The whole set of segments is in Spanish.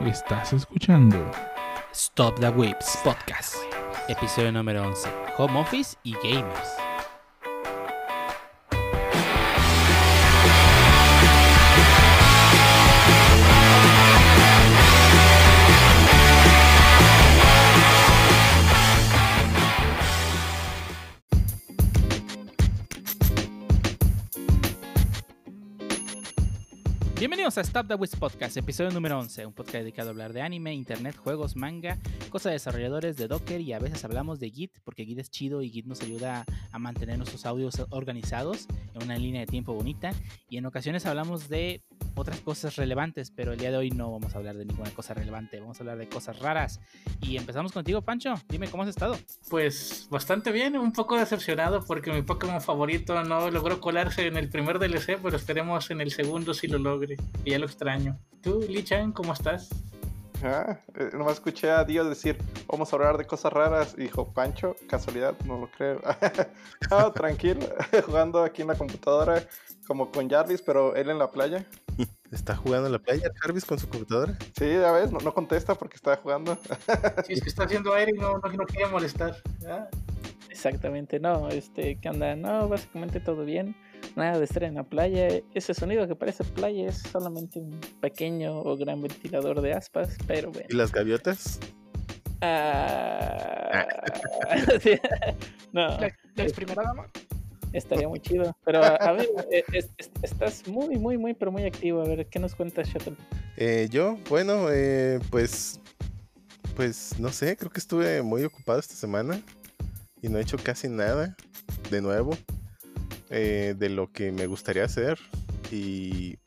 Estás escuchando Stop the Whips Podcast, episodio número 11, Home Office y Gamers. Bienvenidos a Stop the Wiz Podcast, episodio número 11, un podcast dedicado a hablar de anime, internet, juegos, manga, cosas de desarrolladores, de Docker y a veces hablamos de Git, porque Git es chido y Git nos ayuda a mantener nuestros audios organizados en una línea de tiempo bonita. Y en ocasiones hablamos de otras cosas relevantes, pero el día de hoy no vamos a hablar de ninguna cosa relevante, vamos a hablar de cosas raras. Y empezamos contigo, Pancho. Dime cómo has estado. Pues bastante bien, un poco decepcionado porque mi Pokémon favorito no logró colarse en el primer DLC, pero esperemos en el segundo si lo logre. Y ya lo extraño. ¿Tú, Lee-chan, cómo estás? Ah, eh, nomás escuché a Dios decir, vamos a hablar de cosas raras. Y dijo, Pancho, casualidad, no lo creo. ah, tranquilo, jugando aquí en la computadora, como con Jarvis, pero él en la playa. ¿Está jugando en la playa Jarvis con su computadora? Sí, ya ves, no, no contesta porque está jugando. Si es que está haciendo aire y no, no, no quiere molestar. ¿ya? Exactamente, no, este, ¿qué onda? No, básicamente todo bien. Nada de estar en la playa. Ese sonido que parece playa es solamente un pequeño o gran ventilador de aspas, pero bueno. ¿Y las gaviotas? Ah, sí, no, La, la primera dama. estaría muy chido. Pero a, a ver, eh, es- es- estás muy, muy, muy, pero muy activo. A ver, ¿qué nos cuentas, Shuttle? Eh, yo, bueno, eh, pues, pues no sé, creo que estuve muy ocupado esta semana y no he hecho casi nada de nuevo eh, de lo que me gustaría hacer y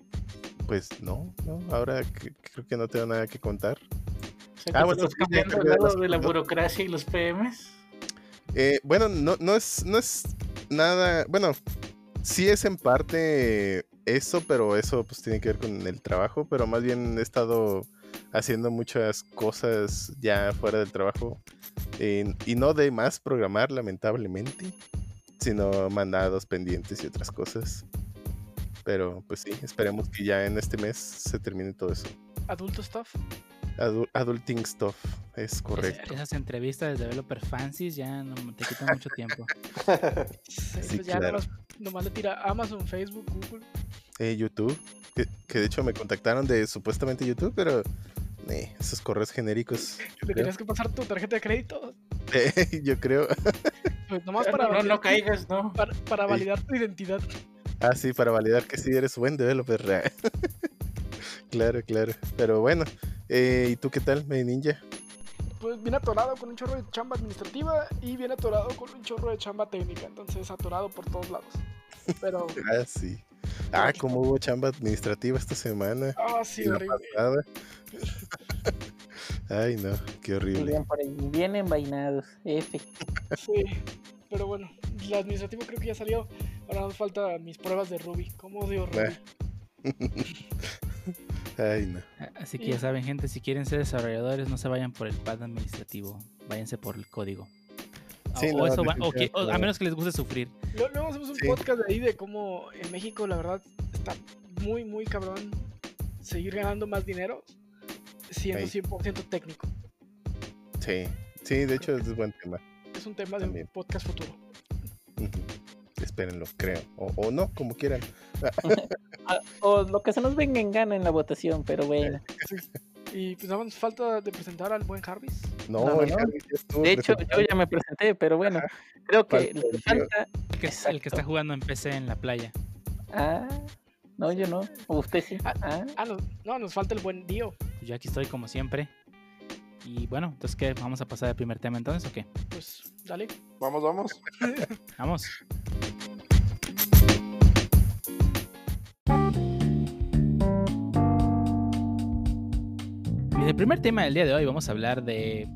pues no, no, ahora que- creo que no tengo nada que contar. O sea, Ah, bueno, estás cambiando al de lado las- de la burocracia y los PMs. Eh, bueno, no, no es, no es nada, bueno, sí es en parte eso, pero eso pues tiene que ver con el trabajo, pero más bien he estado haciendo muchas cosas ya fuera del trabajo eh, y no de más programar lamentablemente, sino mandados pendientes y otras cosas. Pero pues sí, esperemos que ya en este mes se termine todo eso. Adulto stuff. Adu- adulting stuff, es correcto. Es- Esas entrevistas de developer fancies ya no te quitan mucho tiempo. Sí, Sí, pues ya claro. nomás, nomás le tira Amazon, Facebook, Google. eh, YouTube, que, que de hecho me contactaron de supuestamente YouTube, pero eh, esos correos genéricos, Le creo. tenías que pasar tu tarjeta de crédito. Eh, yo creo. Pues nomás No, para, no, validar, no caigas, ¿no? para, para Sí. validar tu identidad. Ah, sí, para validar que sí eres buen developer. claro, claro. Pero bueno, eh, ¿y tú qué tal, Medi Ninja? Pues viene atorado con un chorro de chamba administrativa y viene atorado con un chorro de chamba técnica. Entonces atorado por todos lados. Pero, Ah, sí. Ah, como hubo chamba administrativa esta semana. ah, sí, la horrible. pasada. Ay, no, qué horrible. Bien por ahí, bien envainados. F. Sí. Pero bueno, la administrativa creo que ya salió. Ahora nos falta mis pruebas de Ruby. ¿Cómo odio Ruby? Ay, no. Así que ya saben, gente, si quieren ser desarrolladores, no se vayan por el pad administrativo, váyanse por el código. Sí, o no, eso va- o que- o a menos que les guste sufrir. Luego, luego hacemos un Sí. podcast de ahí de cómo en México, la verdad, está muy, muy cabrón seguir ganando más dinero siendo Ahí. 100% técnico. Sí, sí, de hecho es buen tema. Es un tema También. de un podcast futuro. Espérenlo, creo. O, o no, como quieran. Ah, O lo que se nos venga en gana en la votación, pero bueno. Y pues nada más falta de presentar al buen Jarvis. No, No, no, el no. Jarvis ya estuvo De hecho, yo ya me presenté, pero bueno, creo que falta lo que falta. El que, está jugando en PC en la playa. Ah, no, yo no. O usted sí. Ah, Ah, no, no, nos falta el buen Dio. Yo aquí estoy como siempre. Y bueno, entonces, ¿qué? ¿Vamos a pasar al primer tema entonces o qué? Pues dale. Vamos, vamos. Vamos. primer tema del día de hoy vamos a hablar de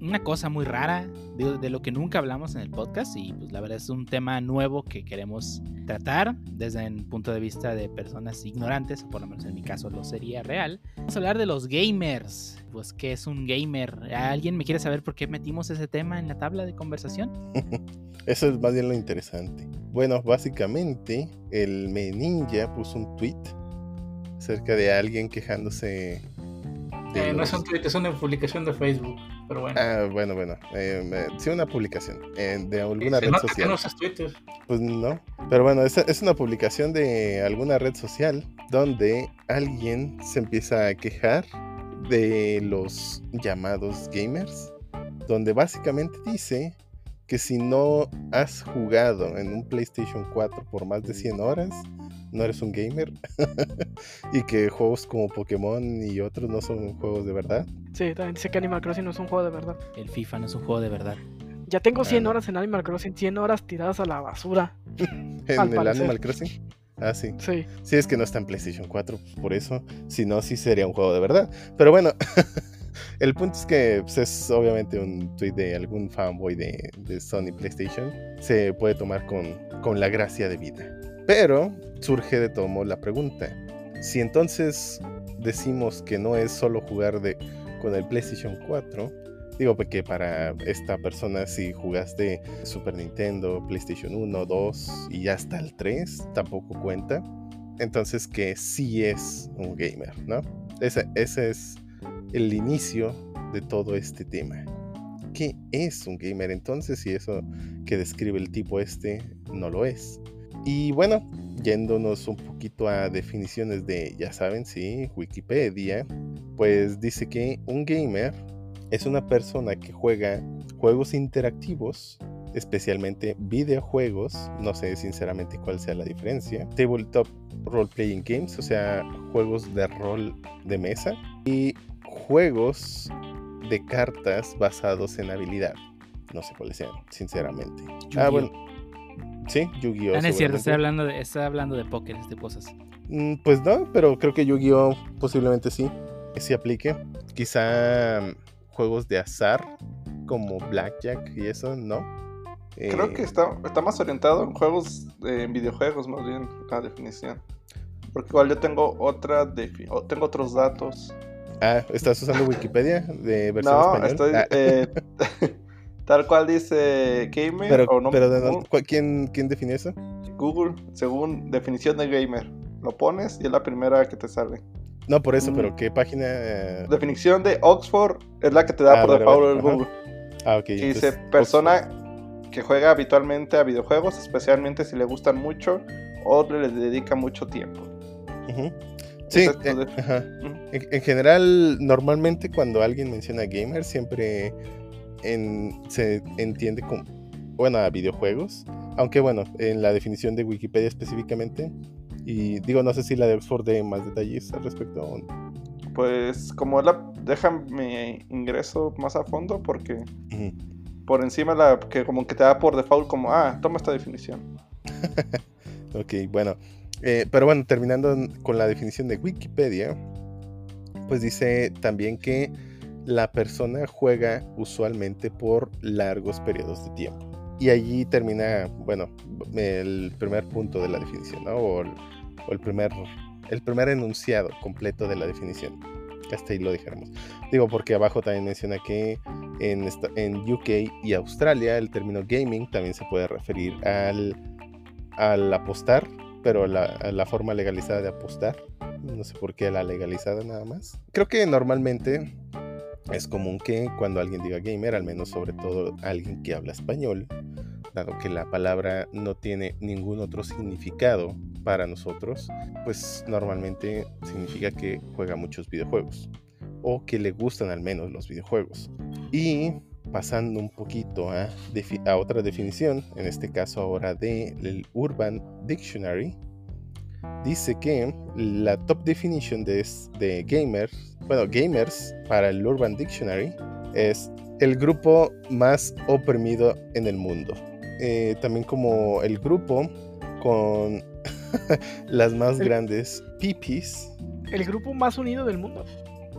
una cosa muy rara, de, lo que nunca hablamos en el podcast y pues la verdad es un tema nuevo que queremos tratar desde el punto de vista de personas ignorantes, o por lo menos en mi caso lo sería real. Vamos a hablar de los gamers. Pues, ¿qué es un gamer? ¿Alguien me quiere saber por qué metimos ese tema en la tabla de conversación? Eso es más bien lo interesante. Bueno, básicamente, el Me Ninja puso un tweet acerca de alguien quejándose de Eh, no es un tweet, es una publicación de Facebook. Pero bueno. Ah, bueno, bueno. eh, sí, una publicación eh, de alguna red nota que social. no usas Twitter. Pues no. Pero bueno, es, es una publicación de alguna red social donde alguien se empieza a quejar de los llamados gamers, donde básicamente dice que si no has jugado en un PlayStation 4 por más de 100 horas, no eres un gamer. y que juegos como Pokémon y otros no son juegos de verdad. Sí, también dice que Animal Crossing no es un juego de verdad. El FIFA no es un juego de verdad. Ya tengo 100 Bueno. horas en Animal Crossing, 100 horas tiradas a la basura. En el parecer. Animal Crossing. Ah, sí. Sí. Sí, es que no está en PlayStation 4, por eso. Si no, sí sería un juego de verdad. Pero bueno, el punto es que pues, es obviamente un tweet de algún fanboy de, de Sony PlayStation. Se puede tomar con, con la gracia de vida. Pero surge de todo modo la pregunta. Si entonces decimos que no es solo jugar con el PlayStation 4, digo porque para esta persona si jugaste Super Nintendo, PlayStation 1, 2 y hasta el 3, tampoco cuenta. Entonces que sí es un gamer, ¿no? Ese, ese es el inicio de todo este tema. ¿Qué es un gamer entonces si eso que describe el tipo este no lo es? Y bueno, yéndonos un poquito a definiciones de, ya saben, sí, Wikipedia, pues dice que un gamer es una persona que juega juegos interactivos, especialmente videojuegos, no sé sinceramente cuál sea la diferencia, tabletop role playing games, o sea, juegos de rol de mesa y juegos de cartas basados en habilidad. No sé cuáles sean, sinceramente. Ah, bueno. Sí, Yu-Gi-Oh! Ah, no es cierto, estoy hablando de, estoy hablando de póker, de cosas. Mm, Pues no, pero creo que Yu-Gi-Oh! posiblemente sí, sí aplique. Quizá mm, juegos de azar como Blackjack y eso, ¿no? Creo Eh, que está, está más orientado en juegos, eh, en videojuegos más bien, la definición. Porque igual yo tengo otra defi- o tengo otros datos. Ah, ¿estás usando Wikipedia de versión No, español? estoy Ah, eh, tal cual dice gamer pero, o no, pero de Google- dónde- ¿cuál- ¿quién, ¿quién definió eso? Google, según definición de gamer. Lo pones y es la primera que te sale. No, por eso, Mm. pero ¿qué página? eh? Definición de Oxford es la que te da Ah, por default el. Google. Ah, ok. Dice persona que juega habitualmente a videojuegos, especialmente si le gustan mucho o le dedica mucho tiempo. Sí, eh, ajá. En general, normalmente cuando alguien menciona gamer, siempre en- se entiende como, bueno, a videojuegos. Aunque bueno, en la definición de Wikipedia específicamente, y digo, no sé si la de Oxford dé más detalles al respecto. o no. Pues como la déjame ingreso más a fondo porque por encima la que como que te da por default como ah toma esta definición. Ok, bueno. Eh, pero bueno, terminando con la definición de Wikipedia, pues dice también que la persona juega usualmente por largos periodos de tiempo. Y allí termina, bueno, el primer punto de la definición, ¿no? O el, primer, el primer enunciado completo de la definición. Hasta ahí lo dijéramos. Digo, porque abajo también menciona que en, en UK y Australia el término gaming también se puede referir al, al apostar, pero a la forma legalizada de apostar. No sé por qué la legalizada nada más. Creo que normalmente es común que cuando alguien diga gamer, al menos sobre todo alguien que habla español, dado que la palabra no tiene ningún otro significado para nosotros, pues normalmente significa que juega muchos videojuegos o que le gustan al menos los videojuegos. Y pasando un poquito a, otra definición, en este caso ahora del Urban Dictionary, dice que la top definition de, de gamers, bueno, gamers para el Urban Dictionary es el grupo más oprimido en el mundo. Eh, también como el grupo con las más El- grandes pipis, El grupo más unido del mundo.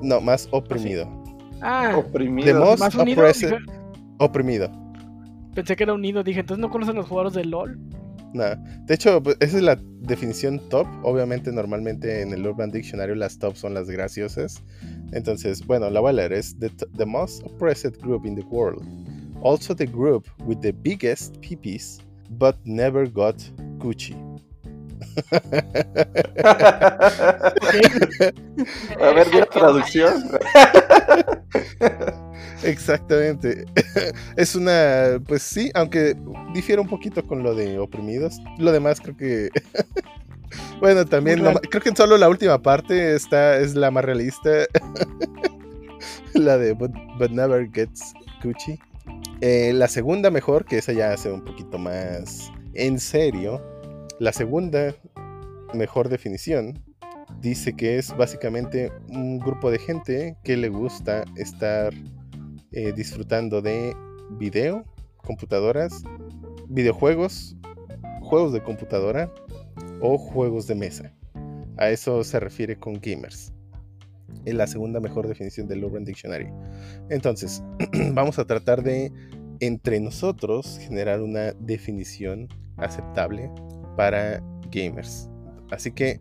no, más oprimido. Ah, Oprimido. The most más unido. Oprimido. pensé que era unido. Dije, entonces no conocen los jugadores de LOL. Nada. De hecho, pues, esa es la definición top. Obviamente, normalmente en el Urban Dictionary las top son las graciosas. Entonces, bueno, la voy a leer. Es the, most oppressed group in the world. Also the group with the biggest peepees, but never got Gucci. A ver, la traducción. Exactamente. Es una, pues sí, aunque difiere un poquito con lo de oprimidos. Lo demás creo que... Bueno, también creo que solo la última parte está es la más realista. la de But, But Never Gets Gucci. Eh, la segunda mejor, que esa ya hace un poquito más en serio. La segunda mejor definición dice que es básicamente un grupo de gente que le gusta estar eh, disfrutando de video, computadoras, videojuegos, juegos de computadora o juegos de mesa. A eso se refiere con gamers. Es la segunda mejor definición del Urban Dictionary. Entonces, vamos a tratar de entre nosotros generar una definición aceptable para gamers. Así que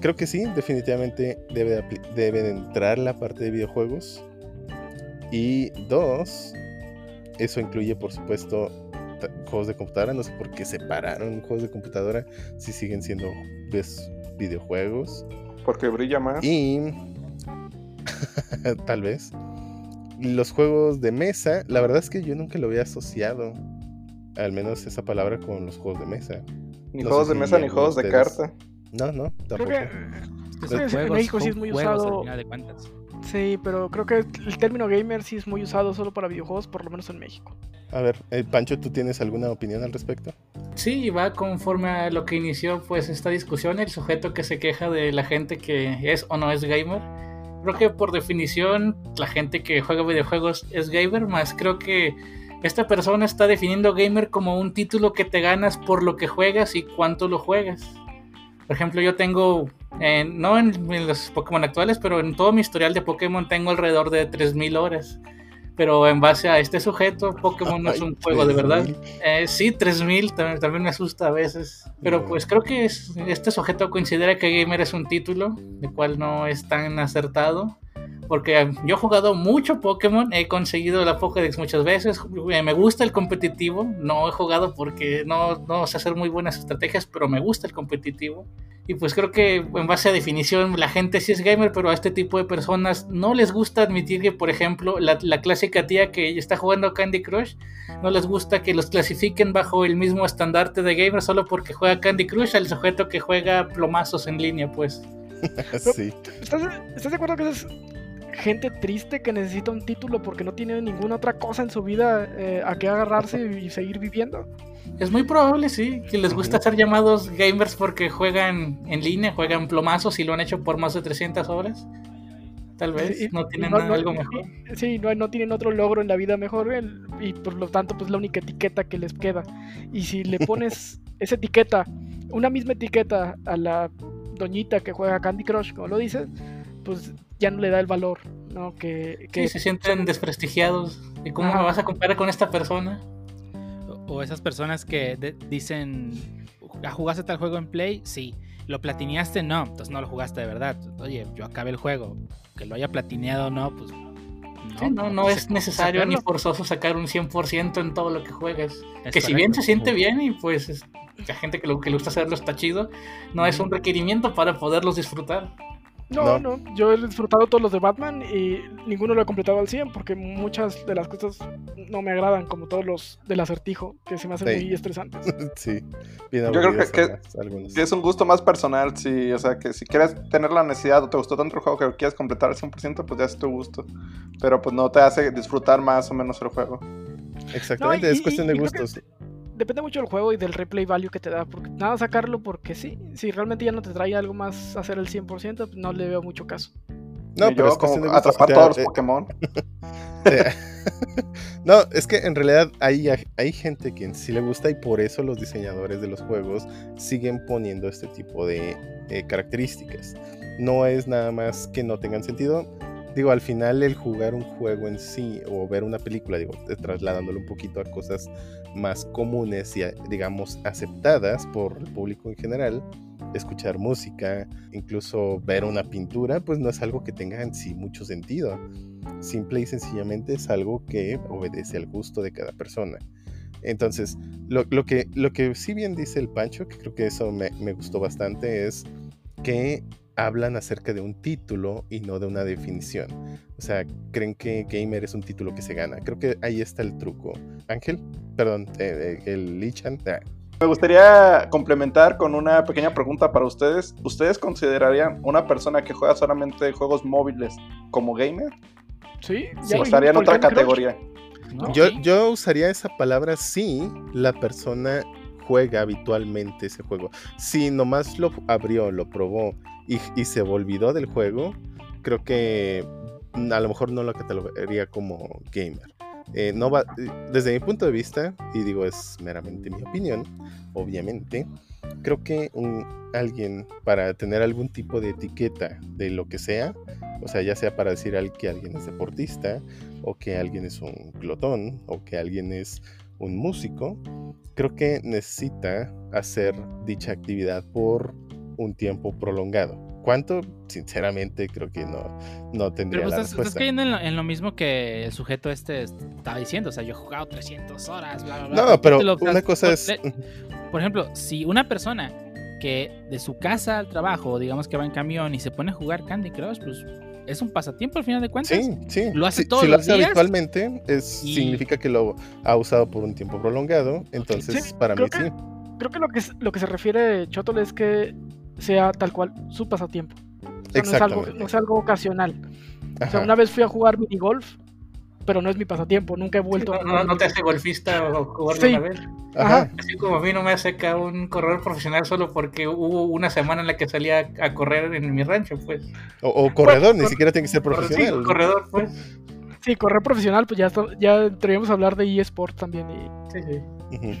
creo que sí, definitivamente debe, de debe de entrar la parte de videojuegos. Y dos, eso incluye por supuesto juegos de computadora. No sé por qué separaron juegos de computadora si siguen siendo pues, videojuegos. Porque brilla más. Y tal vez los juegos de mesa, la verdad es que yo nunca lo había asociado, al menos esa palabra con los juegos de mesa. Ni no juegos de si mesa ni juegos de carta. No, no, Creo tampoco. que Creo que en México sí es muy juegos usado. al final de cuentas. sí, pero creo que el término gamer sí es muy usado solo para videojuegos, por lo menos en México. A ver, eh, Pancho, ¿tú tienes alguna opinión al respecto? Sí, va conforme a lo que inició pues esta discusión, el sujeto que se queja de la gente que es o no es gamer. Creo que por definición la gente que juega videojuegos es gamer, más creo que esta persona está definiendo gamer como un título que te ganas por lo que juegas y cuánto lo juegas. Por ejemplo, yo tengo, eh, no en, en los Pokémon actuales, pero en todo mi historial de Pokémon tengo alrededor de 3.000 horas. Pero en base a este sujeto, Pokémon no es un juego de verdad. 3000. Eh, sí, 3000 también, también me asusta a veces. Pero pues creo que es- este sujeto considera que gamer es un título, el cual no es tan acertado. Porque yo he jugado mucho Pokémon, he conseguido la Pokédex muchas veces, me gusta el competitivo, no he jugado porque no, no sé hacer muy buenas estrategias, pero me gusta el competitivo. Y pues creo que en base a definición la gente sí es gamer, pero a este tipo de personas no les gusta admitir que, por ejemplo, la, la clásica tía que está jugando Candy Crush, no les gusta que los clasifiquen bajo el mismo estandarte de gamer solo porque juega Candy Crush al sujeto que juega plomazos en línea, pues. sí. ¿Estás, estás de acuerdo que es gente triste que necesita un título porque no tiene ninguna otra cosa en su vida eh, a que agarrarse y seguir viviendo? Es muy probable, sí, que les gusta ser llamados gamers porque juegan en línea, juegan plomazos y lo han hecho por más de 300 horas. Tal vez Sí, no tienen no- nada- no- algo mejor. Sí, no, no tienen otro logro en la vida mejor el- y por lo tanto pues la única etiqueta que les queda. Y si le pones esa etiqueta, una misma etiqueta a la doñita que juega Candy Crush, como lo dices, pues ya no le da el valor, ¿no? Que, que Sí, se sienten desprestigiados. ¿Y cómo Ajá. me vas a comparar con esta persona? O- esas personas que de- dicen, "¿Ah, ¿jugaste tal juego en Play? Sí. ¿Lo platineaste? No. Entonces no lo jugaste de verdad. Oye, yo acabé el juego. Que lo haya platineado o no, pues... No, no, no es necesario ni sacarlo. forzoso sacar un 100% en todo lo que juegas. Es que si bien se siente bien y pues es- la gente que lo que le gusta hacerlo está chido, no es un requerimiento para poderlos disfrutar. No, No. no, yo he disfrutado todos los de Batman y ninguno lo he completado al 100 porque muchas de las cosas no me agradan, como todos los del acertijo, que se me hacen Sí. muy estresantes. sí. Bien Yo creo que- es un gusto más personal, sí, o sea, que si quieres tener la necesidad o te gustó tanto el juego que lo quieres completar al 100%, pues ya es tu gusto. Pero pues no te hace disfrutar más o menos el juego. Exactamente, No, y- es cuestión de que gustos. Depende mucho del juego y del replay value que te da, porque nada sacarlo porque sí, si realmente ya no te trae algo más hacer el 100%, pues no le veo mucho caso. No, pero yo es de como atrapar sea, todos los eh, Pokémon. Eh, no, es que en realidad hay, hay gente quien sí le gusta y por eso los diseñadores de los juegos siguen poniendo este tipo de eh, características. No es nada más que no tengan sentido. Digo, al final el jugar un juego en sí o ver una película, digo, trasladándolo un poquito a cosas más comunes y digamos aceptadas por el público en general, escuchar música, incluso ver una pintura, pues no es algo que tenga en sí mucho sentido simple y sencillamente es algo que obedece al gusto de cada persona. Entonces, lo, lo que, lo que sí bien dice el Pancho, que creo que eso me, me gustó bastante, es que hablan acerca de un título y no de una definición. O sea, creen que gamer es un título que se gana. Creo que ahí está el truco. Ángel, perdón, eh, eh, el Lichan. ah, Me gustaría complementar con una pequeña pregunta para ustedes. ¿Ustedes considerarían una persona que juega solamente juegos móviles como gamer? Sí, Sí. ¿O estaría en otra categoría? ¿no? Yo, Sí. yo usaría esa palabra si la persona juega habitualmente ese juego. Si nomás lo abrió, lo probó y, y se olvidó del juego, creo que a lo mejor no lo catalogaría como gamer. Eh, no va, desde mi punto de vista, y digo es meramente mi opinión, obviamente, creo que un, alguien para tener algún tipo de etiqueta de lo que sea, o sea, ya sea para decir al- que alguien es deportista, o que alguien es un glotón, o que alguien es un músico, creo que necesita hacer dicha actividad por un tiempo prolongado. ¿Cuánto? Sinceramente, creo que no, no tendría Pero pues la estás, estás cayendo en lo, en lo mismo que el sujeto este estaba diciendo. O sea, yo he jugado 300 horas, bla, bla, bla. No, pero lo- una cosa es... Por ejemplo, si una persona que de su casa al trabajo, digamos que va en camión y se pone a jugar Candy Crush, pues es un pasatiempo al final de cuentas. Sí, sí. ¿Lo hace Si- todos si lo los hace días? habitualmente, es, Y- significa que lo ha usado por un tiempo prolongado. Entonces, Sí, para mí creo sí. Creo que lo que, lo que se refiere Chotol es que sea tal cual su pasatiempo. O sea, no es algo, no es algo ocasional. O sea, una vez fui a jugar minigolf, pero no es mi pasatiempo, nunca he vuelto a No, no te hace golfista o jugarlo Sí. Ajá. Así como a mí no me hace acá un corredor profesional solo porque hubo una semana en la que salía a correr en mi rancho, pues. O, o corredor, ni cor- siquiera tiene que ser profesional. Sí, corredor, pues. Sí, correr profesional, pues ya, está- ya entraríamos a hablar de eSport también. Y, Sí, sí.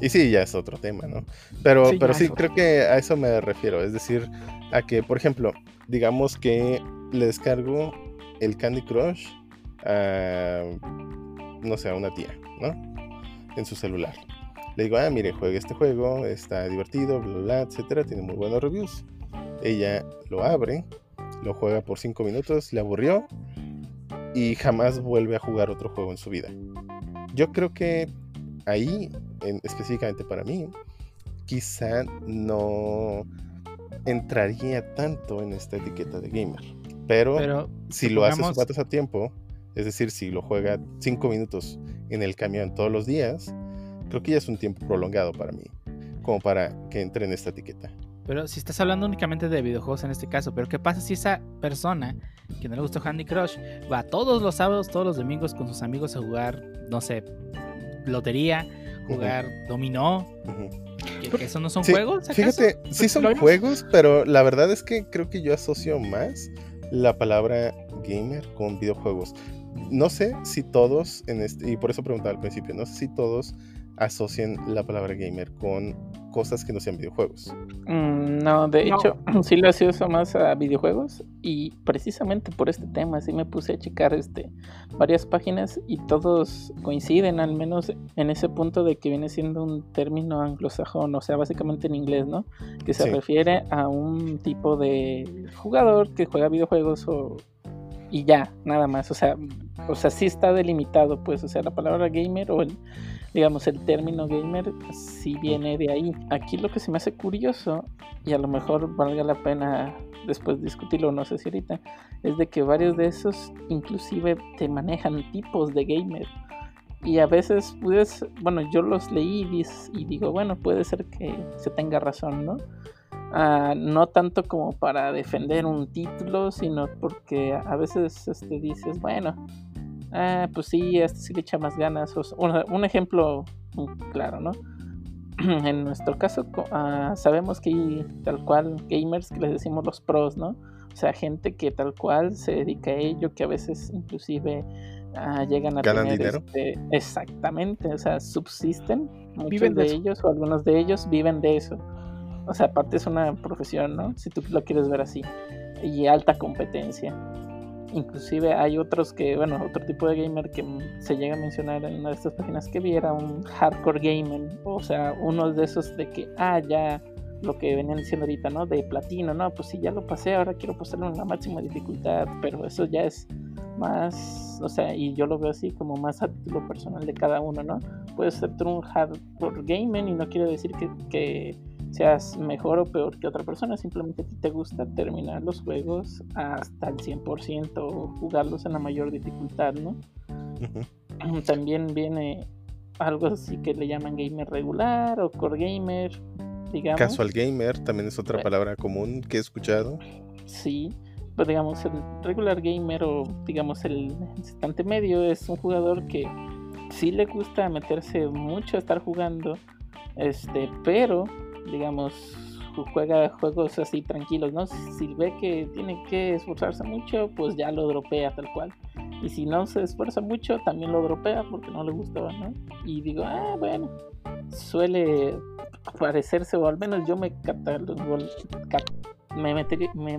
Y sí, ya es otro tema, ¿no? Pero Sí, sí, pero sí creo que a eso me refiero. Es decir, a que, por ejemplo, digamos que le descargo el Candy Crush a, no sé, a una tía, ¿no? En su celular. Le digo, ah, mire, juegue este juego, está divertido, bla, bla, etcétera, tiene muy buenos reviews. Ella lo abre, lo juega por 5 minutos, le aburrió y jamás vuelve a jugar otro juego en su vida. Yo creo que ahí, en- específicamente para mí, quizá no entraría tanto en esta etiqueta de gamer. Pero, Pero si lo hace supongamos- su patas a tiempo, es decir, si lo juega 5 minutos en el camión todos los días, creo que ya es un tiempo prolongado para mí, como para que entre en esta etiqueta. Pero si estás hablando únicamente de videojuegos en este caso, pero ¿qué pasa si esa persona que no le gustó Candy Crush va todos los sábados, todos los domingos con sus amigos a jugar, no sé, lotería, jugar dominó? ¿Que, que eso no son Sí, juegos? acaso? Fíjate, sí son juegos, pero la verdad es que creo que yo asocio más la palabra gamer con videojuegos. No sé si todos, en este, y por eso preguntaba al principio, no sé si todos asocian la palabra gamer con cosas que no sean videojuegos. Mm, no, de No. hecho, sí lo hacía más a videojuegos y precisamente por este tema sí me puse a checar este varias páginas y todos coinciden al menos en ese punto de que viene siendo un término anglosajón, o sea, básicamente en inglés, ¿no? Que se Sí. refiere a un tipo de jugador que juega videojuegos o y ya, nada más, o sea, o sea, sí está delimitado, pues, o sea, la palabra gamer o el digamos, el término gamer sí viene de ahí. Aquí lo que se me hace curioso, y a lo mejor valga la pena después discutirlo, no sé si ahorita, es de que varios de esos inclusive te manejan tipos de gamer. Y a veces puedes, bueno, yo los leí y digo, bueno, puede ser que se tenga razón, ¿no? Ah, no tanto como para defender un título, sino porque a veces este, dices, bueno, ah, pues sí, a este sí le echa más ganas. O sea, un, un ejemplo claro, ¿no? en nuestro caso, ah, sabemos que hay tal cual gamers que les decimos los pros, ¿no? O sea, gente que tal cual se dedica a ello, que a veces inclusive ah, llegan a ¿Ganan tener dinero? este, exactamente, o sea, subsisten. Muchos Viven de de ellos o algunos de ellos viven de eso. O sea, aparte es una profesión, ¿no? Si tú lo quieres ver así. Y alta competencia. Inclusive hay otros que, bueno, otro tipo de gamer que se llega a mencionar en una de estas páginas que vi era un hardcore gamer. O sea, uno de esos de que, ah, ya lo que venían diciendo ahorita, ¿no? De platino, no, pues sí, ya lo pasé, ahora quiero pasarlo en la máxima dificultad, pero eso ya es más, o sea, y yo lo veo así como más a título personal de cada uno, ¿no? Puedes ser un hardcore gamer y no quiere decir que seas mejor o peor que otra persona, simplemente a ti te gusta terminar los juegos hasta el 100% o jugarlos en la mayor dificultad, ¿no? También viene algo así que le llaman gamer regular o core gamer, digamos. Casual gamer también es otra Eh. palabra común que he escuchado. Sí, pues digamos el regular gamer o digamos el instante medio es un jugador que sí le gusta meterse mucho a estar jugando, este, pero digamos ju- juega juegos así tranquilos, ¿no? Si ve que tiene que esforzarse mucho, pues ya lo dropea tal cual. Y si no se esfuerza mucho, también lo dropea porque no le gustaba, ¿no? Y digo, ah, bueno, suele parecerse, o al menos yo me me metería, me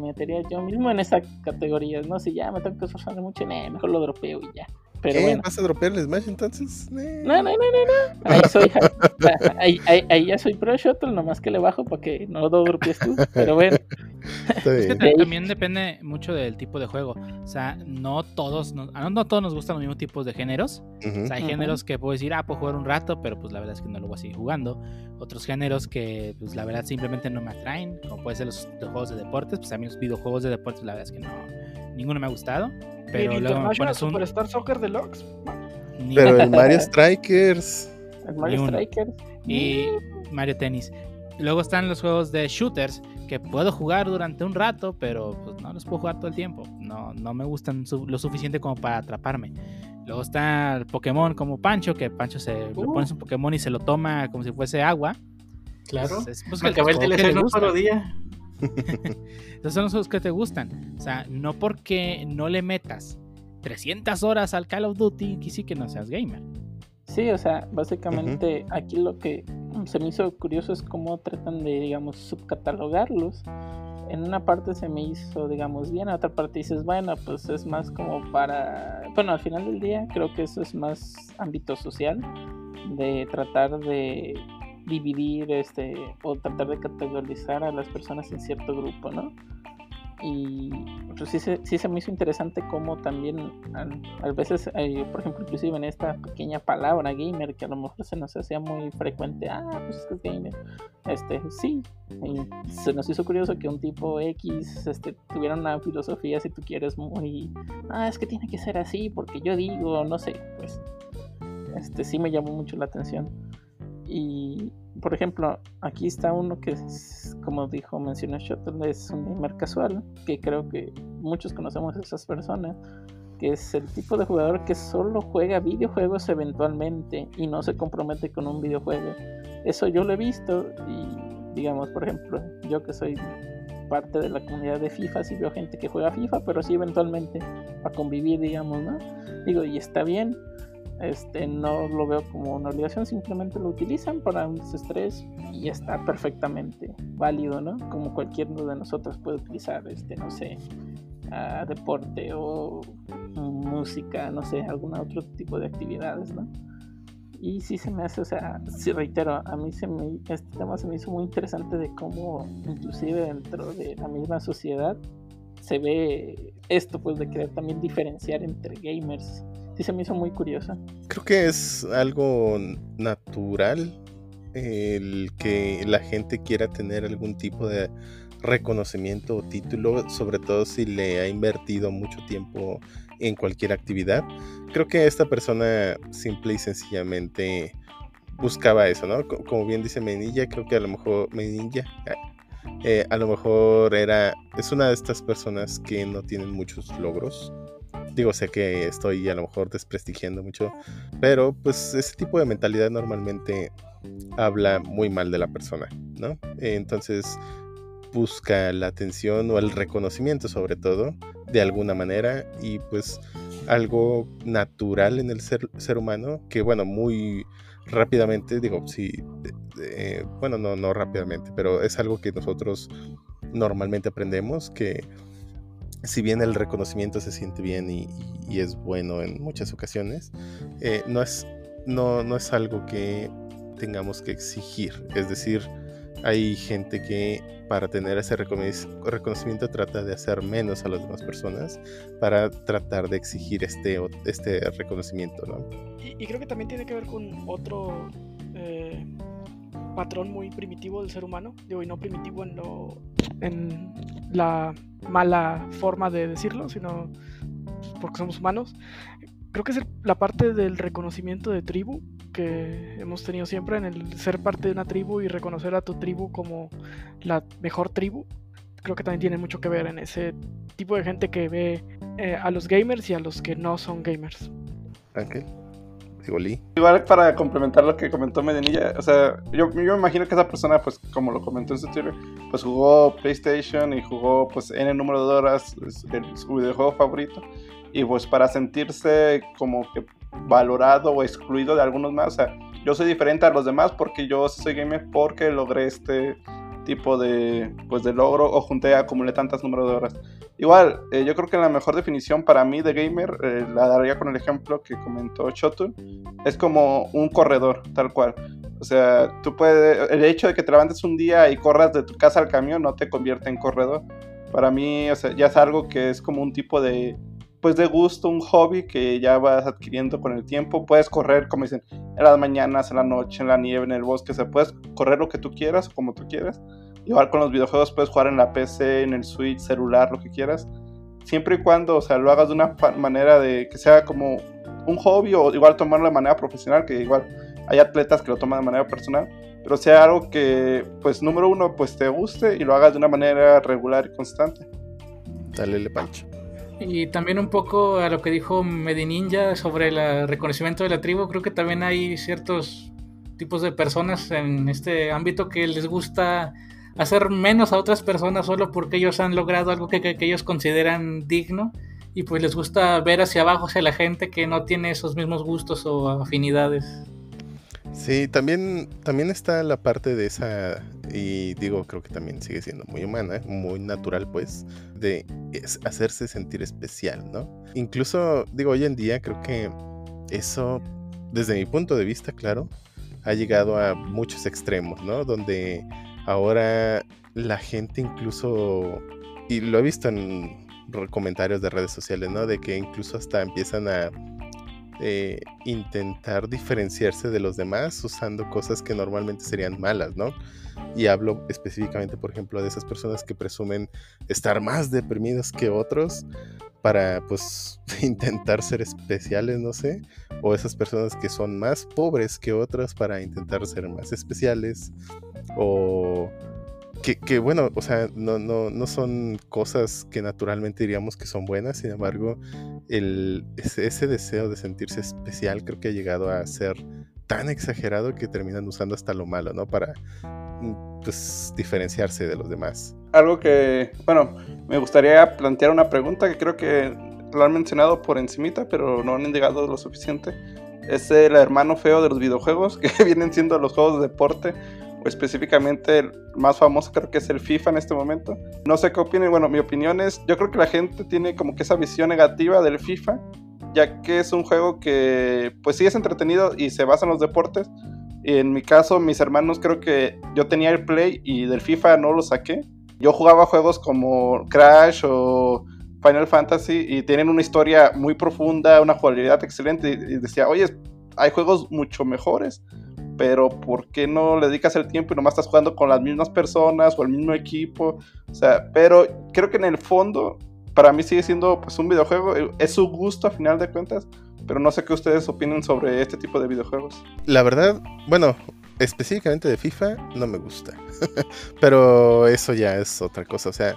yo mismo en esa categoría, ¿no? Si ya me tengo que esforzar mucho, nah, mejor lo dropeo y ya. Pero ¿Eh? bueno. ¿Vas a dropear el Smash entonces? Eh. No, no, no, no, no. Ahí soy, ahí, ahí, ahí ya soy pro shuttle, nomás que le bajo para que no lo dropees tú. Pero bueno, Es que también depende mucho del tipo de juego. O sea, no todos, nos- ah, no todos nos gustan los mismos tipos de géneros. O sea, hay géneros que puedo decir, ah, puedo jugar un rato, pero pues la verdad es que no lo voy a seguir jugando. Otros géneros que, pues la verdad simplemente no me atraen, como puede ser los, los juegos de deportes. Pues a mí los videojuegos de deportes, la verdad es que no, ninguno me ha gustado. Pero el luego me International pones un. Superstar Soccer Deluxe. ni- Pero el Mario Strikers. el Mario. Strikers. y Mario Tennis. Luego están los juegos de shooters que puedo jugar durante un rato, pero pues no los puedo jugar todo el tiempo. No, no me gustan su- lo suficiente como para atraparme. Luego está el Pokémon como Pancho, que Pancho se le Uh. pones un Pokémon y se lo toma como si fuese agua. Claro. Es- es, pues, Me acabé el DLC le en un gusta. solo día. Esos son los juegos que te gustan. O sea, no porque no le metas 300 horas al Call of Duty, que sí que no seas gamer. Sí, o sea, básicamente aquí lo que se me hizo curioso es cómo tratan de, digamos, subcatalogarlos. En una parte se me hizo, digamos, bien, en otra parte dices, bueno, pues es más como para... Bueno, al final del día creo que eso es más ámbito social, de tratar de dividir este o tratar de categorizar a las personas en cierto grupo, ¿no? Y pues sí, se, me hizo interesante cómo también a, a veces, eh, por ejemplo, inclusive en esta pequeña palabra gamer que a lo mejor se nos hacía muy frecuente, ah, pues es que es gamer, este, sí, y se nos hizo curioso que un tipo X este, tuviera una filosofía, si tú quieres, muy, ah, es que tiene que ser así porque yo digo, no sé, pues, este sí me llamó mucho la atención. Y, por ejemplo, aquí está uno que, es, como dijo, mencionó Shuttle, es un gamer casual, que creo que muchos conocemos a esas personas, que es el tipo de jugador que solo juega videojuegos eventualmente y no se compromete con un videojuego. Eso yo lo he visto y, digamos, por ejemplo, yo que soy parte de la comunidad de FIFA, sí veo gente que juega FIFA, pero sí eventualmente para convivir, digamos, ¿no? Digo, y está bien, este, no lo veo como una obligación, simplemente lo utilizan para un desestrés y está perfectamente válido, ¿no? Como cualquiera de nosotros puede utilizar, este, no sé, uh, deporte o música, no sé, algún otro tipo de actividades, ¿no? Y sí se me hace, o sea, sí reitero, a mí se me, este tema se me hizo muy interesante de cómo inclusive dentro de la misma sociedad se ve esto, pues de querer también diferenciar entre gamers sí se me hizo muy curiosa. Creo que es algo natural el que la gente quiera tener algún tipo de reconocimiento o título, sobre todo si le ha invertido mucho tiempo en cualquier actividad. Creo que esta persona simple y sencillamente buscaba eso, ¿no? Como bien dice Menilla, creo que a lo mejor Menilla eh, a lo mejor era es una de estas personas que no tienen muchos logros digo, sé que estoy a lo mejor desprestigiando mucho, pero pues ese tipo de mentalidad normalmente habla muy mal de la persona, ¿no? Entonces busca la atención o el reconocimiento sobre todo, de alguna manera, y pues algo natural en el ser, ser humano, que bueno, muy rápidamente, digo, sí, eh, bueno, no, no rápidamente, pero es algo que nosotros normalmente aprendemos, que si bien el reconocimiento se siente bien y, es bueno en muchas ocasiones, eh, no, es, no, no es algo que tengamos que exigir. Es decir, hay gente que para tener ese reconocimiento trata de hacer menos a las demás personas para tratar de exigir este, este reconocimiento, ¿no? Y, creo que también tiene que ver con otro eh, patrón muy primitivo del ser humano, digo, y no primitivo en, lo, en la mala forma de decirlo, sino porque somos humanos. Creo que es la parte del reconocimiento de tribu que hemos tenido siempre en el ser parte de una tribu y reconocer a tu tribu como la mejor tribu. Creo que también tiene mucho que ver en ese tipo de gente que ve eh, a los gamers y a los que no son gamers. Ángel. Igual para complementar lo que comentó Medinilla, o sea, yo, yo, me imagino que esa persona, pues como lo comentó en su Twitter, pues jugó PlayStation y jugó pues el número de horas el, su videojuego favorito y pues para sentirse como que valorado o excluido de algunos más, o sea, yo soy diferente a los demás porque yo soy gamer porque logré este tipo de pues de logro o junté acumulé tantas números de horas. Igual, eh, yo creo que la mejor definición para mí de gamer, eh, la daría con el ejemplo que comentó Shotun, es como un corredor, tal cual. O sea, tú puedes, el hecho de que te levantes un día y corras de tu casa al camión no te convierte en corredor. Para mí, o sea, ya es algo que es como un tipo de, pues de gusto, un hobby que ya vas adquiriendo con el tiempo. Puedes correr, como dicen, en las mañanas, en la noche, en la nieve, en el bosque. O sea, puedes correr lo que tú quieras o como tú quieras. Igual con los videojuegos puedes jugar en la PC, en el Switch, celular, lo que quieras. Siempre y cuando, o sea, lo hagas de una manera de que sea como un hobby o igual tomarlo de manera profesional, que igual hay atletas que lo toman de manera personal, pero sea algo que, pues, número uno, pues te guste y lo hagas de una manera regular y constante. Dale, le pancho. Y también un poco a lo que dijo Medininja sobre el reconocimiento de la tribu, creo que también hay ciertos tipos de personas en este ámbito que les gusta hacer menos a otras personas solo porque ellos han logrado algo que, ellos consideran digno y pues les gusta ver hacia abajo hacia la gente que no tiene esos mismos gustos o afinidades. Sí, también, también está la parte de esa, y digo, creo que también sigue siendo muy humana, muy natural, pues, de hacerse sentir especial, ¿no? Incluso, digo, hoy en día creo que eso, desde mi punto de vista, claro, ha llegado a muchos extremos, ¿no? Donde Ahora la gente incluso, y lo he visto en comentarios de redes sociales, ¿no? De que incluso hasta empiezan a eh, intentar diferenciarse de los demás usando cosas que normalmente serían malas, ¿no? Y hablo específicamente, por ejemplo, de esas personas que presumen estar más deprimidos que otros para, pues, intentar ser especiales, no sé. O esas personas que son más pobres que otras para intentar ser más especiales o que, bueno, o sea, no, no, no, son cosas que naturalmente diríamos que son buenas, sin embargo, el, ese, deseo de sentirse especial creo que ha llegado a ser tan exagerado que terminan usando hasta lo malo, ¿no? Para mm, pues, diferenciarse de los demás. Algo que, bueno, me gustaría plantear una pregunta que creo que lo han mencionado por encimita, pero no han llegado lo suficiente. Es el hermano feo de los videojuegos, que vienen siendo los juegos de deporte específicamente el más famoso creo que es el FIFA en este momento. No sé qué opinen, bueno, mi opinión es, yo creo que la gente tiene como que esa visión negativa del FIFA, ya que es un juego que pues sí es entretenido y se basa en los deportes. En mi caso, mis hermanos creo que yo tenía el Play y del FIFA no lo saqué. Yo jugaba juegos como Crash o Final Fantasy y tienen una historia muy profunda, una jugabilidad excelente y decía, oye, hay juegos mucho mejores pero ¿por qué no le dedicas el tiempo y nomás estás jugando con las mismas personas o el mismo equipo? O sea, pero creo que en el fondo, para mí sigue siendo pues un videojuego, eh, es su gusto a final de cuentas, pero no sé qué ustedes opinen sobre este tipo de videojuegos. La verdad, bueno, específicamente de FIFA no me gusta, pero eso ya es otra cosa, o sea,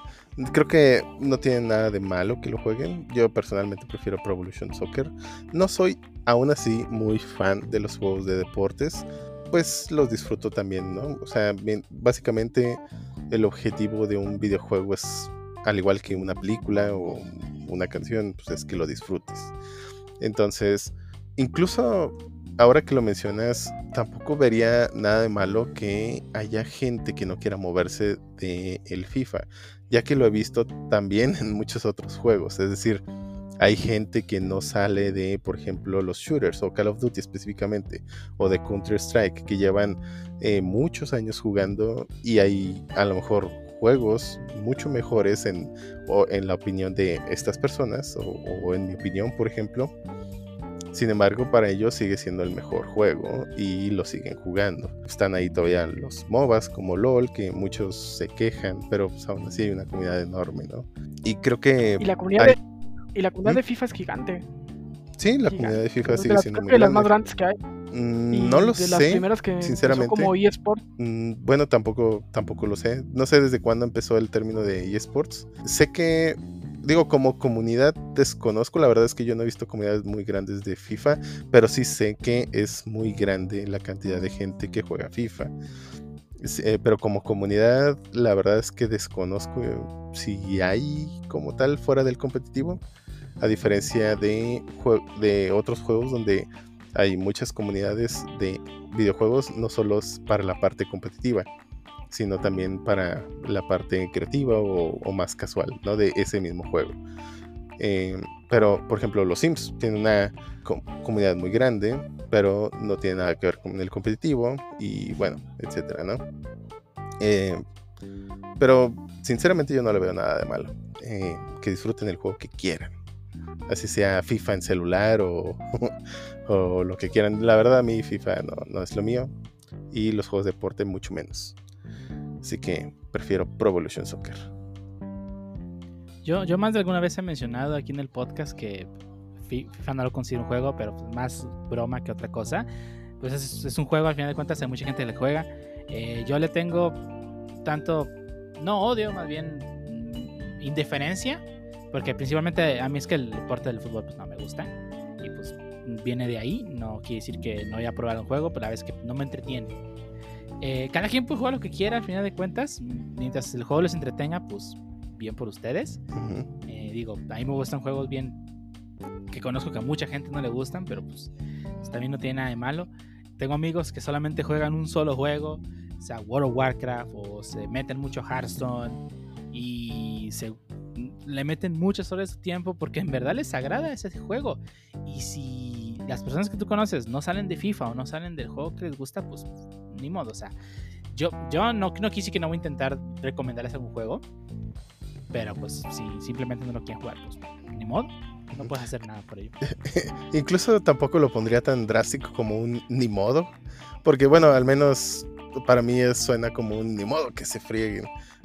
creo que no tiene nada de malo que lo jueguen. Yo personalmente prefiero Pro Evolution Soccer. No soy aún así muy fan de los juegos de deportes, pues los disfruto también, ¿no? O sea, básicamente el objetivo de un videojuego es, al igual que una película o una canción, pues es que lo disfrutes. Entonces, incluso ahora que lo mencionas, tampoco vería nada de malo que haya gente que no quiera moverse de el FIFA, ya que lo he visto también en muchos otros juegos. Es decir, Hay gente que no sale de, por ejemplo, los shooters o Call of Duty específicamente, o de Counter-Strike, que llevan eh, muchos años jugando y hay a lo mejor juegos mucho mejores en, o en la opinión de estas personas, o, o en mi opinión, por ejemplo. Sin embargo, para ellos sigue siendo el mejor juego y lo siguen jugando. Están ahí todavía los MOBAs como LOL, que muchos se quejan, pero pues, aún así hay una comunidad enorme, ¿no? Y creo que... Y la comunidad, hay- de, y la comunidad de FIFA es gigante. Sí, la gigante. comunidad de FIFA de sigue las, siendo muy que las más grande. grandes que hay. Mm, No lo de las sé. primeras que sinceramente. como eSport. Mm, Bueno, tampoco, tampoco lo sé. No sé desde cuándo empezó el término de eSports. Sé que, digo, como comunidad desconozco. La verdad es que yo no he visto comunidades muy grandes de FIFA, pero sí sé que es muy grande la cantidad de gente que juega FIFA. Eh, pero como comunidad, la verdad es que desconozco eh, si hay como tal fuera del competitivo. A diferencia de, otros juegos donde hay muchas comunidades de videojuegos, no solo para la parte competitiva, sino también para la parte creativa o, más casual, ¿no? De ese mismo juego. Eh, pero, por ejemplo, los Sims tienen una co- comunidad muy grande, pero no tiene nada que ver con el competitivo y bueno, etcétera, ¿no? Eh, pero sinceramente yo no le veo nada de malo. Eh, que disfruten el juego que quieran. Así sea FIFA en celular o, o lo que quieran. La verdad a mí FIFA no, no es lo mío. Y los juegos de deporte mucho menos. Así que prefiero Pro Evolution Soccer. Yo, yo más de alguna vez he mencionado aquí en el podcast que Fi- FIFA no lo considero un juego, pero pues más broma que otra cosa. Pues es, es un juego, al final de cuentas, hay mucha gente que le juega. Eh, yo le tengo tanto, no odio, más bien mm, indiferencia, porque principalmente a mí es que el deporte del fútbol pues no me gusta. Y pues viene de ahí, no quiere decir que no voy a probar un juego, pero la vez que no me entretiene. Eh, cada quien puede jugar lo que quiera, al final de cuentas, mientras el juego les entretenga, pues bien por ustedes. Ujú. Eh, digo, a mí me gustan juegos bien que conozco que a mucha gente no le gustan, pero pues, también no tiene nada de malo. Tengo amigos que solamente juegan un solo juego, o sea, World of Warcraft, o se meten mucho Hearthstone y se le meten muchas horas de tiempo porque en verdad les agrada ese juego. Y si las personas que tú conoces no salen de FIFA o no salen del juego que les gusta, pues ni modo, o sea, yo, yo no, no quise que no voy a intentar recomendarles algún juego, pero pues si simplemente no lo quieren jugar, pues ni modo, no puedes hacer nada por ello. Incluso tampoco lo pondría tan drástico como un ni modo. Porque bueno, al menos para mí suena como un ni modo que se frieguen.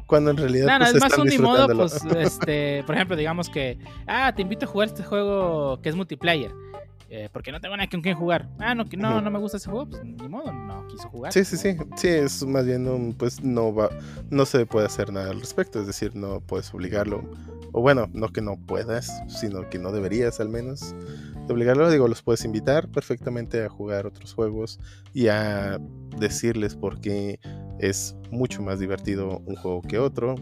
Cuando en realidad No, no, pues, es más un ni modo, pues, este, por ejemplo, digamos que, ah, te invito a jugar este juego que es multiplayer, eh, porque no tengo nada con quien jugar. Ah, no, no, no me gusta ese juego, pues ni modo, no quiso jugar. Sí, sí, sí. Sí, es más bien un, pues no va, no se puede hacer nada al respecto, es decir, no puedes obligarlo. O bueno, no que no puedas, sino que no deberías al menos de obligarlo. Digo, los puedes invitar perfectamente a jugar otros juegos y a decirles por qué es mucho más divertido un juego que otro.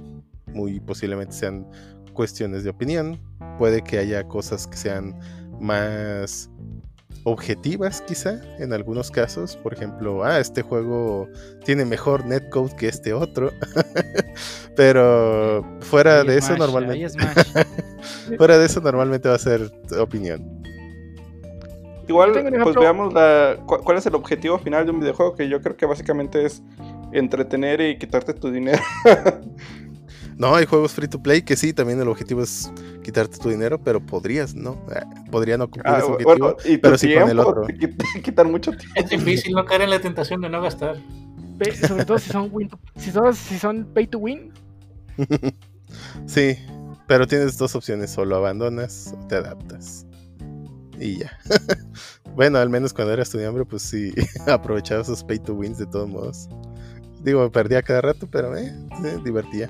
Muy posiblemente sean cuestiones de opinión. Puede que haya cosas que sean más objetivas quizá en algunos casos. Por ejemplo, ah, este juego tiene mejor netcode que este otro. Pero fuera Ahí de es eso Smash, normalmente... es. Fuera de eso normalmente va a ser opinión. Igual, pues veamos la, cu- cuál es el objetivo final de un videojuego, que yo creo que básicamente es entretener y quitarte tu dinero. No, hay juegos free to play que sí, también el objetivo es quitarte tu dinero, pero podrías, ¿no? Ah, Podría no cumplir Ah, ese objetivo. bueno, y tu pero sí con el otro. te quit- quitan mucho tiempo. Es difícil no caer en la tentación de no gastar. Sobre todo si son win, si son, si son pay to win. Sí, pero tienes dos opciones, solo abandonas o te adaptas. Y ya. bueno, al menos cuando era estudiante, pues sí, aprovechaba esos pay to wins de todos modos. Digo, perdía cada rato, pero eh, eh, divertía.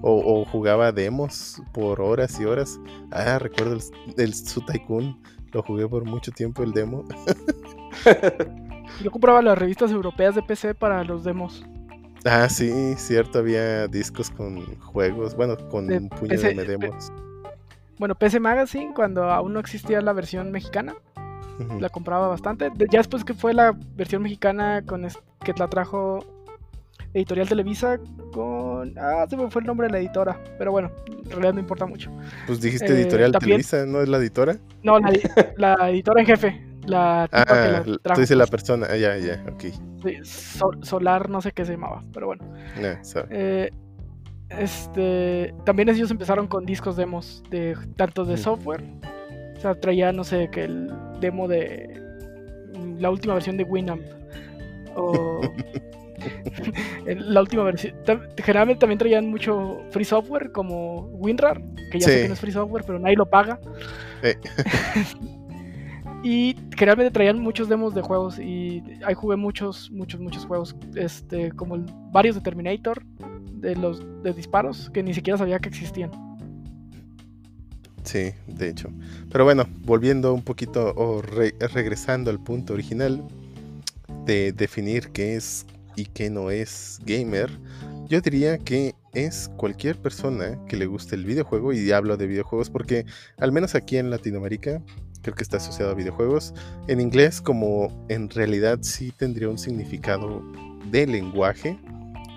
O, o jugaba demos por horas y horas. Ah, recuerdo el, el Su Tycoon. Lo jugué por mucho tiempo el demo. Yo compraba las revistas europeas de PC para los demos. Ah, sí, cierto, había discos con juegos, bueno, con De un puño PC de demos. Bueno, PC Magazine, cuando aún no existía la versión mexicana, la compraba bastante. Ya después que fue la versión mexicana con que la trajo Editorial Televisa con... Ah, se me fue el nombre de la editora, pero bueno, en realidad no importa mucho. Pues dijiste Eh, editorial también- Televisa, ¿no es la editora? No, la, la editora en jefe, la tipa que Ah, la tú dices la pues, persona. Ah, ya, ya, ok. sí, Sol- Solar, no sé qué se llamaba, pero bueno. Sabe. Eh, este, también ellos empezaron con discos demos de tanto de Ujú. software. O sea, traía, no sé, que el demo de mm, la última versión de Winamp. O la última versión. Generalmente también traían mucho free software como WinRAR, que ya sé Sí. que no es free software, pero nadie lo paga. Y generalmente traían muchos demos de juegos y ahí jugué muchos, muchos, muchos juegos, este, como el- varios de Terminator, de los de disparos, que ni siquiera sabía que existían. Sí, de hecho. Pero bueno, volviendo un poquito o re- regresando al punto original de definir qué es y qué no es gamer, yo diría que es cualquier persona que le guste el videojuego y hablo de videojuegos porque al menos aquí en Latinoamérica creo que está asociado a videojuegos. En inglés como en realidad sí tendría un significado de lenguaje,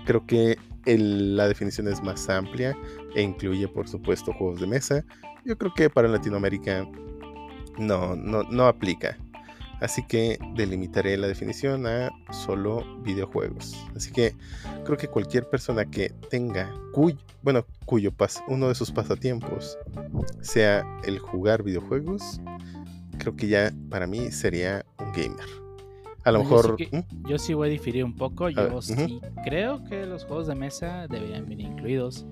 creo que la definición es más amplia e incluye por supuesto juegos de mesa, yo creo que para Latinoamérica no, no, no aplica. Así que delimitaré la definición a solo videojuegos. Así que creo que cualquier persona que tenga cuyo, bueno, cuyo pas- uno de sus pasatiempos sea el jugar videojuegos, creo que ya para mí sería un gamer. A lo Yo sí mejor... que- ¿Mm? Yo sí voy a diferir un poco. Yo ver, sí creo que los juegos de mesa deberían venir incluidos.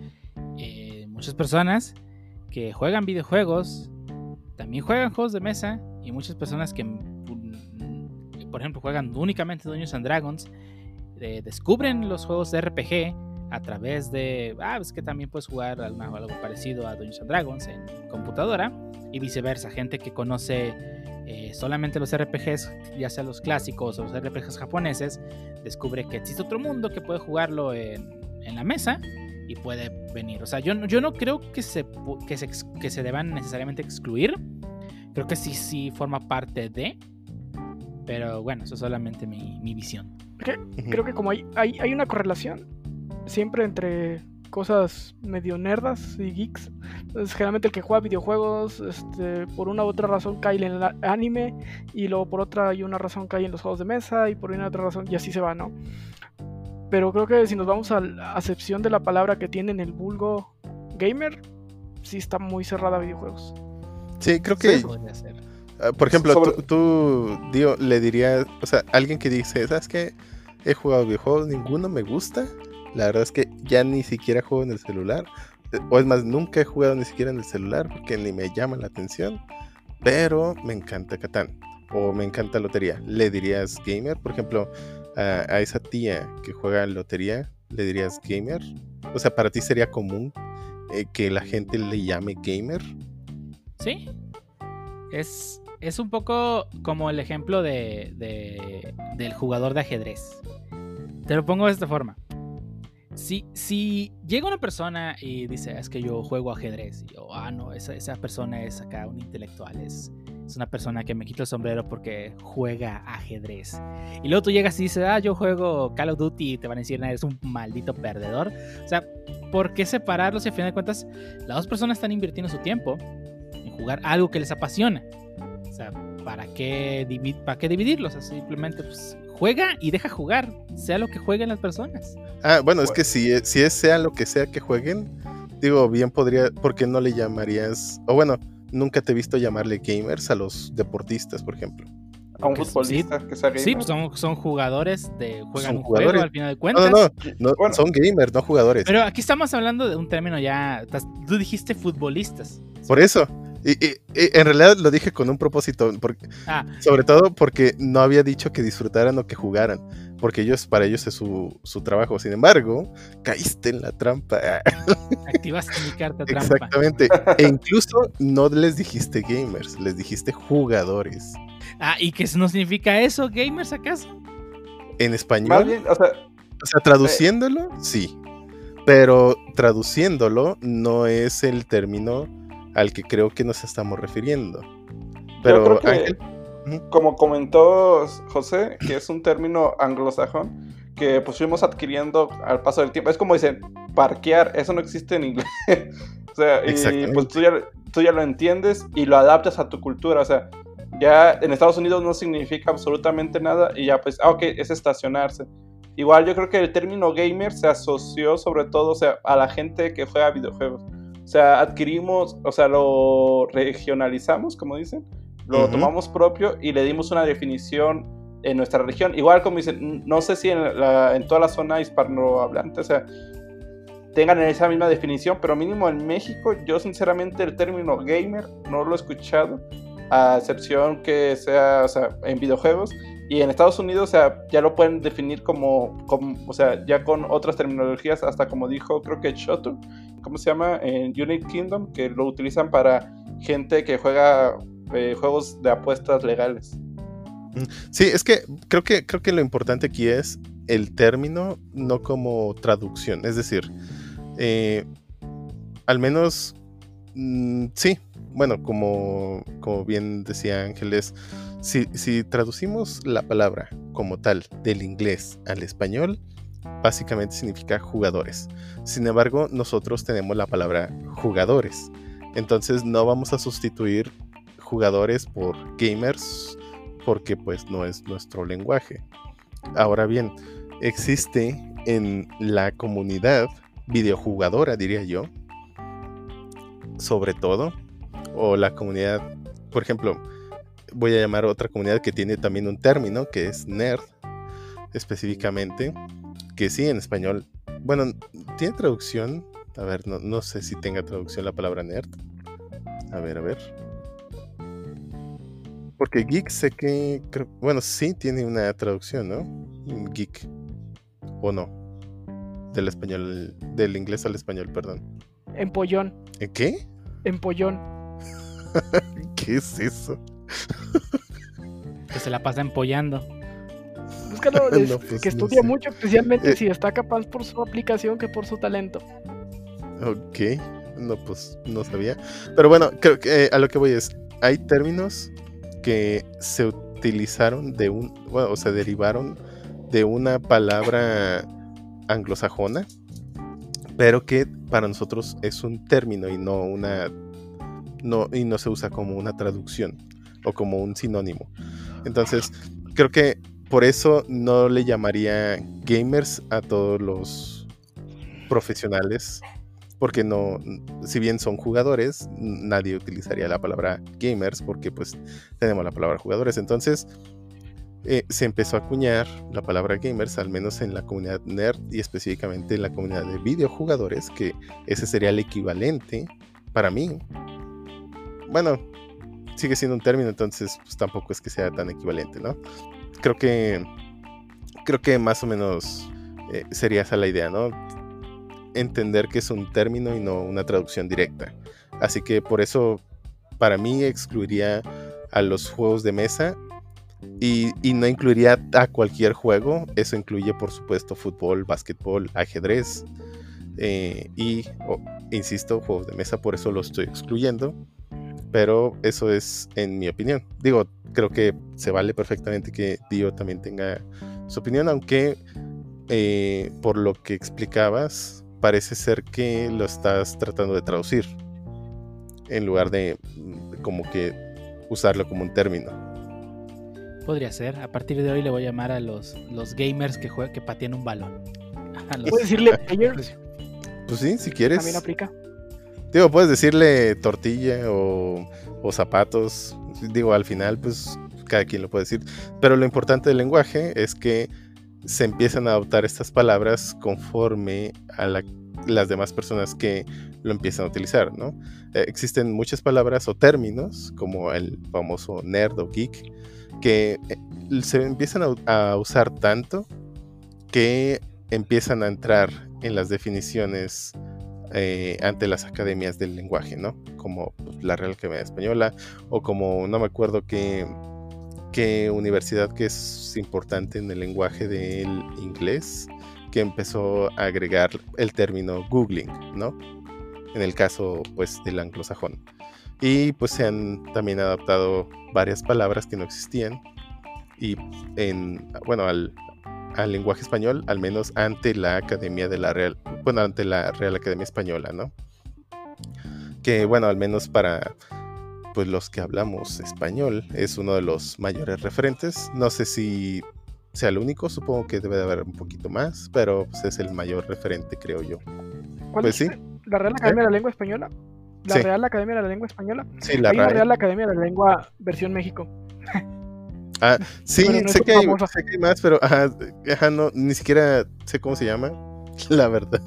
Eh, muchas personas que juegan videojuegos también juegan juegos de mesa y muchas personas que, por ejemplo, juegan únicamente Dungeons and Dragons eh, descubren los juegos de RPG a través de, ah, es que también puedes jugar algo, parecido a Dungeons and Dragons en computadora y viceversa, gente que conoce eh, solamente los RPGs, ya sea los clásicos o los RPGs japoneses, descubre que existe otro mundo que puede jugarlo en, en la mesa y puede venir. O sea, yo, yo no creo que se, que, se, que se deban necesariamente excluir. Creo que sí, sí forma parte de. Pero bueno, eso es solamente mi, mi visión. Creo que como hay, hay, hay una correlación siempre entre cosas medio nerdas y geeks. Entonces, generalmente el que juega videojuegos, este, por una u otra razón cae en el a- anime, y luego por otra y una razón cae en los juegos de mesa, y por una otra razón, y así se va, ¿no? Pero creo que si nos vamos a la acepción de la palabra que tiene en el vulgo gamer, sí está muy cerrada a videojuegos. Sí, creo que Podría ser. Por ejemplo, Sobre- tú, tú, Dio, le dirías, o sea, alguien que dice, ¿sabes qué? He jugado videojuegos, ninguno me gusta. La verdad es que ya ni siquiera juego en el celular. O es más, nunca he jugado ni siquiera en el celular porque ni me llama la atención. Pero me encanta Catán. O me encanta lotería. ¿Le dirías gamer? Por ejemplo, a, a esa tía que juega en lotería, ¿le dirías gamer? O sea, ¿para ti sería común eh, que la gente le llame gamer? Sí. Es, es un poco como el ejemplo de, de- del jugador de ajedrez. Te lo pongo de esta forma. Si, si llega una persona y dice, es que yo juego ajedrez, y yo, ah, no, esa, esa persona es acá un intelectual, es, es una persona que me quita el sombrero porque juega ajedrez. Y luego tú llegas y dices, ah, yo juego Call of Duty, y te van a decir, "Ah, eres un maldito perdedor. O sea, ¿por qué separarlos si al final de cuentas las dos personas están invirtiendo su tiempo en jugar algo que les apasiona? ¿Para qué, divi- para qué dividirlos? O sea, simplemente pues, juega y deja jugar, sea lo que jueguen las personas. Ah, bueno, es que si, es- si es sea lo que sea que jueguen, digo, bien podría, ¿por qué no le llamarías? O bueno, nunca te he visto llamarle gamers a los deportistas, por ejemplo. A un Que futbolista que sea gamer. Sí, pues son, son jugadores de juegan Son un jugadores. juego al final de cuentas. no, no, no, Bueno. son gamers, no jugadores. Pero aquí estamos hablando de un término ya. Tú dijiste futbolistas. Por eso. Y, y- y en realidad lo dije con un propósito, porque, Ah, sobre todo porque no había dicho que disfrutaran o que jugaran, porque ellos, para ellos es su, su trabajo. Sin embargo, caíste en la trampa. activaste mi carta trampa. Exactamente. E incluso no les dijiste gamers, les dijiste jugadores. Ah, ¿y qué no significa eso, gamers, acaso? En Más español, bien, o sea, o sea, traduciéndolo, sí. Pero traduciéndolo no es el término al que creo que nos estamos refiriendo. Pero yo creo que, Ángel, como comentó José, que es un término anglosajón, que pues fuimos adquiriendo al paso del tiempo. Es como dicen, parquear, eso no existe en inglés. o sea, y pues tú ya, tú ya lo entiendes y lo adaptas a tu cultura. O sea, ya en Estados Unidos no significa absolutamente nada y ya pues, ah, ok, es estacionarse. Igual yo creo que el término gamer se asoció sobre todo o sea, a la gente que juega videojuegos. O sea, adquirimos, o sea, lo regionalizamos, como dicen, lo tomamos propio y le dimos una definición en nuestra región. Igual como dicen, no sé si en, en toda la zona hispanohablante, o sea, tengan esa misma definición, pero mínimo en México, yo sinceramente el término gamer no lo he escuchado, a excepción que sea, o sea en videojuegos. Y en Estados Unidos, o sea, ya lo pueden definir como, como, o sea, ya con otras terminologías, hasta como dijo, creo que Shoto, ¿cómo se llama? En United Kingdom, que lo utilizan para gente que juega eh, juegos de apuestas legales. Mm, sí, es que creo que creo que lo importante aquí es el término, no como traducción. Es decir, eh, al menos mm, sí, bueno, como, como bien decía Ángeles, si, traducimos la palabra como tal del inglés al español, básicamente significa jugadores. Sin embargo, nosotros tenemos la palabra jugadores. Entonces no vamos a sustituir jugadores por gamers porque pues no es nuestro lenguaje. Ahora bien, existe en la comunidad videojugadora, diría yo, sobre todo, o la comunidad, por ejemplo, voy a llamar a otra comunidad que tiene también un término que es nerd, específicamente, que sí en español, bueno, tiene traducción, a ver, no, no sé si tenga traducción la palabra nerd, a ver, a ver. Porque geek sé que, bueno, sí tiene una traducción, ¿no? Geek, o no, del español, del inglés al español, perdón. Empollón. ¿En qué? Empollón. ¿Qué es eso? que se la pasa empollando. Búscalo, pues, que estudia mucho, especialmente eh. si está capaz por su aplicación que por su talento. Ok, no, pues no sabía. Pero bueno, creo que eh, a lo que voy es, hay términos que se utilizaron de un, bueno, o se derivaron de una palabra anglosajona, pero que para nosotros es un término y no una no, y no se usa como una traducción o como un sinónimo. Entonces, creo que por eso no le llamaría gamers a todos los profesionales, porque no, si bien son jugadores, nadie utilizaría la palabra gamers porque pues tenemos la palabra jugadores. Entonces, eh, se empezó a acuñar la palabra gamers, al menos en la comunidad nerd y específicamente en la comunidad de videojugadores, que ese sería el equivalente para mí bueno, sigue siendo un término, entonces pues, tampoco es que sea tan equivalente, ¿no? Creo que, creo que más o menos eh, sería esa la idea, ¿no? Entender que es un término y no una traducción directa. Así que por eso, para mí, excluiría a los juegos de mesa y, no incluiría a cualquier juego. Eso incluye, por supuesto, fútbol, básquetbol, ajedrez. Eh, y, insisto, juegos de mesa, por eso lo estoy excluyendo. Pero eso es en mi opinión. Digo, creo que se vale perfectamente que Dio también tenga su opinión, aunque eh, por lo que explicabas, parece ser que lo estás tratando de traducir en lugar de mm, como que usarlo como un término. Podría ser. A partir de hoy le voy a llamar a los, los gamers que, juegan, que patean un balón. ¿Puedes decirle players? Pues sí, si quieres. También aplica. Digo, puedes decirle tortilla o, zapatos. Digo, al final, pues cada quien lo puede decir. Pero lo importante del lenguaje es que se empiezan a adoptar estas palabras conforme a las demás personas que lo empiezan a utilizar, ¿no? Eh, existen muchas palabras o términos, como el famoso nerd o geek, que eh, se empiezan a usar tanto que empiezan a entrar en las definiciones eh, ante las academias del lenguaje, ¿no? Como pues, la Real Academia Española o como no me acuerdo qué, qué universidad que es importante en el lenguaje del inglés que empezó a agregar el término googling, ¿no? En el caso pues del anglosajón. Y pues se han también adaptado varias palabras que no existían y en bueno al, al lenguaje español, al menos ante la Academia de la Real, bueno, ante la Real Academia Española, ¿no? Que bueno, al menos para pues los que hablamos español es uno de los mayores referentes. No sé si sea el único, supongo que debe de haber un poquito más, pero pues, es el mayor referente, creo yo. ¿Cuál Pues es? sí. ¿La Real Academia de la Lengua Española? ¿La Sí. Real Academia de la Lengua Española? Sí, la Hay RAE. Real Academia de la Lengua versión México. Sí, no es sé, que hay, famosa. sé que hay más, pero ajá, ajá, no, ni siquiera sé cómo se llama, la verdad.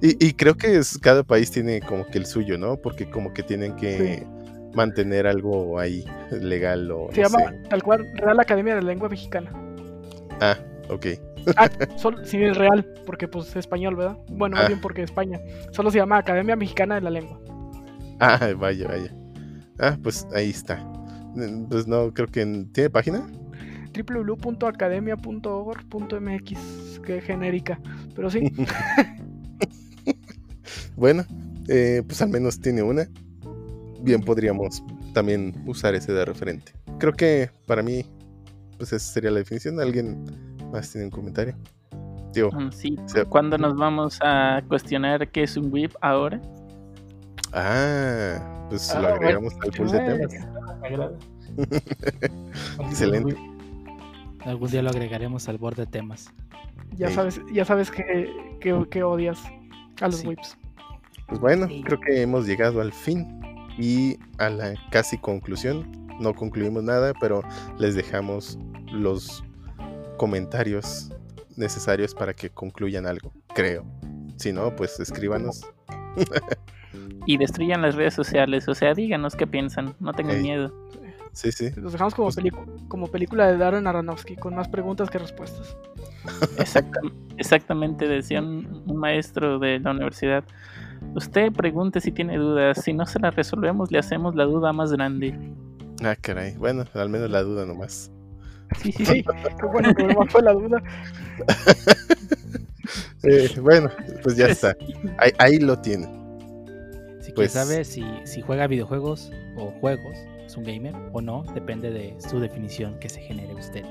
Y, y creo que es, cada país tiene como que el suyo, ¿no? Porque como que tienen que mantener algo ahí legal o Se no llama sé. tal cual Real Academia de la Lengua Mexicana. Ah, ok. Ah, solo, sí, es real, porque pues es español, ¿verdad? Bueno, más Ah. bien porque España. Solo se llama Academia Mexicana de la Lengua. Ah, vaya, vaya. Ah, pues ahí está. Pues no, creo que en- tiene página. www.academia.org.mx, que genérica. Pero sí, Bueno, eh, pues al menos tiene una. Bien, podríamos también usar ese de referente. Creo que para mí, pues esa sería la definición. ¿Alguien más tiene un comentario? Digo, Mm, Sí. ¿cuándo nos vamos a cuestionar qué es un whip ahora? Ah, pues Ah, lo agregamos bueno, al pool de temas. Excelente. Algún día lo agregaremos al board de temas. ya sabes, ya sabes que, que, que odias a los Sí. whips. Pues bueno, Sí. creo que hemos llegado al fin y a la casi conclusión. No concluimos nada, pero les dejamos los comentarios necesarios para que concluyan algo, creo. Si no, pues escríbanos. Y destruyan las redes sociales, o sea, díganos qué piensan, no tengan miedo. Sí, sí. Los dejamos como, como película de Darren Aronofsky, con más preguntas que respuestas. Exacta- exactamente, decía un, un maestro de la universidad. Usted pregunte si tiene dudas, si no se las resolvemos, le hacemos la duda más grande. Ah, caray. Bueno, al menos la duda nomás. Sí, sí, Sí, sí. qué bueno que no fue la duda. Eh, bueno, pues ya está. Ahí, ahí lo tienen. Pues- quiere saber si, si juega videojuegos o juegos, es un gamer o no, depende de su definición que se genere usted.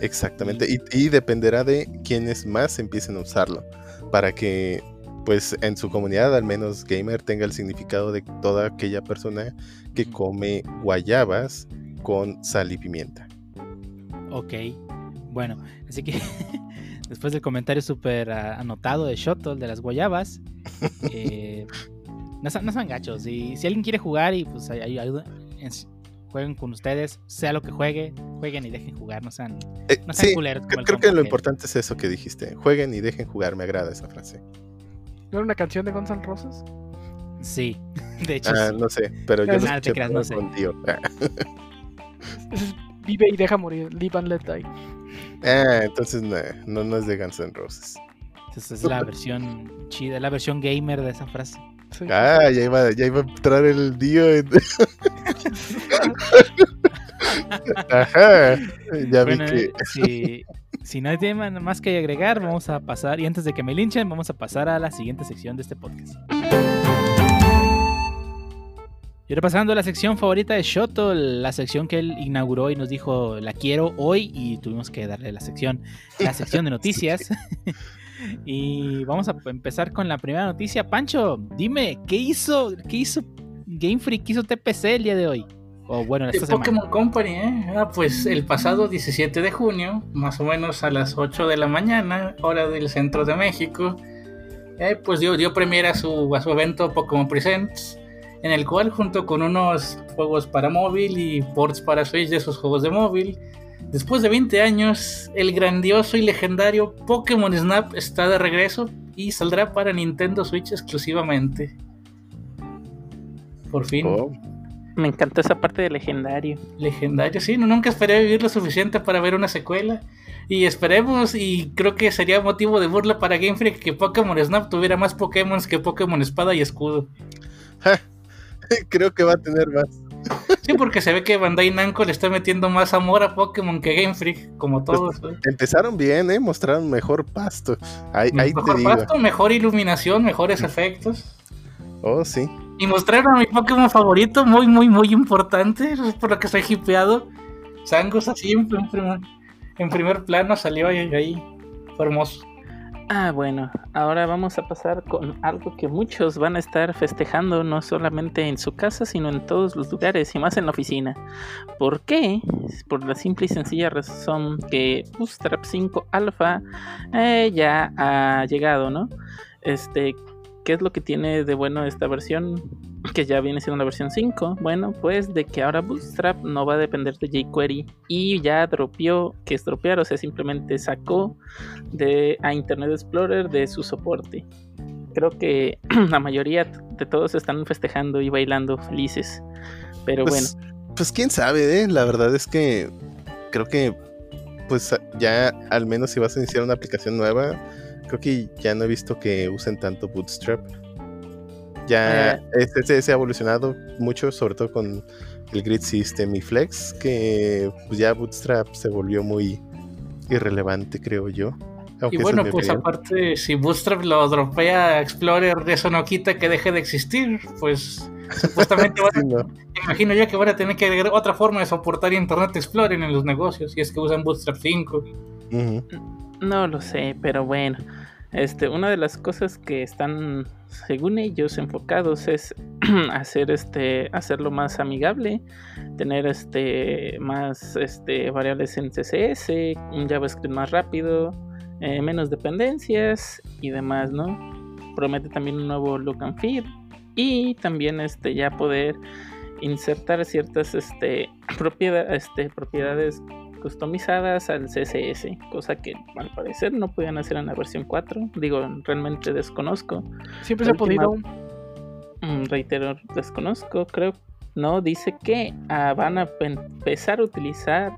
Exactamente. Y, y dependerá de quienes más empiecen a usarlo. Para que, pues, en su comunidad, al menos gamer, tenga el significado de toda aquella persona que come guayabas con sal y pimienta. Ok, bueno, así que después del comentario súper ah, anotado de Shotol de las guayabas, eh, no, sean, no sean gachos. Y si alguien quiere jugar y pues en- jueguen con ustedes, sea lo que juegue, jueguen y dejen jugar, no sean, Eh, no sean sí, culeros como creo, el creo que lo importante es eso que dijiste. Jueguen y dejen jugar. Me agrada esa frase. ¿No era una canción de Guns N' Roses? Sí, de hecho Ah, sí. no sé, pero yo Ah, lo te creas, no sé. Ah, Vive y deja morir, live and let die. ah, entonces no, no, no es de Guns N' Roses. Esa es la versión chida, la versión gamer de esa frase. Sí. Ah, ya iba, ya iba a entrar el Dio. en- Ajá, ya vi Bueno, que... eh, si, si no hay tema más que agregar, vamos a pasar, y antes de que me linchen, vamos a pasar a la siguiente sección de este podcast. Y ahora pasando a la sección favorita de Shoto, la sección que él inauguró y nos dijo, la quiero hoy, y tuvimos que darle la sección, la sección de noticias. Y vamos a empezar con la primera noticia. Pancho, dime, ¿qué hizo, qué hizo Game Freak, qué hizo TPC el día de hoy? O bueno, semana. Pokémon Company, ¿eh? Ah, pues el pasado 17 de junio, más o menos a las 8 de la mañana, hora del centro de México, eh, pues dio, dio premiera a su, a su evento Pokémon Presents, en el cual junto con unos juegos para móvil y ports para Switch de esos juegos de móvil, después de 20 años, el grandioso y legendario Pokémon Snap está de regreso y saldrá para Nintendo Switch exclusivamente. Por fin. Oh, Me encantó esa parte de legendario. Legendario, sí, no, nunca esperé vivir lo suficiente para ver una secuela. Y esperemos, y creo que sería motivo de burla para Game Freak que Pokémon Snap tuviera más Pokémon que Pokémon Espada y Escudo. creo que va a tener más. Sí, porque se ve que Bandai Namco le está metiendo más amor a Pokémon que Game Freak, como todos. ¿eh? Empezaron bien, ¿eh? Mostraron mejor pasto. Ahí, ahí te Mejor digo. pasto, mejor iluminación, mejores efectos. Oh, sí. Y mostraron a mi Pokémon favorito, muy, muy, muy importante, es por lo que estoy hipeado. Sangus así en, en- en primer plano salió ahí, ahí. Fue hermoso. Ah, bueno, ahora vamos a pasar con algo que muchos van a estar festejando, no solamente en su casa, sino en todos los lugares y más en la oficina. ¿Por qué? Por la simple y sencilla razón que Bootstrap 5 Alpha eh, ya ha llegado, ¿no? Este, ¿qué es lo que tiene de bueno esta versión? Que ya viene siendo la versión 5. Bueno, pues de que ahora Bootstrap no va a depender de jQuery y ya dropeó, que es dropear, o sea, simplemente sacó de, a Internet Explorer de su soporte. Creo que la mayoría de todos están festejando y bailando felices. Pero Pues, bueno, pues quién sabe, ¿eh? La verdad es que creo que pues ya al menos si vas a iniciar una aplicación nueva, creo que ya no he visto que usen tanto Bootstrap. Ya Eh. este, este se ha evolucionado mucho, sobre todo con el Grid System y Flex, que pues ya Bootstrap se volvió muy irrelevante, creo yo. Aunque Y bueno, pues opinión. aparte, si Bootstrap lo dropea a Explorer, eso no quita que deje de existir. Pues supuestamente van a- Sí, no. imagino yo que van a tener que agregar otra forma de soportar Internet Explorer en los negocios, si es que usan Bootstrap 5. Ujú. no lo sé, pero bueno. Este, una de las cosas que están, según ellos, enfocados es hacer este, hacerlo más amigable, tener este, más este, variables en CSS, un JavaScript más rápido, eh, menos dependencias y demás, ¿no? Promete también un nuevo look and feel y también este, ya poder insertar ciertas este, propiedad- este, propiedades customizadas al CSS, cosa que al parecer no podían hacer en la versión 4. Digo, realmente desconozco. Siempre se ha podido. Mm, reitero, desconozco, creo. No, dice que ah, van a pe- empezar a utilizar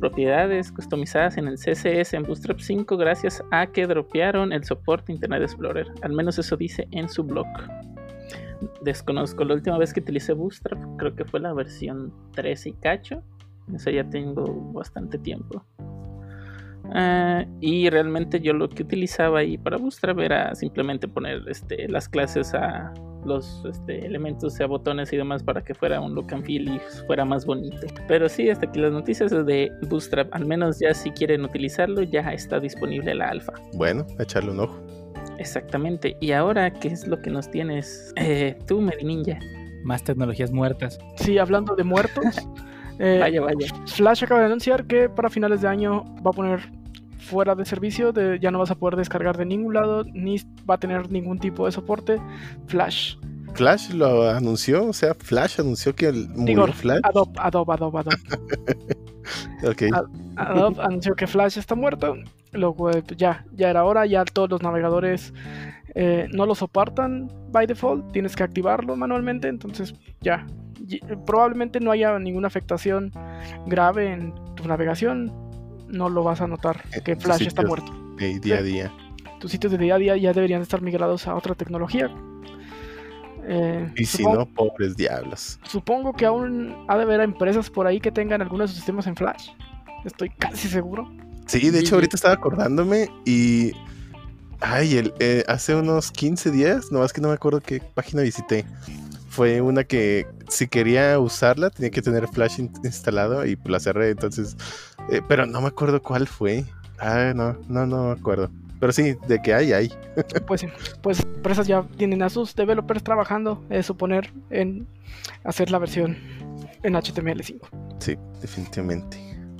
propiedades customizadas en el CSS en Bootstrap 5 gracias a que dropearon el soporte Internet Explorer. Al menos eso dice en su blog. Desconozco, la última vez que utilicé Bootstrap creo que fue la versión 13 y cacho. Eso ya tengo bastante tiempo. Ah, y realmente yo lo que utilizaba ahí para Bootstrap era simplemente poner este, las clases a los este, elementos, a botones y demás para que fuera un look and feel y fuera más bonito. Pero sí, hasta aquí las noticias de Bootstrap, al menos ya si quieren utilizarlo, ya está disponible la alfa. Bueno, a echarle un ojo. Exactamente. Y ahora, ¿qué es lo que nos tienes eh, tú, Meri Ninja? Más tecnologías muertas. Sí, hablando de muertos. eh, Vaya, vaya. Flash acaba de anunciar que para finales de año va a poner fuera de servicio, de, ya no vas a poder descargar de ningún lado, ni va a tener ningún tipo de soporte Flash. Flash lo anunció, o sea, Flash anunció que el Digo, Flash. Adobe, Adobe, Adobe, Adobe. Ok. Ah, Adobe anunció que Flash está muerto. Luego eh, ya, ya era hora, ya todos los navegadores eh, no lo soportan by default, tienes que activarlo manualmente, entonces ya. Y- probablemente no haya ninguna afectación grave en tu navegación, no lo vas a notar Eh, que Flash está muerto. de día a día. Tus sitios de día a día ya deberían estar migrados a otra tecnología. Eh, Y si supongo- no, pobres diablos. Supongo que aún ha de haber empresas por ahí que tengan algunos de sus sistemas en Flash. Estoy casi seguro. Sí, de hecho, ahorita estaba acordándome y. Ay, el, eh, hace unos 15 días, nomás que no me acuerdo qué página visité. Fue una que si quería usarla tenía que tener Flash in- instalado y la cerré, entonces. eh, pero no me acuerdo cuál fue. Ah, no, no, no me acuerdo. Pero sí, de que hay, hay. Pues, sí, pues empresas ya tienen a sus developers trabajando, es suponer, en hacer la versión en HTML5. Sí, definitivamente.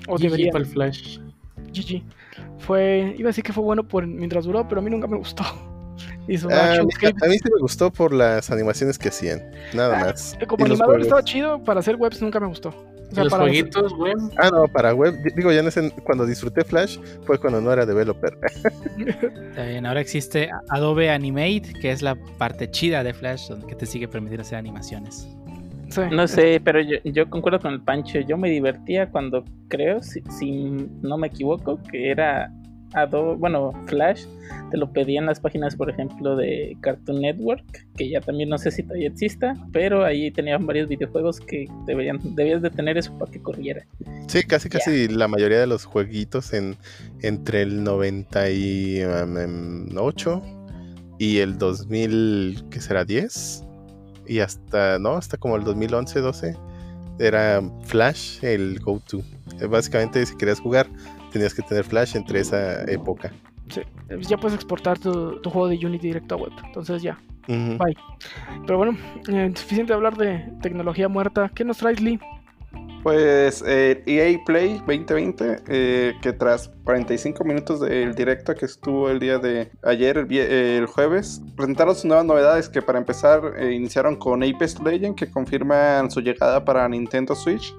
O GG debería. el Flash. GG. Fue, iba a decir que fue bueno por mientras duró, pero a mí nunca me gustó. Y su Ah, a, mí sí me gustó por las animaciones que hacían, nada Ah, más. eh, como animador estaba chido, para hacer webs nunca me gustó. O sea, los para jueguitos, güey. Ah, no, para web. Digo, ya en ese, cuando disfruté Flash fue cuando no era developer. Está bien, ahora existe Adobe Animate, que es la parte chida de Flash, donde que te sigue permitir hacer animaciones. sí, No sé, pero yo, yo concuerdo con el Pancho. Yo me divertía cuando creo, si, si no me equivoco, que era Adobe, bueno, Flash, te lo pedían las páginas, por ejemplo, de Cartoon Network, que ya también no sé si todavía exista, pero ahí tenían varios videojuegos que deberían, debías de tener eso para que corriera. Sí, casi casi la mayoría de los jueguitos en entre el 98 y el 2000, ¿qué será? 10 y hasta no, hasta como el 2011, 12 era Flash el go-to. Eh, Básicamente si querías jugar tenías que tener Flash entre esa época. Sí, eh, ya puedes exportar tu, tu juego de Unity directo a web. Entonces ya. Bye. Pero bueno, eh, suficiente hablar de tecnología muerta. ¿Qué nos traes, Lee? Pues eh, EA Play 2020, eh, que tras 45 minutos del directo que estuvo el día de ayer, el, eh, el jueves, presentaron sus nuevas novedades que para empezar eh, iniciaron con Apex Legend, que confirman su llegada para Nintendo Switch.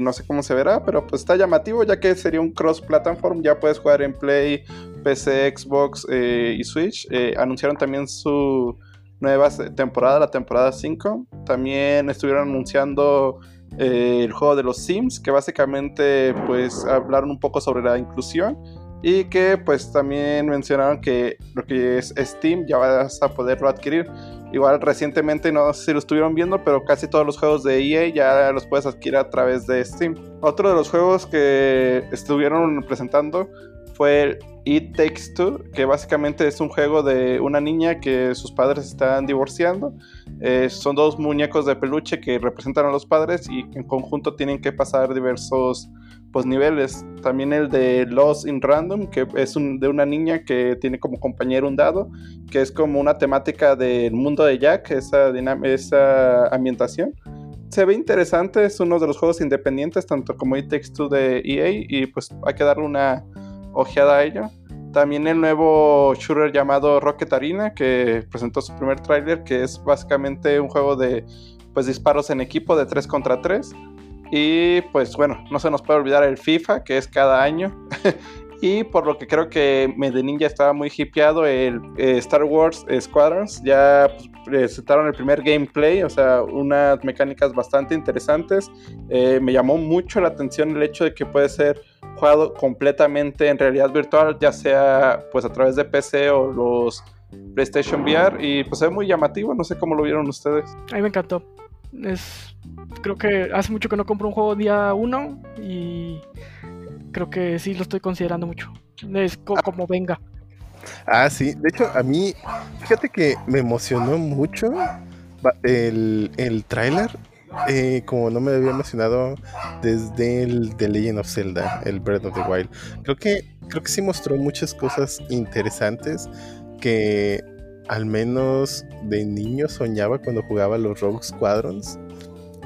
No sé cómo se verá, pero pues está llamativo ya que sería un cross-platform, ya puedes jugar en Play, PC, Xbox eh, y Switch. Eh, anunciaron también su nueva temporada, la temporada 5. También estuvieron anunciando eh, el juego de los Sims, que básicamente pues hablaron un poco sobre la inclusión y que pues también mencionaron que lo que es Steam ya vas a poderlo adquirir. Igual recientemente, no sé si lo estuvieron viendo, pero casi todos los juegos de EA ya los puedes adquirir a través de Steam. Otro de los juegos que estuvieron presentando fue el It Takes Two, que básicamente es un juego de una niña que sus padres están divorciando. Eh, son dos muñecos de peluche que representan a los padres y en conjunto tienen que pasar diversos pues, niveles. También el de Lost in Random, que es de una niña que tiene como compañero un dado, que es como una temática del mundo de Jack, esa, esa ambientación. Se ve interesante, es uno de los juegos independientes, tanto como Two de EA, y pues hay que darle una ojeada a ello. También el nuevo shooter llamado Rocket Arena, que presentó su primer tráiler, que es básicamente un juego de pues, disparos en equipo de 3 contra 3. Y pues bueno, no se nos puede olvidar el FIFA, que es cada año. y por lo que creo que Medellín ya estaba muy hipeado, el eh, Star Wars Squadrons ya pues, presentaron el primer gameplay, o sea, unas mecánicas bastante interesantes. Eh, me llamó mucho la atención el hecho de que puede ser jugado completamente en realidad virtual, ya sea pues a través de PC o los PlayStation VR y pues es muy llamativo, no sé cómo lo vieron ustedes. A mí me encantó. Es, creo que hace mucho que no compro un juego día uno y creo que sí lo estoy considerando mucho. Es co- como venga. Ah, sí. De hecho, a mí, fíjate que me emocionó mucho el, el tráiler. eh, como no me había emocionado desde el The Legend of Zelda, el Breath of the Wild. Creo que, creo que sí mostró muchas cosas interesantes que al menos de niño soñaba cuando jugaba los Rogue Squadrons.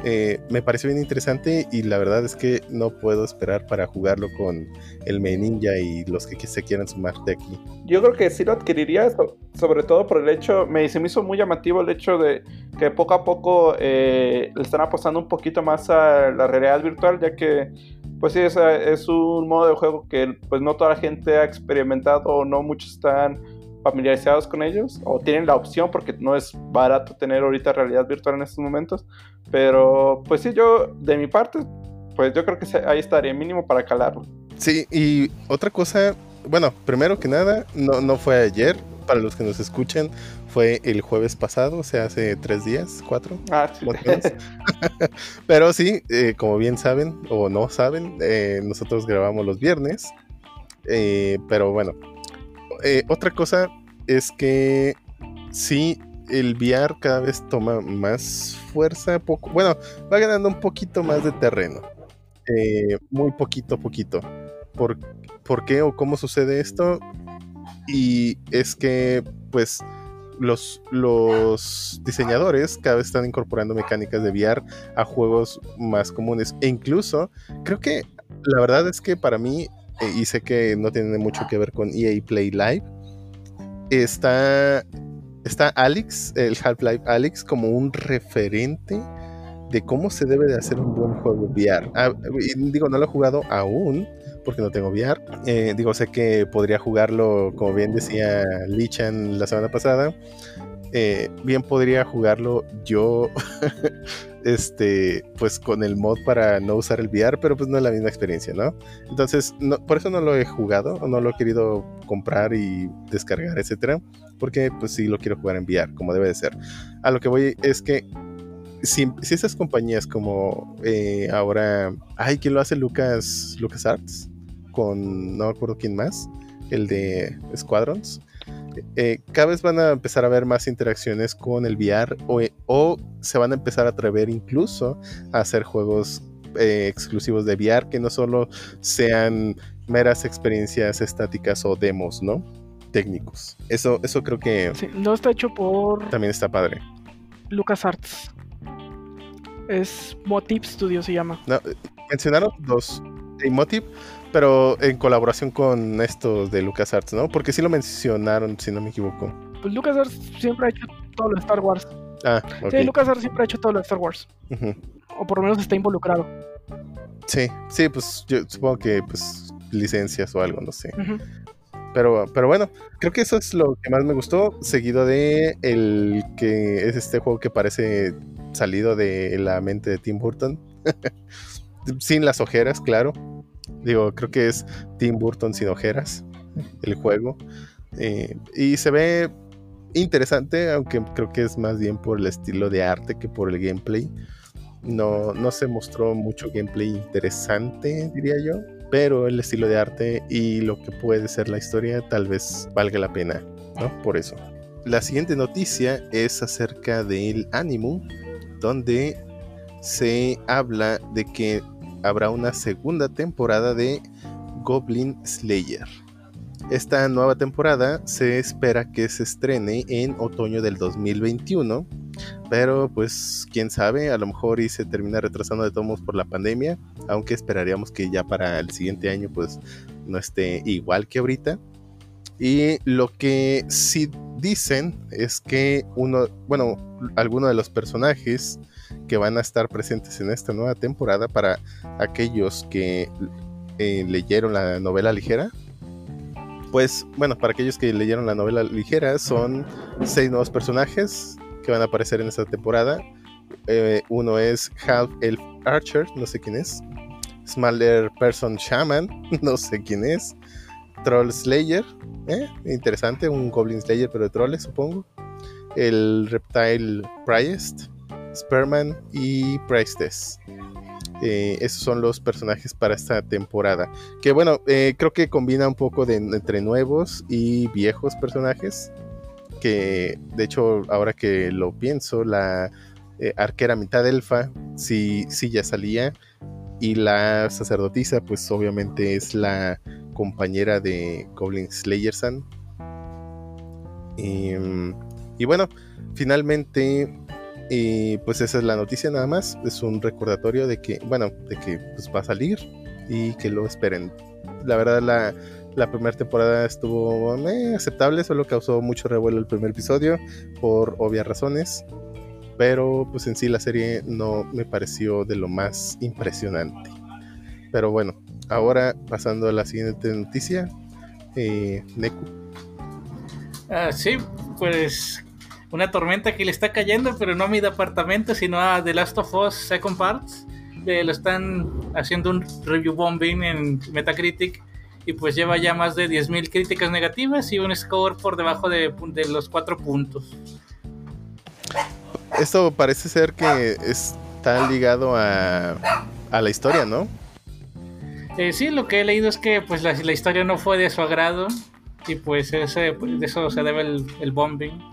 Eh, me pareció bien interesante y la verdad es que no puedo esperar para jugarlo con el Me Ninja y los que se quieran sumar de aquí. Yo creo que sí lo adquiriría, so- sobre todo por el hecho, me, se me hizo muy llamativo el hecho de que poco a poco eh, le están apostando un poquito más a la realidad virtual, ya que, pues sí, es, es un modo de juego que pues no toda la gente ha experimentado no muchos están familiarizados con ellos o tienen la opción porque no es barato tener ahorita realidad virtual en estos momentos. Pero pues sí, yo de mi parte, pues yo creo que ahí estaría mínimo para calarlo. Sí, y otra cosa, bueno, primero que nada, no, no fue ayer, para los que nos escuchan, fue el jueves pasado, o sea, hace tres días, cuatro. Ah, sí. Pero sí, eh, como bien saben o no saben, eh, nosotros grabamos los viernes. Eh, pero bueno, eh, otra cosa es que sí, el VR cada vez toma más fuerza, poco, bueno, va ganando un poquito más de terreno. Eh, muy poquito poquito. ¿Por, ¿Por qué o cómo sucede esto? Y es que, pues, los, los diseñadores cada vez están incorporando mecánicas de VR a juegos más comunes. E incluso, creo que la verdad es que para mí, y sé que no tiene mucho que ver con EA Play Live, está, está Alex, el Half-Life Alex, como un referente de cómo se debe de hacer un buen juego VR. Ah, digo, no lo he jugado aún, porque no tengo VR. Eh, digo, sé que podría jugarlo, como bien decía Lichan la semana pasada. Eh, bien podría jugarlo yo, este, pues con el mod para no usar el VR, pero pues no es la misma experiencia, ¿no? Entonces, no, por eso no lo he jugado, no lo he querido comprar y descargar, etcétera, porque pues sí lo quiero jugar en VR, como debe de ser. A lo que voy es que si, si esas compañías como eh, ahora, ay, ¿quién lo hace? Lucas, Lucas Arts, con no me acuerdo quién más, el de Squadrons. Eh, cada vez van a empezar a ver más interacciones con el VR o, o se van a empezar a atrever incluso a hacer juegos eh, exclusivos de VR que no solo sean meras experiencias estáticas o demos, ¿no? Técnicos. Eso, eso creo que Sí, no está hecho por también está padre. LucasArts. Es Motive Studio se llama. No, eh, mencionaron dos Emotive, pero en colaboración con estos de LucasArts, ¿no? Porque sí lo mencionaron, si no me equivoco. Pues LucasArts siempre ha hecho todo lo de Star Wars. Ah, ok. Sí, LucasArts siempre ha hecho todo lo de Star Wars. O por lo menos está involucrado. Sí, sí, pues yo supongo que pues licencias o algo, no sé. Pero, pero bueno, creo que eso es lo que más me gustó, seguido de el que es este juego que parece salido de la mente de Tim Burton. sin las ojeras, claro. Digo, creo que es Tim Burton sin ojeras, el juego. Eh, y se ve interesante, aunque creo que es más bien por el estilo de arte que por el gameplay. No, no se mostró mucho gameplay interesante, diría yo pero el estilo de arte y lo que puede ser la historia tal vez valga la pena, ¿no? Por eso. La siguiente noticia es acerca del Animu, donde se habla de que habrá una segunda temporada de Goblin Slayer. Esta nueva temporada se espera que se estrene en otoño del 2021, pero pues quién sabe, a lo mejor y se termina retrasando de todos modos por la pandemia, aunque esperaríamos que ya para el siguiente año pues no esté igual que ahorita. Y lo que sí dicen es que uno, bueno, algunos de los personajes que van a estar presentes en esta nueva temporada para aquellos que eh, leyeron la novela ligera, pues bueno, para aquellos que leyeron la novela ligera son seis nuevos personajes que van a aparecer en esta temporada. Eh, uno es Half Elf Archer, no sé quién es. Smaller Person Shaman, no sé quién es. Troll Slayer, eh, interesante, un Goblin Slayer pero de trolls supongo. El Reptile Priest, Sperman y Priestess. Eh, esos son los personajes para esta temporada. Que bueno, eh, creo que combina un poco de entre nuevos y viejos personajes. Que de hecho, ahora que lo pienso, la eh, arquera mitad elfa sí, sí ya salía. Y la sacerdotisa, pues obviamente es la compañera de Goblin Slayer San. Y, y bueno, finalmente y pues esa es la noticia nada más. Es un recordatorio de que, bueno, de que pues, va a salir y que lo esperen. La verdad, la, la primera temporada estuvo eh, aceptable, solo causó mucho revuelo el primer episodio por obvias razones. Pero pues en sí la serie no me pareció de lo más impresionante. Pero bueno, ahora pasando a la siguiente noticia. Eh, Neku. Ah, sí, pues una tormenta que le está cayendo, pero no a mi departamento, sino a The Last of Us Second Parts. Eh, lo están haciendo un review bombing en Metacritic y pues lleva ya más de 10.000 críticas negativas y un score por debajo de, de los 4 puntos. Esto parece ser que está ligado a, a la historia, ¿no? Eh, sí, lo que he leído es que pues la, la, historia no fue de su agrado y pues ese, de eso se debe el, el bombing.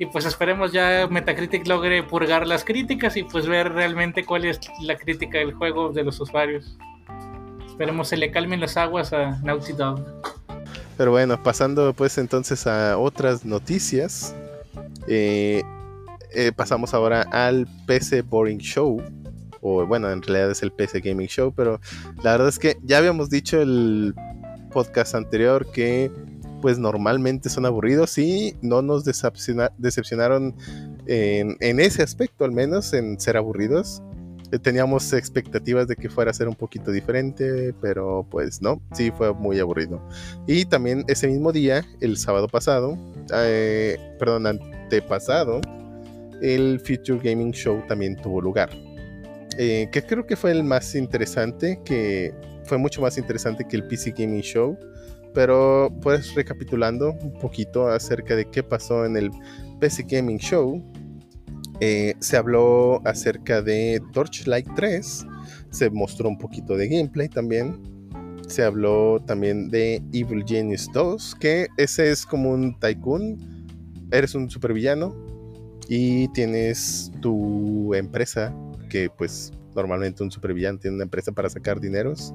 Y pues esperemos ya Metacritic logre purgar las críticas y pues ver realmente cuál es la crítica del juego de los usuarios. Esperemos se le calmen las aguas a Naughty Dog. Pero bueno, pasando pues entonces a otras noticias. Eh, eh, pasamos ahora al PC Boring Show. O bueno, en realidad es el PC Gaming Show. Pero la verdad es que ya habíamos dicho el podcast anterior que pues normalmente son aburridos y no nos decepciona, decepcionaron en, en, ese aspecto, al menos en ser aburridos. Eh, teníamos expectativas de que fuera a ser un poquito diferente, pero pues no, sí fue muy aburrido. Y también ese mismo día, el sábado pasado, eh, perdón, antepasado, el Future Gaming Show también tuvo lugar. Eh, que creo que fue el más interesante, que fue mucho más interesante que el PC Gaming Show. Pero pues recapitulando un poquito acerca de qué pasó en el PC Gaming Show, eh, se habló acerca de Torchlight 3, se mostró un poquito de gameplay también, se habló también de Evil Genius 2, que ese es como un tycoon, eres un supervillano y tienes tu empresa que pues normalmente un supervillano tiene una empresa para sacar dineros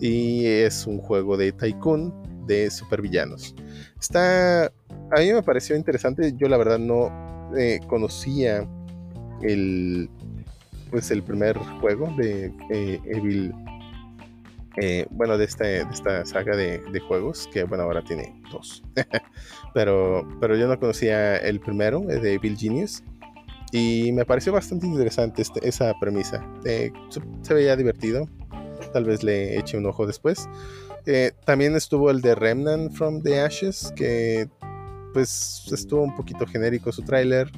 y es un juego de tycoon de supervillanos. Está, a mí me pareció interesante, yo la verdad no eh, conocía el, pues el primer juego de eh, Evil, eh, bueno, de, esta, de esta saga de, de, juegos, que bueno, ahora tiene dos, pero, pero yo no conocía el primero, de Evil Genius. Y me pareció bastante interesante este, esa premisa. Eh, se, veía divertido. Tal vez le eche un ojo después. Eh, también estuvo el de Remnant from the Ashes, que pues estuvo un poquito genérico su tráiler.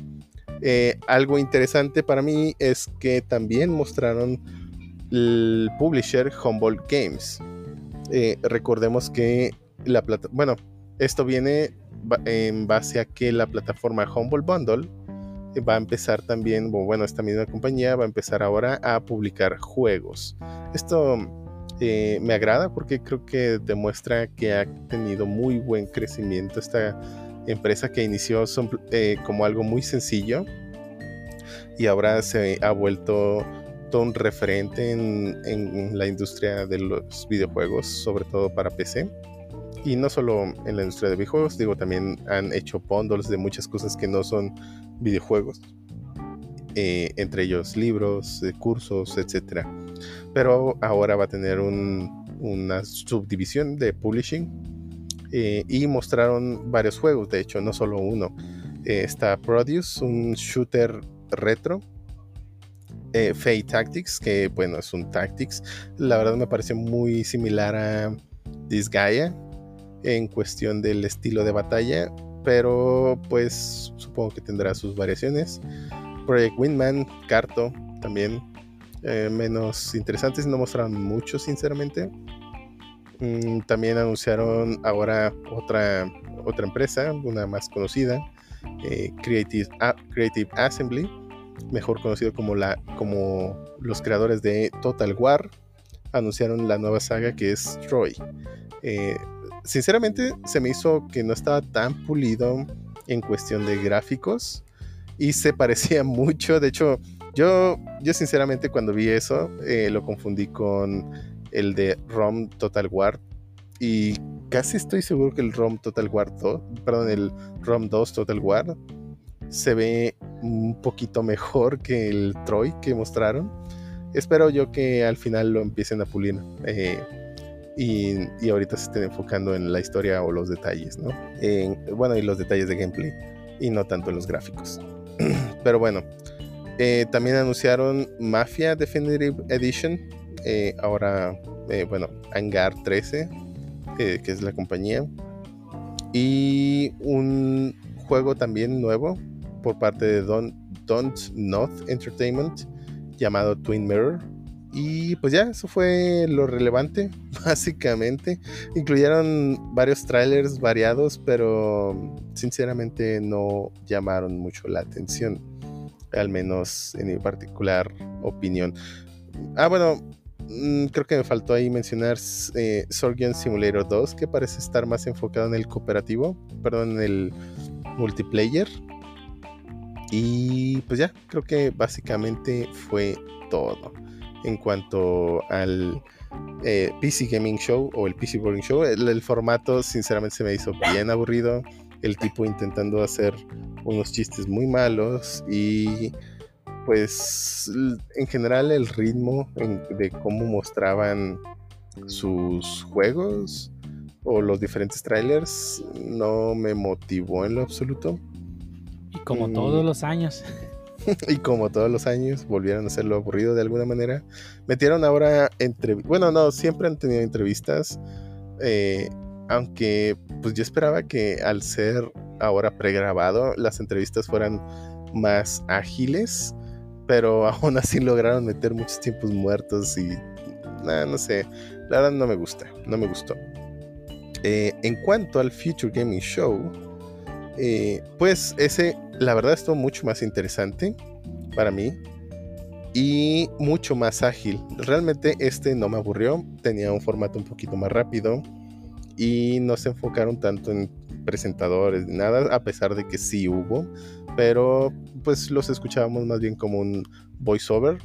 Eh, algo interesante para mí es que también mostraron el publisher Humboldt Games. recordemos que la plata bueno, esto viene en base a que la plataforma Humboldt Bundle va a empezar también, bueno, esta misma compañía va a empezar ahora a publicar juegos. Esto eh, me agrada porque creo que demuestra que ha tenido muy buen crecimiento esta empresa que inició eh, como algo muy sencillo y ahora se ha vuelto todo un referente en, la industria de los videojuegos, sobre todo para PC. Y no solo en la industria de videojuegos, digo, también han hecho bundles de muchas cosas que no son videojuegos, eh, entre ellos libros, eh, cursos, etc. Pero ahora va a tener una subdivisión de publishing eh, y mostraron varios juegos, de hecho, no solo uno. está Produce, un shooter retro. Fate Tactics, que bueno, es un Tactics. La verdad me pareció muy similar a Disgaea en cuestión del estilo de batalla, pero pues supongo que tendrá sus variaciones. Project Windman, Carto, también eh, menos interesantes, no mostraron mucho sinceramente. Mm, también anunciaron ahora otra, otra empresa, una más conocida, eh, Creative, Creative Assembly, mejor conocido como, la, como los creadores de Total War, anunciaron la nueva saga que es Troy. Eh, sinceramente se me hizo que no estaba tan pulido en cuestión de gráficos y se parecía mucho. De hecho, yo, yo sinceramente cuando vi eso eh, lo confundí con el de ROM Total War y casi estoy seguro que el ROM Total War 2, perdón, el ROM 2 Total War se ve un poquito mejor que el Troy que mostraron. Espero yo que al final lo empiecen a pulir. Eh, y, ahorita se estén enfocando en la historia o los detalles, ¿no? bueno, y los detalles de gameplay y no tanto en los gráficos. Pero bueno, eh, también anunciaron Mafia Definitive Edition, eh, ahora, eh, bueno, Hangar 13, que es la compañía, y un juego también nuevo por parte de Don't, Don't Not Entertainment llamado Twin Mirror. Y pues ya, eso fue lo relevante, básicamente. Incluyeron varios trailers variados, pero sinceramente no llamaron mucho la atención, al menos en mi particular opinión. Ah, bueno, mm, creo que me faltó ahí mencionar eh, Sorgian Simulator 2, que parece estar más enfocado en el cooperativo, perdón, en el multiplayer. Y pues ya, creo que básicamente fue todo en cuanto al eh, PC Gaming Show o el PC Boarding Show. El, formato, sinceramente, se me hizo bien aburrido. El tipo intentando hacer unos chistes muy malos y pues en general el ritmo de cómo mostraban sus juegos o los diferentes trailers no me motivó en lo absoluto. Y como todos los años. y como todos los años, volvieron a hacerlo aburrido de alguna manera. Metieron ahora entre Bueno, no, siempre han tenido entrevistas. Eh, aunque pues yo esperaba que al ser ahora pregrabado, las entrevistas fueran más ágiles. Pero aún así lograron meter muchos tiempos muertos y... no sé. La verdad no me gusta. No me gustó. Eh, en cuanto al Future Gaming Show, eh, pues ese, la verdad, estuvo mucho más interesante para mí y mucho más ágil. Realmente este no me aburrió, tenía un formato un poquito más rápido y no se enfocaron tanto en presentadores ni nada, a pesar de que sí hubo, pero pues los escuchábamos más bien como un voiceover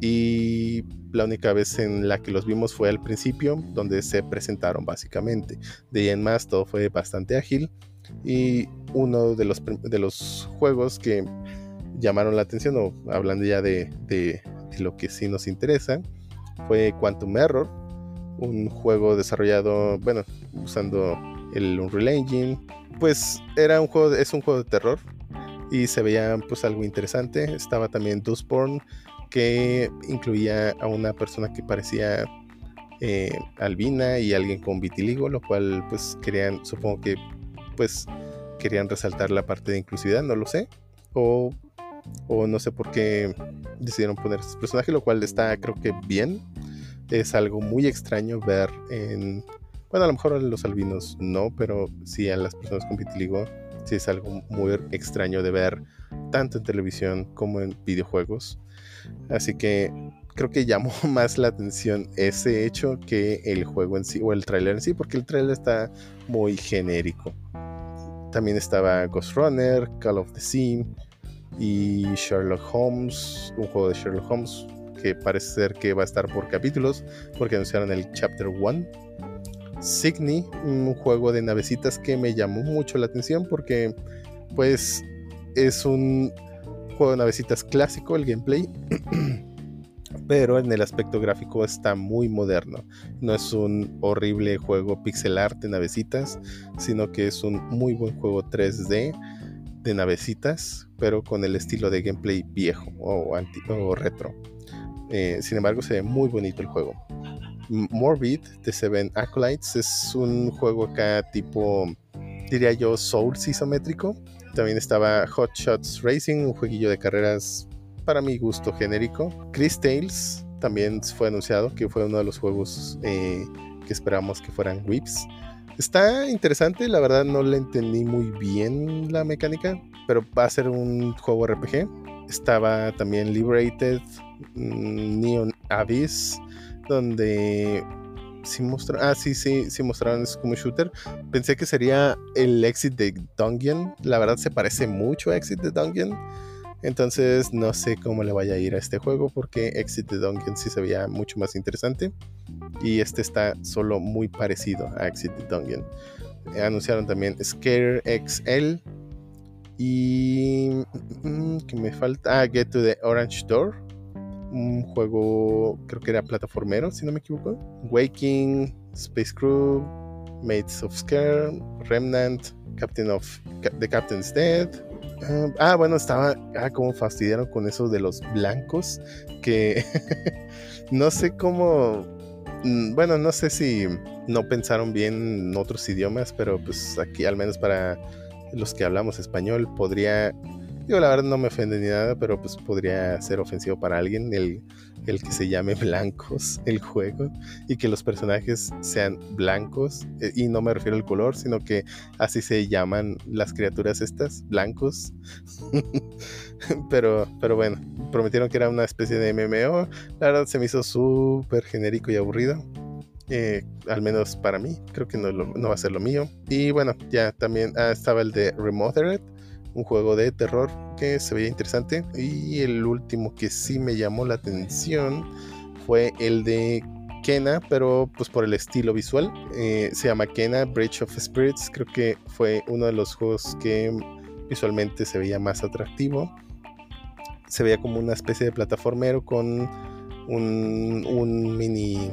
y la única vez en la que los vimos fue al principio, donde se presentaron básicamente. De ahí en más todo fue bastante ágil y uno de los, de los juegos que llamaron la atención, o hablando ya de, de, lo que sí nos interesa, fue Quantum Error, un juego desarrollado, bueno, usando el Unreal Engine. Pues era un juego, es un juego de terror y se veía pues algo interesante. Estaba también Dustborn, que incluía a una persona que parecía eh, albina y alguien con vitiligo, lo cual pues querían, supongo que pues querían resaltar la parte de inclusividad, no lo sé. O, o no sé por qué decidieron poner este personaje, lo cual está creo que bien. Es algo muy extraño ver en... Bueno, a lo mejor a los albinos no, pero sí a las personas con vitiligo sí es algo muy extraño de ver tanto en televisión como en videojuegos. Así que creo que llamó más la atención ese hecho que el juego en sí o el trailer en sí, porque el trailer está muy genérico. También estaba Ghost Runner, Call of the Sea y Sherlock Holmes, un juego de Sherlock Holmes que parece ser que va a estar por capítulos porque anunciaron el Chapter 1. Signy, un juego de navecitas que me llamó mucho la atención porque pues es un juego de navecitas clásico, el gameplay, pero en el aspecto gráfico está muy moderno. No es un horrible juego pixel art de navecitas, sino que es un muy buen juego 3D de navecitas, pero con el estilo de gameplay viejo o, o retro. Eh, sin embargo, se ve muy bonito el juego. Morbid de Seven Acolytes es un juego acá tipo, diría yo, Souls isométrico también estaba Hot Shots Racing, un jueguillo de carreras para mi gusto genérico. Chris Tales también fue anunciado que fue uno de los juegos eh, que esperamos que fueran whips. Está interesante, la verdad no le entendí muy bien la mecánica, pero va a ser un juego RPG. Estaba también Liberated, Neon Abyss, donde sí mostraron. Ah, sí, sí, sí mostraron eso como shooter. Pensé que sería el Exit de Dungeon. La verdad se parece mucho a Exit de Dungeon. Entonces no sé cómo le vaya a ir a este juego porque Exit de Dungeon sí se veía mucho más interesante. Y este está solo muy parecido a Exit de Dungeon. Anunciaron también Scare XL. Y... Mm, ¿Qué me falta? Ah, Get to the Orange Door un juego, creo que era plataformero, si no me equivoco. Waking, Space Crew, Mates of Scare, Remnant, Captain of The Captain's Dead. ah, ah bueno, estaba ah, como fastidiaron con eso de los blancos, que no sé cómo, mm, bueno, no sé si no pensaron bien en otros idiomas, pero pues aquí al menos para los que hablamos español podría Digo, la verdad no me ofende ni nada, pero pues podría ser ofensivo para alguien el, el que se llame blancos el juego y que los personajes sean blancos. Eh, y no me refiero al color, sino que así se llaman las criaturas estas, blancos. pero, pero bueno, prometieron que era una especie de MMO. La verdad se me hizo súper genérico y aburrido. Eh, al menos para mí, creo que no, no, va a ser lo mío. Y bueno, ya también ah, estaba el de Remothered, un juego de terror que se veía interesante. Y el último que sí me llamó la atención fue el de Kena, pero pues por el estilo visual. Eh, se llama Kena Bridge of Spirits. Creo que fue uno de los juegos que visualmente se veía más atractivo. Se veía como una especie de plataformero con un, un mini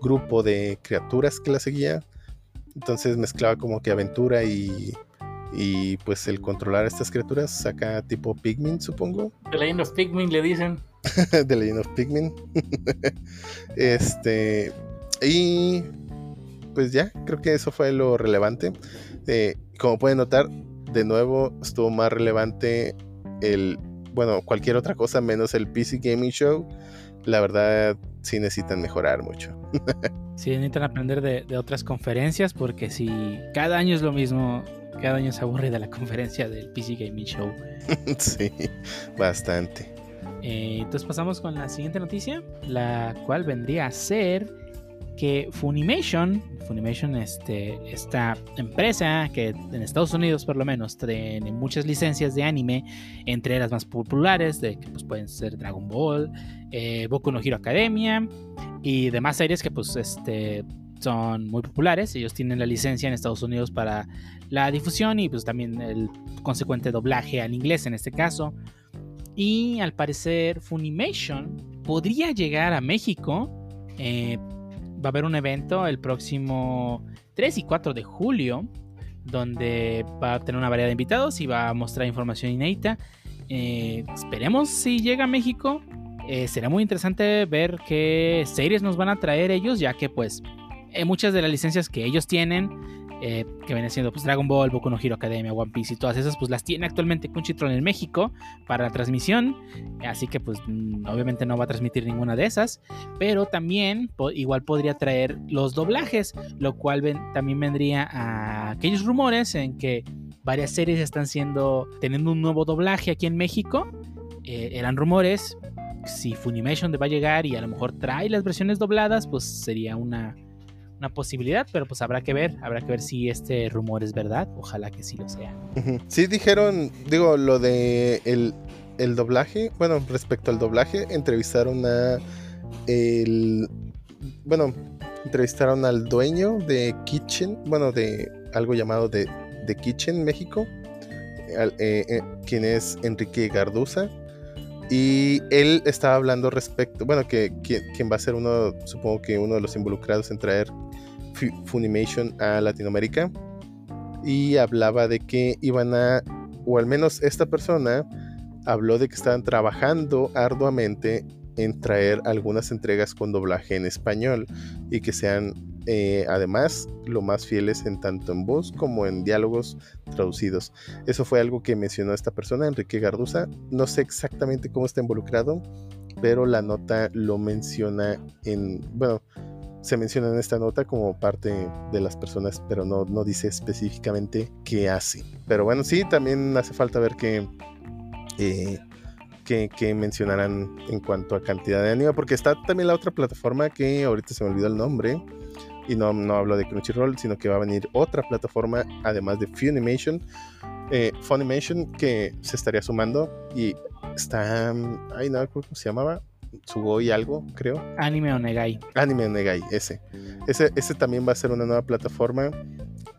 grupo de criaturas que la seguía. Entonces mezclaba como que aventura y y pues el controlar a estas criaturas saca tipo Pikmin, supongo. The Legend of Pikmin le dicen. The Legend of Pikmin. este. Y pues ya, creo que eso fue lo relevante. Eh, como pueden notar, de nuevo estuvo más relevante el. Bueno, cualquier otra cosa menos el PC Gaming Show. La verdad, sí necesitan mejorar mucho. sí, necesitan aprender de, de otras conferencias porque si cada año es lo mismo, cada año se aburre de la conferencia del PC Gaming Show. sí, bastante. Eh, entonces pasamos con la siguiente noticia, la cual vendría a ser que Funimation, Funimation, este, esta empresa que en Estados Unidos por lo menos tiene muchas licencias de anime, entre las más populares, de que pues, pueden ser Dragon Ball, eh, Boku no Hero Academia y demás series que pues este son muy populares. Ellos tienen la licencia en Estados Unidos para la difusión y pues también el consecuente doblaje al inglés en este caso. Y al parecer Funimation podría llegar a México. Eh, va a haber un evento el próximo 3 y 4 de julio donde va a tener una variedad de invitados y va a mostrar información inédita. Eh, esperemos si llega a México. Eh, será muy interesante ver qué series nos van a traer ellos, ya que pues eh, muchas de las licencias que ellos tienen, eh, que vienen siendo pues, Dragon Ball, Boku no Hero Academia, One Piece y todas esas, pues las tiene actualmente Crunchyroll en México para la transmisión. Así que pues mm, obviamente no va a transmitir ninguna de esas. Pero también igual podría traer los doblajes, lo cual también vendría a aquellos rumores en que varias series están siendo, teniendo un nuevo doblaje aquí en México. Eh, eran rumores, si Funimation va a llegar y a lo mejor trae las versiones dobladas, pues sería una, posibilidad, pero pues habrá que ver, habrá que ver si este rumor es verdad, ojalá que sí lo sea. Sí dijeron, digo, lo de el, el doblaje, bueno, respecto al doblaje, entrevistaron a el, bueno, entrevistaron al dueño de Kitchen, bueno, de algo llamado de, de Kitchen México, eh, eh, quien es Enrique Garduza. Y él estaba hablando respecto, bueno, que, quien va a ser uno, supongo que uno de los involucrados en traer Funimation a Latinoamérica. Y hablaba de que iban a, o al menos esta persona habló de que estaban trabajando arduamente en traer algunas entregas con doblaje en español y que sean eh, además lo más fieles en tanto en voz como en diálogos traducidos. Eso fue algo que mencionó esta persona, Enrique Garduza. No sé exactamente cómo está involucrado, pero la nota lo menciona en, bueno, se menciona en esta nota como parte de las personas, pero no, no dice específicamente qué hace. Pero bueno, sí, también hace falta ver qué, eh, que, mencionarán en cuanto a cantidad de anime, porque está también la otra plataforma que ahorita se me olvidó el nombre, y no, no hablo de Crunchyroll, sino que va a venir otra plataforma, además de Funimation, eh, Funimation, que se estaría sumando, y está, ay, no, ¿cómo se llamaba? Sugoi algo, creo. Anime Onegai. Anime Onegai, ese. ese. Ese también va a ser una nueva plataforma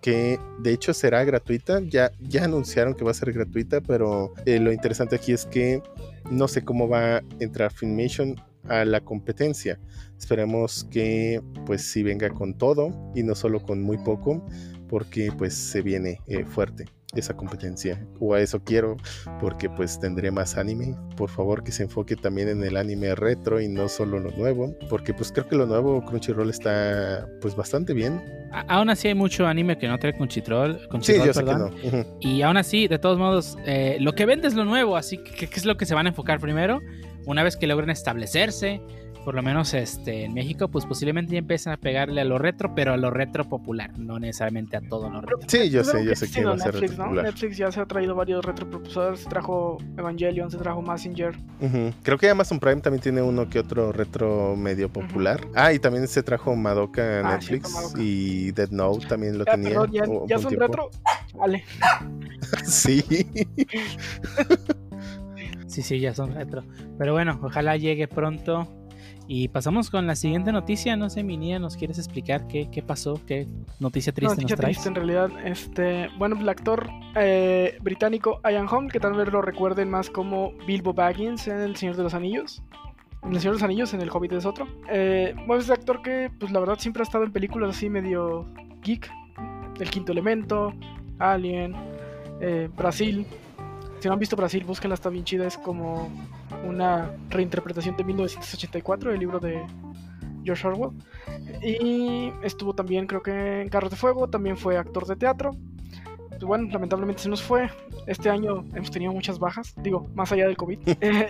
que de hecho será gratuita. Ya, ya anunciaron que va a ser gratuita, pero eh, lo interesante aquí es que no sé cómo va a entrar Filmation a la competencia. Esperemos que pues sí venga con todo y no solo con muy poco, porque pues se viene eh, fuerte esa competencia o a eso quiero porque pues tendré más anime. Por favor que se enfoque también en el anime retro y no solo lo nuevo porque pues creo que lo nuevo Crunchyroll está pues bastante bien. Aún así hay mucho anime que no trae Crunchyroll, sí, yo sé que no. y aún así de todos modos eh, lo que vende es lo nuevo así que qué es lo que se van a enfocar primero una vez que logren establecerse por lo menos este, en México, pues posiblemente ya empiezan a pegarle a lo retro, pero a lo retro popular, no necesariamente a todo lo retro. Sí, yo sé, yo sé que va a ser Netflix, ¿no? Netflix ya se ha traído varios retropropulsores, se trajo Evangelion, se trajo Messenger. Creo que Amazon Prime también tiene uno que otro retro medio popular. Ah, y también se trajo Madoka ah, Netflix y Dead Note también lo tenía. ya, ya son retro, vale. sí. sí, sí, ya son retro. Pero bueno, ojalá llegue pronto y pasamos con la siguiente noticia. No sé, Minia, ¿nos quieres explicar qué, qué pasó? ¿Qué noticia triste noticia nos traes? triste en realidad. Este, bueno, el actor eh, británico Ian Holm, que tal vez lo recuerden más como Bilbo Baggins en El Señor de los Anillos. En El Señor de los Anillos, en El Hobbit es otro. Eh, bueno, es un actor que, pues la verdad, siempre ha estado en películas así medio geek. El Quinto Elemento, Alien, eh, Brasil. Si no han visto Brasil, búsquenla, está bien chida. Es como una reinterpretación de 1984 del libro de George Orwell. Y estuvo también, creo que en Carros de Fuego, también fue actor de teatro. Pues bueno, lamentablemente se nos fue. Este año hemos tenido muchas bajas, digo, más allá del COVID. Eh,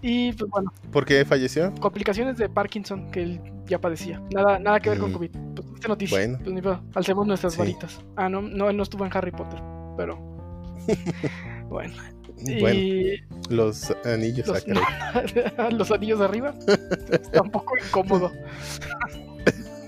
y pues bueno. ¿Por qué falleció? Complicaciones de Parkinson que él ya padecía. Nada, nada que ver con mm. COVID. Pues esta noticia. Bueno. Pues, alcemos nuestras varitas. Ah, no, no, él no estuvo en Harry Potter, pero. bueno. Bueno, los anillos los, los anillos arriba está un poco incómodo.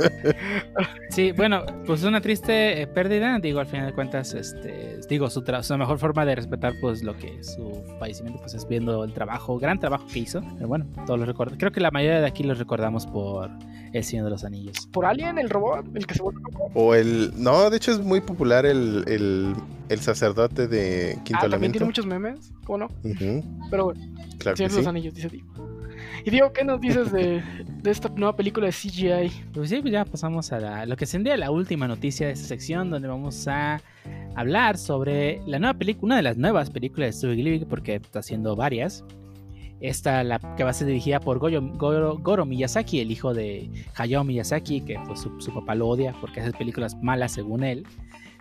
Sí, bueno, pues es una triste eh, pérdida. Digo, al final de cuentas, este, digo, su, tra- su mejor forma de respetar, pues, lo que es su fallecimiento, pues, es viendo el trabajo, gran trabajo que hizo. Pero bueno, todos lo recuerdan. Creo que la mayoría de aquí los recordamos por El Señor de los Anillos. Por Alien, el robot, el que se vuelve loco. O el. No, de hecho es muy popular el, el, el sacerdote de Quinto Ah, también tiene muchos memes, ¿cómo no? Ujú, Pero bueno, claro Señor que de los. Anillos, dice Diego. Y Diego, ¿qué nos dices de, de esta nueva película de CGI? Pues sí, pues ya pasamos a lo que sería la última noticia de esta sección, donde vamos a hablar sobre la nueva película, una de las nuevas películas de Studio Ghibli, porque está haciendo varias. Esta, la que va a ser dirigida por Goyo- Goro, Miyazaki, el hijo de Hayao Miyazaki, que pues, su papá lo odia porque hace películas malas según él.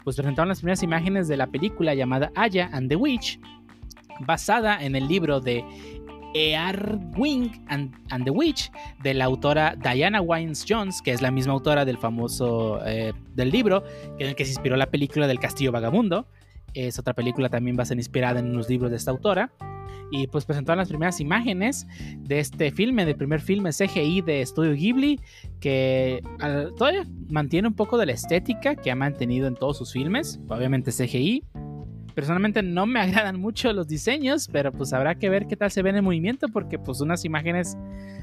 Pues presentaron las primeras imágenes de la película llamada Aya and the Witch, basada en el libro de Earwing and, and the Witch, de la autora Diana Wines Jones, que es la misma autora del famoso eh, del libro, en el que se inspiró la película del Castillo Vagabundo. Es otra película también va a ser inspirada en unos libros de esta autora. Y pues presentaron las primeras imágenes de este filme, del primer filme CGI de Studio Ghibli, que todavía mantiene un poco de la estética que ha mantenido en todos sus filmes, obviamente CGI. Personalmente no me agradan mucho los diseños, pero pues habrá que ver qué tal se ven en movimiento, porque pues unas imágenes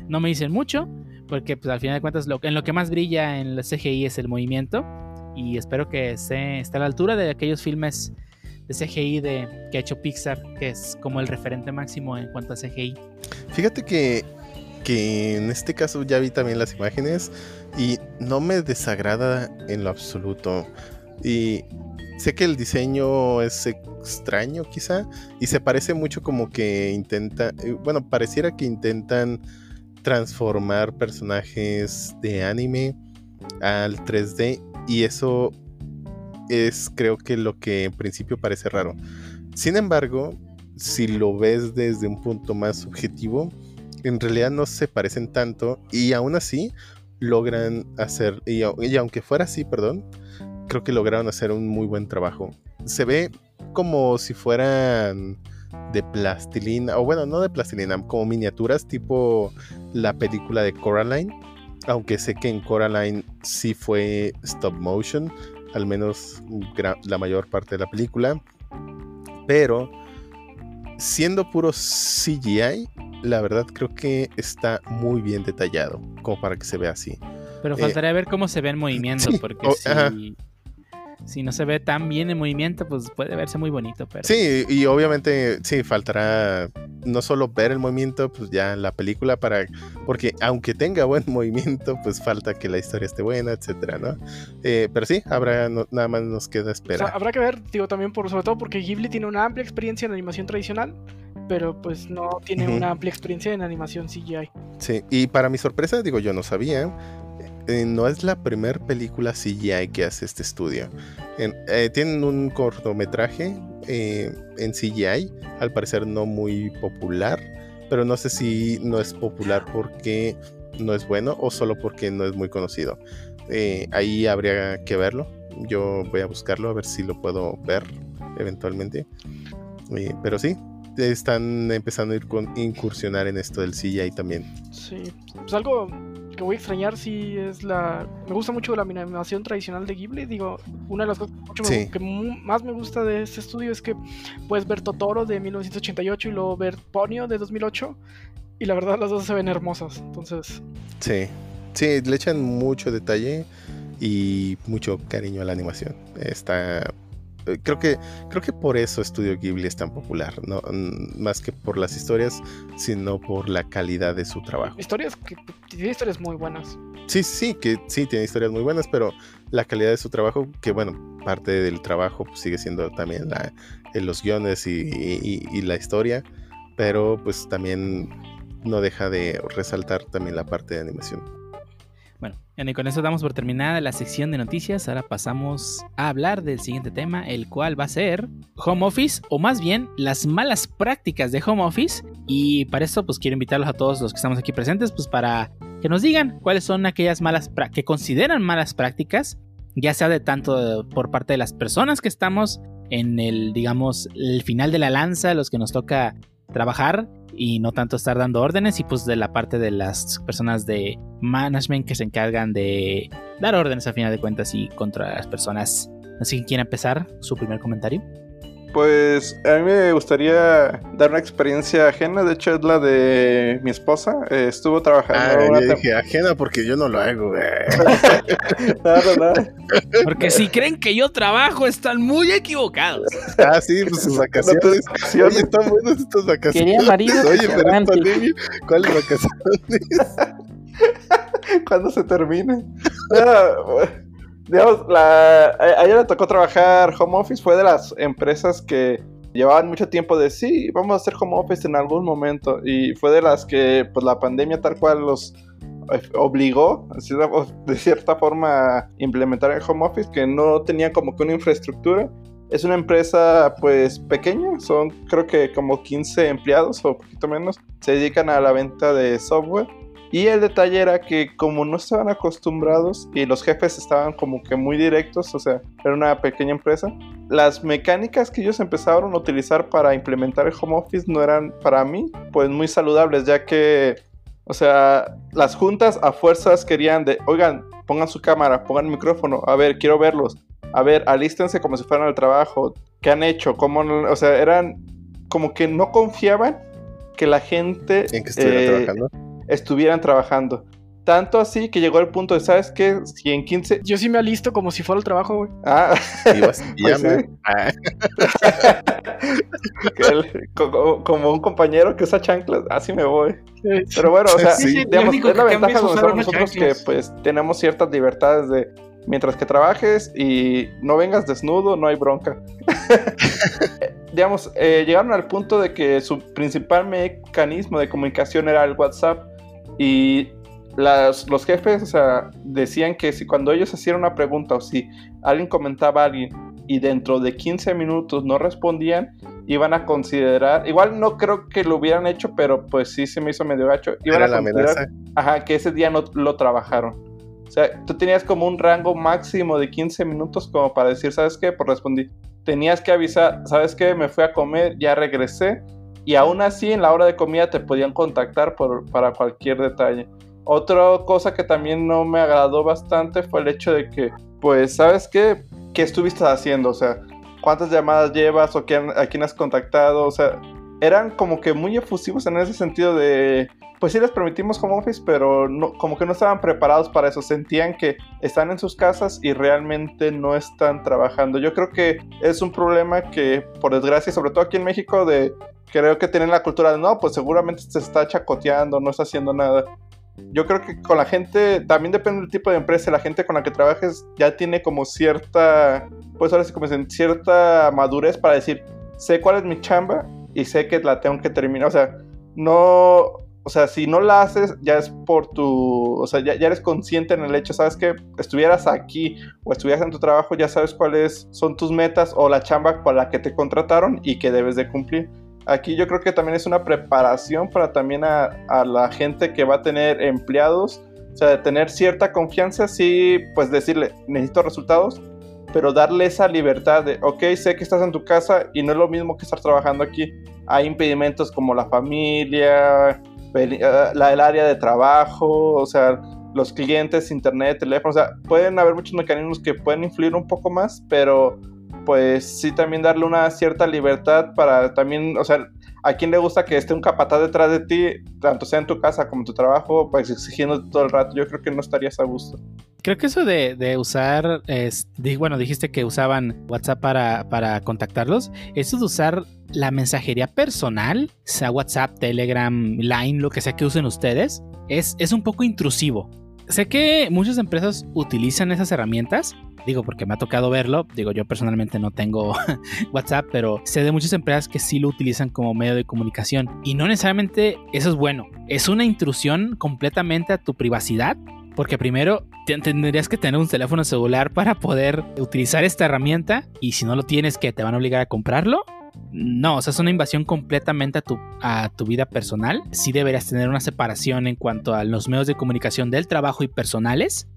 no me dicen mucho, porque pues al final de cuentas lo, en lo que más brilla en la CGI es el movimiento, y espero que se, esté a la altura de aquellos filmes de CGI de, que ha hecho Pixar, que es como el referente máximo en cuanto a CGI. Fíjate que, que en este caso ya vi también las imágenes y no me desagrada en lo absoluto. Y sé que el diseño es extraño quizá y se parece mucho como que intenta, eh, bueno, pareciera que intentan transformar personajes de anime al 3D y eso es creo que lo que en principio parece raro. Sin embargo, si lo ves desde un punto más subjetivo, en realidad no se parecen tanto y aún así logran hacer, y, y aunque fuera así, perdón, creo que lograron hacer un muy buen trabajo. Se ve como si fueran de plastilina, o bueno, no de plastilina, como miniaturas tipo la película de Coraline, aunque sé que en Coraline sí fue stop motion, al menos la mayor parte de la película, pero siendo puro CGI, la verdad creo que está muy bien detallado, como para que se vea así. Pero Eh, faltaría ver cómo se ve en movimiento, sí, porque si. Si no se ve tan bien en movimiento, pues puede verse muy bonito, pero... Sí, y obviamente sí, faltará no solo ver el movimiento, pues ya en la película para, porque aunque tenga buen movimiento, pues falta que la historia esté buena, etcétera, ¿no? Eh, pero sí, habrá, no- nada más nos queda O sea, esperar. habrá que ver, digo, también por, sobre todo porque Ghibli tiene una amplia experiencia en animación tradicional, pero pues no tiene Ujú. una amplia experiencia en animación CGI. Sí, y para mi sorpresa, digo, yo no sabía, eh, no es la primera película CGI que hace este estudio. Eh, tienen un cortometraje eh, en CGI, al parecer no muy popular, pero no sé si no es popular porque no es bueno o solo porque no es muy conocido. Ahí habría que verlo. Yo voy a buscarlo a ver si lo puedo ver eventualmente. Pero sí, están empezando a ir con, incursionar en esto del CGI también. Sí, pues algo que voy a extrañar sí es la... Me gusta mucho la animación tradicional de Ghibli, digo, una de las cosas que me- más me gusta de este estudio es que puedes ver Totoro de 1988 y luego ver Ponyo de 2008 y la verdad las dos se ven hermosas, entonces... Sí, sí, le echan mucho detalle y mucho cariño a la animación. Está, creo que, creo que por eso Estudio Ghibli es tan popular, no Mm, más que por las historias, sino por la calidad de su trabajo. Historias que tiene historias muy buenas. Sí, sí, que sí tiene historias muy buenas, pero la calidad de su trabajo, que bueno, parte del trabajo pues, sigue siendo también la, en los guiones y, y- y la historia, pero pues también no deja de resaltar también la parte de animación. Bueno, y con eso damos por terminada la sección de noticias. Ahora pasamos a hablar del siguiente tema, el cual va a ser home office, o más bien las malas prácticas de home office. Y para eso, pues quiero invitarlos a todos los que estamos aquí presentes, pues para que nos digan cuáles son aquellas malas que consideran malas prácticas, ya sea de tanto por parte de las personas que estamos en el, digamos, el final de la lanza, los que nos toca trabajar y no tanto estar dando órdenes y pues de la parte de las personas de management que se encargan de dar órdenes a final de cuentas y contra las personas. Así que quiere empezar su primer comentario. Pues a mí me gustaría dar una experiencia ajena, de hecho es la de mi esposa, eh, estuvo trabajando Ah, una yo tem- dije ajena porque yo no lo hago, güey. Nada, nada. Porque si creen que yo trabajo, están muy equivocados. Ah, sí, pues sus vacaciones. No te vacaciones. Oye, están buenas estas vacaciones. Quería marido Oye, pero es aguante. pandemia. ¿Cuáles vacaciones? cuando se termine. No, digamos, la, a a ella le tocó trabajar home office, fue de las empresas que llevaban mucho tiempo de sí, vamos a hacer home office en algún momento. Y fue de las que pues la pandemia tal cual los eh, obligó de cierta forma a implementar el home office, que no tenía como que una infraestructura. Es una empresa pues pequeña, son creo que como 15 empleados o poquito menos. Se dedican a la venta de software. Y el detalle era que como no estaban acostumbrados y los jefes estaban como que muy directos, o sea, era una pequeña empresa, las mecánicas que ellos empezaron a utilizar para implementar el home office no eran para mí pues muy saludables, ya que, o sea, las juntas a fuerzas querían de, oigan, pongan su cámara, pongan el micrófono, a ver, quiero verlos, a ver, alístense como si fueran al trabajo, ¿qué han hecho? ¿Cómo no-?" O sea, eran como que no confiaban que la gente ¿En qué estuviera eh, trabajando? Estuvieran trabajando. Tanto así que llegó el punto de, ¿sabes qué? Si en 15... Yo sí me alisto como si fuera el trabajo, güey. Ah, pues sí. Ah, el- como un compañero que usa chanclas, así me voy. Pero bueno, o sea, Sí, sí, lo digamos, es la ventaja de nosotros, que pues tenemos ciertas libertades de mientras que trabajes y no vengas desnudo, no hay bronca. digamos, eh, llegaron al punto de que su principal mecanismo de comunicación era el WhatsApp y las- los jefes, o sea, decían que si cuando ellos hacían una pregunta o si alguien comentaba a alguien y dentro de 15 minutos no respondían, iban a considerar, igual no creo que lo hubieran hecho, pero pues sí se me hizo medio gacho, iban era a considerar ajá, que ese día no lo trabajaron. O sea, tú tenías como un rango máximo de 15 minutos como para decir, ¿sabes qué? Pues respondí. Tenías que avisar, ¿sabes qué? Me fui a comer, ya regresé. Y aún así, en la hora de comida te podían contactar por, para cualquier detalle. Otra cosa que también no me agradó bastante fue el hecho de que, pues, ¿sabes qué? ¿Qué estuviste haciendo? O sea, ¿cuántas llamadas llevas o quién, a quién has contactado? O sea, eran como que muy efusivos en ese sentido de, pues sí les permitimos home office, pero no, como que no estaban preparados para eso. Sentían que están en sus casas y realmente no están trabajando. Yo creo que es un problema que, por desgracia, sobre todo aquí en México, de creo que tienen la cultura de no, pues seguramente se está chacoteando, no está haciendo nada. Yo creo que con la gente, también depende del tipo de empresa, la gente con la que trabajes ya tiene como cierta, pues ahora sí como dicen, cierta madurez para decir, sé cuál es mi chamba y sé que la tengo que terminar. O sea, no, o sea, si no la haces, ya es por tu, o sea, ya, ya eres consciente en el hecho, sabes que estuvieras aquí o estuvieras en tu trabajo, ya sabes cuáles son tus metas o la chamba para la que te contrataron y que debes de cumplir. Aquí yo creo que también es una preparación para también a, la gente que va a tener empleados, o sea, de tener cierta confianza, sí, pues decirle, necesito resultados, pero darle esa libertad de, ok, sé que estás en tu casa y no es lo mismo que estar trabajando aquí. Hay impedimentos como la familia, eh, la, el área de trabajo, o sea, los clientes, internet, teléfono, o sea, pueden haber muchos mecanismos que pueden influir un poco más, pero pues sí también darle una cierta libertad para también, o sea, a quien le gusta que esté un capataz detrás de ti, tanto sea en tu casa como en tu trabajo, pues exigiendo todo el rato, yo creo que no estarías a gusto. Creo que eso de, de usar, es, bueno, dijiste que usaban WhatsApp para, para contactarlos. Eso de usar la mensajería personal, sea WhatsApp, Telegram, Line, lo que sea que usen ustedes, es, es un poco intrusivo. Sé que muchas empresas utilizan esas herramientas. Digo, porque me ha tocado verlo. Digo, yo personalmente no tengo WhatsApp, pero sé de muchas empresas que sí lo utilizan como medio de comunicación. Y no necesariamente eso es bueno. Es una intrusión completamente a tu privacidad porque primero te- tendrías que tener un teléfono celular para poder utilizar esta herramienta. Y si no lo tienes, que te van a obligar a comprarlo. No, o sea, es una invasión completamente a tu, a tu vida personal. Sí deberías tener una separación en cuanto a los medios de comunicación del trabajo y personales.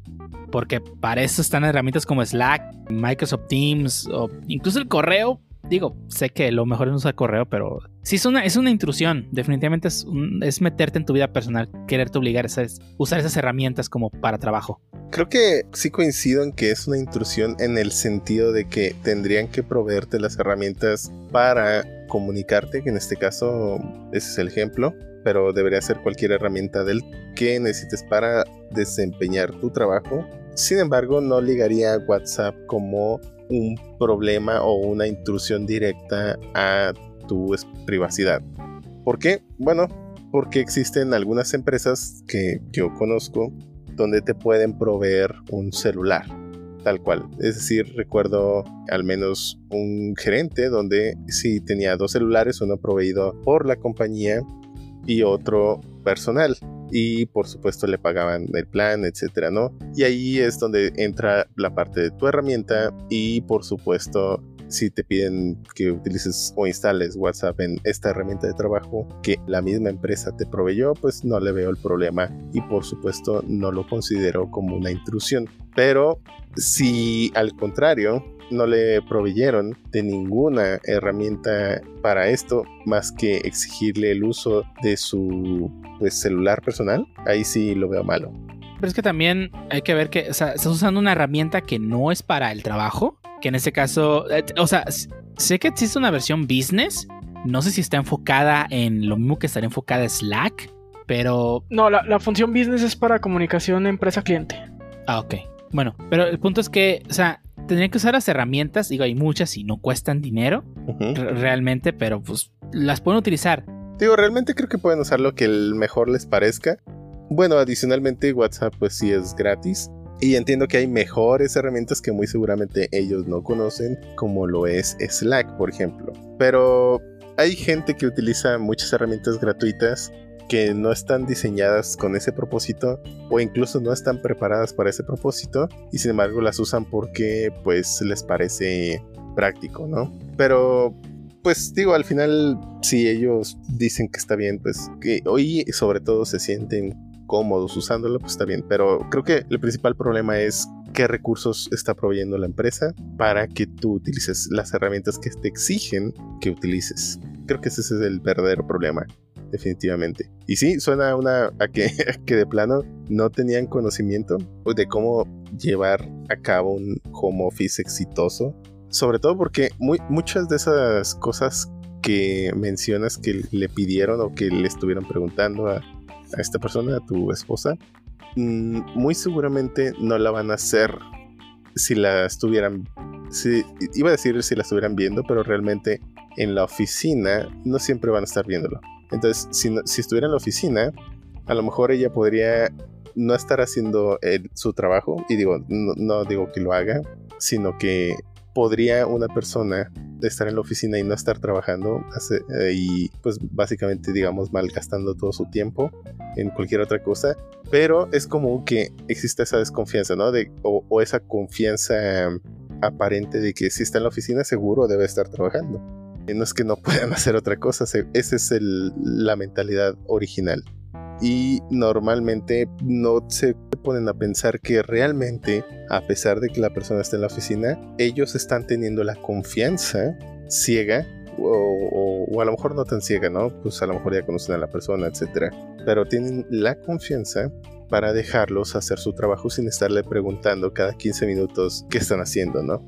Porque para eso están herramientas como Slack, Microsoft Teams o incluso el correo. Digo, sé que lo mejor es usar correo, pero sí es una, es una intrusión. Definitivamente es, un- es meterte en tu vida personal, quererte obligar a usar esas herramientas como para trabajo. Creo que sí coincido en que es una intrusión en el sentido de que tendrían que proveerte las herramientas para comunicarte, que en este caso ese es el ejemplo, pero debería ser cualquier herramienta del que necesites para desempeñar tu trabajo. Sin embargo, no ligaría WhatsApp como un problema o una intrusión directa a tu privacidad. ¿Por qué? Bueno, porque existen algunas empresas que yo conozco donde te pueden proveer un celular, tal cual. Es decir, recuerdo al menos un gerente donde sí tenía dos celulares, uno proveído por la compañía y otro personal. Y por supuesto le pagaban el plan, etcétera, ¿no? Y ahí es donde entra la parte de tu herramienta y por supuesto si te piden que utilices o instales WhatsApp en esta herramienta de trabajo que la misma empresa te proveyó, pues no le veo el problema y por supuesto no lo considero como una intrusión. Pero si al contrario no le proveyeron de ninguna herramienta para esto más que exigirle el uso de su pues, celular personal, ahí sí lo veo malo. Pero es que también hay que ver que, o sea, estás usando una herramienta que no es para el trabajo, que en este caso, eh, o sea, sé que existe una versión business, no sé si está enfocada en lo mismo que estaría enfocada Slack, pero, No, la, la función business es para comunicación empresa-cliente. ah, ok. Bueno, pero el punto es que, o sea, tendrían que usar las herramientas, digo, hay muchas y no cuestan dinero realmente, pero pues las pueden utilizar. Digo, realmente creo que pueden usar lo que el mejor les parezca. Bueno, adicionalmente WhatsApp pues sí es gratis. Y entiendo que hay mejores herramientas que muy seguramente ellos no conocen, como lo es Slack, por ejemplo. Pero hay gente que utiliza muchas herramientas gratuitas que no están diseñadas con ese propósito o incluso no están preparadas para ese propósito y sin embargo las usan porque pues les parece práctico, ¿no? Pero pues digo, al final, si ellos dicen que está bien, pues que hoy sobre todo se sienten cómodos usándolo, pues está bien. Pero creo que el principal problema es qué recursos está proveyendo la empresa para que tú utilices las herramientas que te exigen que utilices. Creo que ese es el verdadero problema, definitivamente. Y sí, suena una a que, a que de plano no tenían conocimiento de cómo llevar a cabo un home office exitoso sobre todo porque muchas de esas cosas que mencionas que le pidieron o que le estuvieron preguntando a, a esta persona, a tu esposa, mm, muy seguramente no la van a hacer si la estuvieran, si, iba a decir si la estuvieran viendo, pero realmente en la oficina no siempre van a estar viéndolo. Entonces, si, si estuviera en la oficina, a lo mejor ella podría no estar haciendo su trabajo, y digo, no, digo que lo haga, sino que podría una persona estar en la oficina y no estar trabajando eh, y pues básicamente digamos malgastando todo su tiempo en cualquier otra cosa. Pero es como que existe esa desconfianza no de o, o esa confianza aparente de que si está en la oficina seguro debe estar trabajando no es que no puedan hacer otra cosa esa es la mentalidad original y normalmente no se ponen a pensar que realmente, a pesar de que la persona está en la oficina, ellos están teniendo la confianza ciega. O, o- o a lo mejor no tan ciega, ¿no? Pues a lo mejor ya conocen a la persona, etcétera. Pero tienen la confianza para dejarlos hacer su trabajo sin estarle preguntando cada 15 minutos qué están haciendo, ¿no?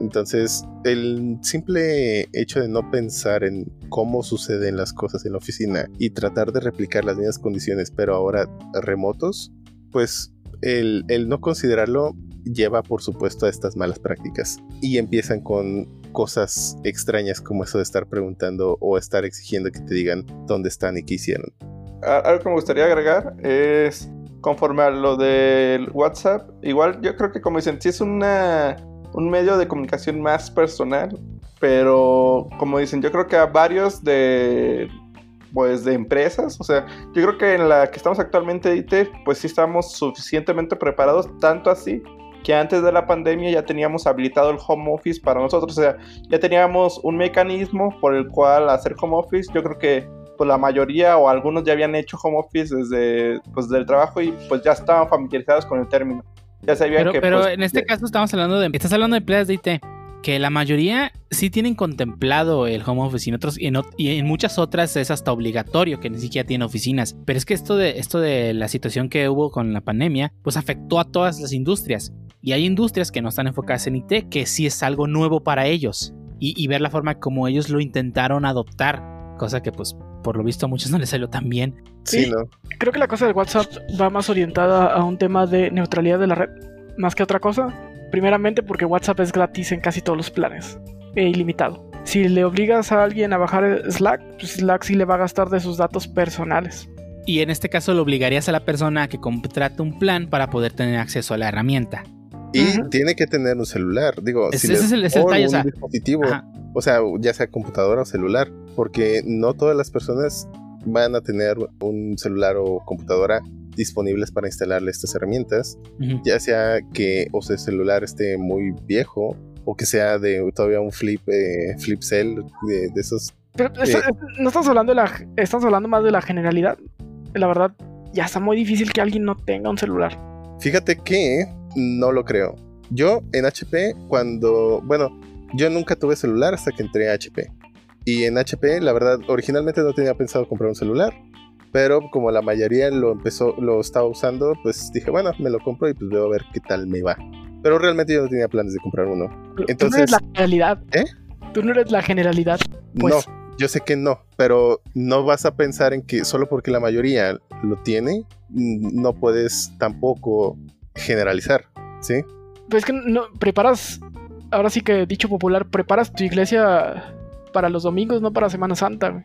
Entonces, el simple hecho de no pensar en cómo suceden las cosas en la oficina y tratar de replicar las mismas condiciones, pero ahora remotos, pues el, no considerarlo lleva, por supuesto, a estas malas prácticas. Y empiezan con cosas extrañas como eso de estar preguntando o estar exigiendo que te digan dónde están y qué hicieron. Algo que me gustaría agregar es, conforme a lo del WhatsApp, igual yo creo que como dicen, sí es una, un medio de comunicación más personal, pero como dicen, yo creo que a varios de, pues, de empresas, o sea, yo creo que en la que estamos actualmente, IT, pues sí estamos suficientemente preparados, tanto así que antes de la pandemia ya teníamos habilitado el home office para nosotros, o sea, ya teníamos un mecanismo por el cual hacer home office, yo creo que pues la mayoría o algunos ya habían hecho home office desde pues del trabajo y pues ya estaban familiarizados con el término. Ya Pero, que pero pues, en este ya- caso estamos hablando de, estás hablando de empleados de IT que la mayoría sí tienen contemplado el home office y en, otros, y en, y en muchas otras es hasta obligatorio que ni siquiera tienen oficinas. Pero es que esto de, esto de la situación que hubo con la pandemia, pues afectó a todas las industrias. Y hay industrias que no están enfocadas en IT, que sí es algo nuevo para ellos. Y, y ver la forma como ellos lo intentaron adoptar, cosa que pues por lo visto a muchos no les salió tan bien. Sí, Sí. ¿no? Creo que la cosa del WhatsApp va más orientada a un tema de neutralidad de la red, más que otra cosa. Primeramente porque WhatsApp es gratis en casi todos los planes, e ilimitado. Si le obligas a alguien a bajar Slack, pues Slack sí le va a gastar de sus datos personales. Y en este caso lo obligarías a la persona a que contrate un plan para poder tener acceso a la herramienta. Y tiene que tener un celular, digo, Ese- si ese le- es el- ese es el o detalle, o un sea, dispositivo, Ajá. o sea, ya sea computadora o celular, porque no todas las personas van a tener un celular o computadora disponibles para instalarle estas herramientas, ya sea que o sea, el celular esté muy viejo o que sea de todavía un flip eh, flip cell de, de esos Pero esto- no estamos hablando de la, estamos hablando más de la generalidad. La verdad, ya está muy difícil que alguien no tenga un celular. Fíjate que no lo creo. Yo en HP, cuando, bueno, yo nunca tuve celular hasta que entré a HP. Y en HP, la verdad, originalmente no tenía pensado comprar un celular. Pero como la mayoría lo empezó, lo estaba usando, pues dije, bueno, me lo compro y pues veo a ver qué tal me va. Pero realmente yo no tenía planes de comprar uno. Tú no Entonces- eres la generalidad. ¿Eh? Tú no eres la generalidad. Pues- No, yo sé que no, pero no vas a pensar en que solo porque la mayoría lo tiene, no puedes tampoco generalizar, ¿sí? Pues es que no preparas, ahora sí que dicho popular, preparas tu iglesia para los domingos, no para Semana Santa. güey.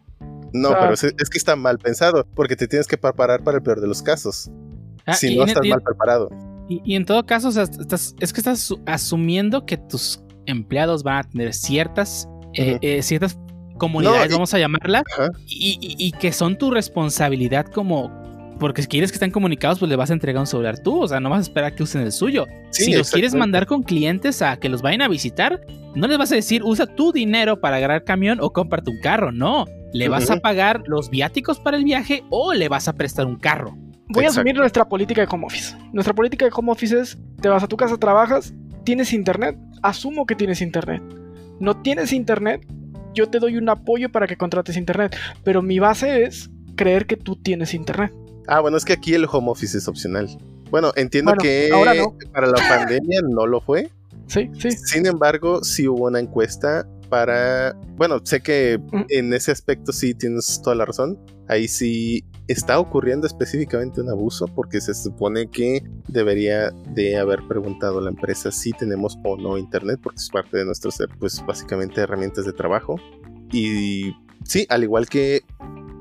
No, O sea- pero es, es que está mal pensado, porque te tienes que preparar para el peor de los casos. Ah, si no estás mal preparado. Y, y en todo caso, o sea, estás- es que estás asu- asumiendo que tus empleados van a tener ciertas, eh, eh, ciertas comunidades, y- vamos a y- y que son tu responsabilidad como... Porque si quieres que estén comunicados, pues le vas a entregar un celular tú, o sea, no vas a esperar que usen el suyo. Sí, si los quieres mandar con clientes a que los vayan a visitar, no les vas a decir, usa tu dinero para agarrar camión o cómprate un carro, no. Le vas a pagar los viáticos para el viaje o le vas a prestar un carro. Voy a asumir nuestra política de home office. Nuestra política de home office es, te vas a tu casa, trabajas, tienes internet, asumo que tienes internet. No tienes internet, yo te doy un apoyo para que contrates internet, pero mi base es creer que tú tienes internet. Ah, bueno, es que aquí el home office es opcional. Bueno, entiendo Bueno, que ahora no. para la pandemia no lo fue. Sí, sí. Sin embargo, sí hubo una encuesta para. Bueno, sé que Mm. en ese aspecto sí tienes toda la razón. Ahí sí está ocurriendo específicamente un abuso porque se supone que debería de haber preguntado a la empresa si tenemos o no internet porque es parte de nuestros, pues básicamente herramientas de trabajo. Y sí, al igual que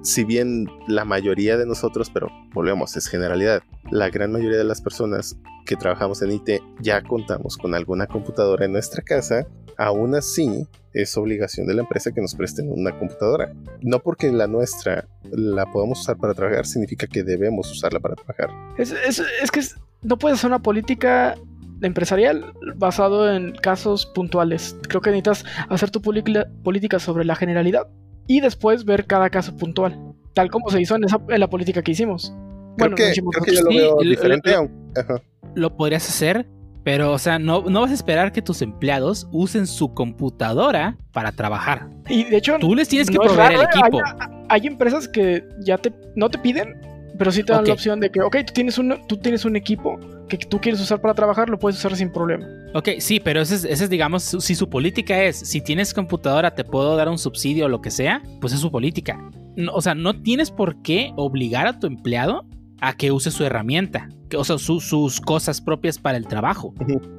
si bien la mayoría de nosotros, pero volvemos, es generalidad, la gran mayoría de las personas que trabajamos en IT ya contamos con alguna computadora en nuestra casa, aún así es obligación de la empresa que nos presten una computadora. No porque la nuestra la podamos usar para trabajar, significa que debemos usarla para trabajar. Es, es- que no puedes hacer una política empresarial basado en casos puntuales. Creo que necesitas hacer tu política sobre la generalidad y después ver cada caso puntual, tal como se hizo en, esa- en la política que hicimos. Creo Bueno, que, creo que yo lo veo diferente. lo- ajá. lo podrías hacer, pero, o sea, no, no vas a esperar que tus empleados usen su computadora para trabajar. Y de hecho, Tú les tienes que no proveer el raro, ¿eh? equipo. Hay, hay empresas que ya te, no te piden, pero sí te dan la opción de que, ok, tú tienes, un, tú tienes un equipo que tú quieres usar para trabajar, lo puedes usar sin problema. Ok, sí, pero esa es, digamos, su- si su política es, si tienes computadora te puedo dar un subsidio o lo que sea, pues es su política. No, o sea, no tienes por qué obligar a tu empleado a que use su herramienta, que, o sea, su- sus cosas propias para el trabajo.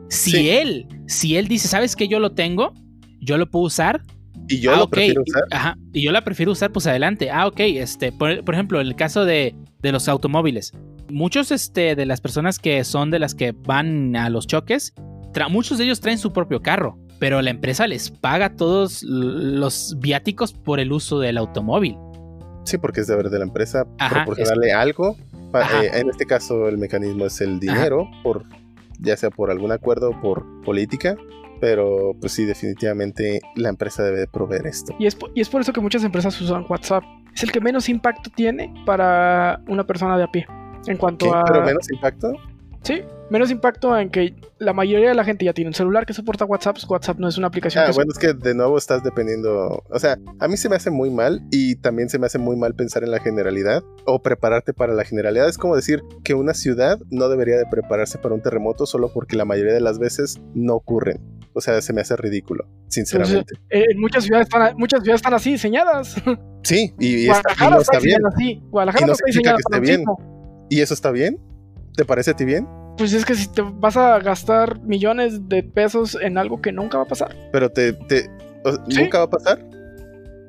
Si Sí. él, si él dice, ¿sabes que yo lo tengo? Yo lo puedo usar, Y yo Ah, lo prefiero usar. Ajá, y yo la prefiero usar, pues adelante. Ah, ok, este, por, por ejemplo, en el caso de, de los automóviles, muchos este, de las personas que son de las que van a los choques, tra- muchos de ellos traen su propio carro, pero la empresa les paga todos los viáticos por el uso del automóvil. Sí, porque es deber de la empresa Ajá, proporcionarle algo. eh, en este caso, el mecanismo es el dinero, por ya sea por algún acuerdo o por política. Pero, pues sí, definitivamente la empresa debe de proveer esto. Y es, y es por eso que muchas empresas usan WhatsApp. Es el que menos impacto tiene para una persona de a pie. En cuanto ¿Qué? a... ¿Pero menos impacto? Sí, menos impacto en que la mayoría de la gente ya tiene un celular que soporta WhatsApp. WhatsApp no es una aplicación Ah, que bueno, es que de nuevo estás dependiendo. O sea, a mí se me hace muy mal y también se me hace muy mal pensar en la generalidad o prepararte para la generalidad. Es como decir que una ciudad no debería de prepararse para un terremoto solo porque la mayoría de las veces no ocurren. O sea, se me hace ridículo, sinceramente. Eh, en muchas ciudades están, muchas ciudades están así diseñadas. Sí, y, y está, y no está está bien. así. Guadalajara Y no no está significa diseñada que esté bien. ¿Y eso está bien? ¿Te parece a ti bien? Pues es que si te vas a gastar millones de pesos en algo que nunca va a pasar. Pero te, te o- Sí. nunca va a pasar.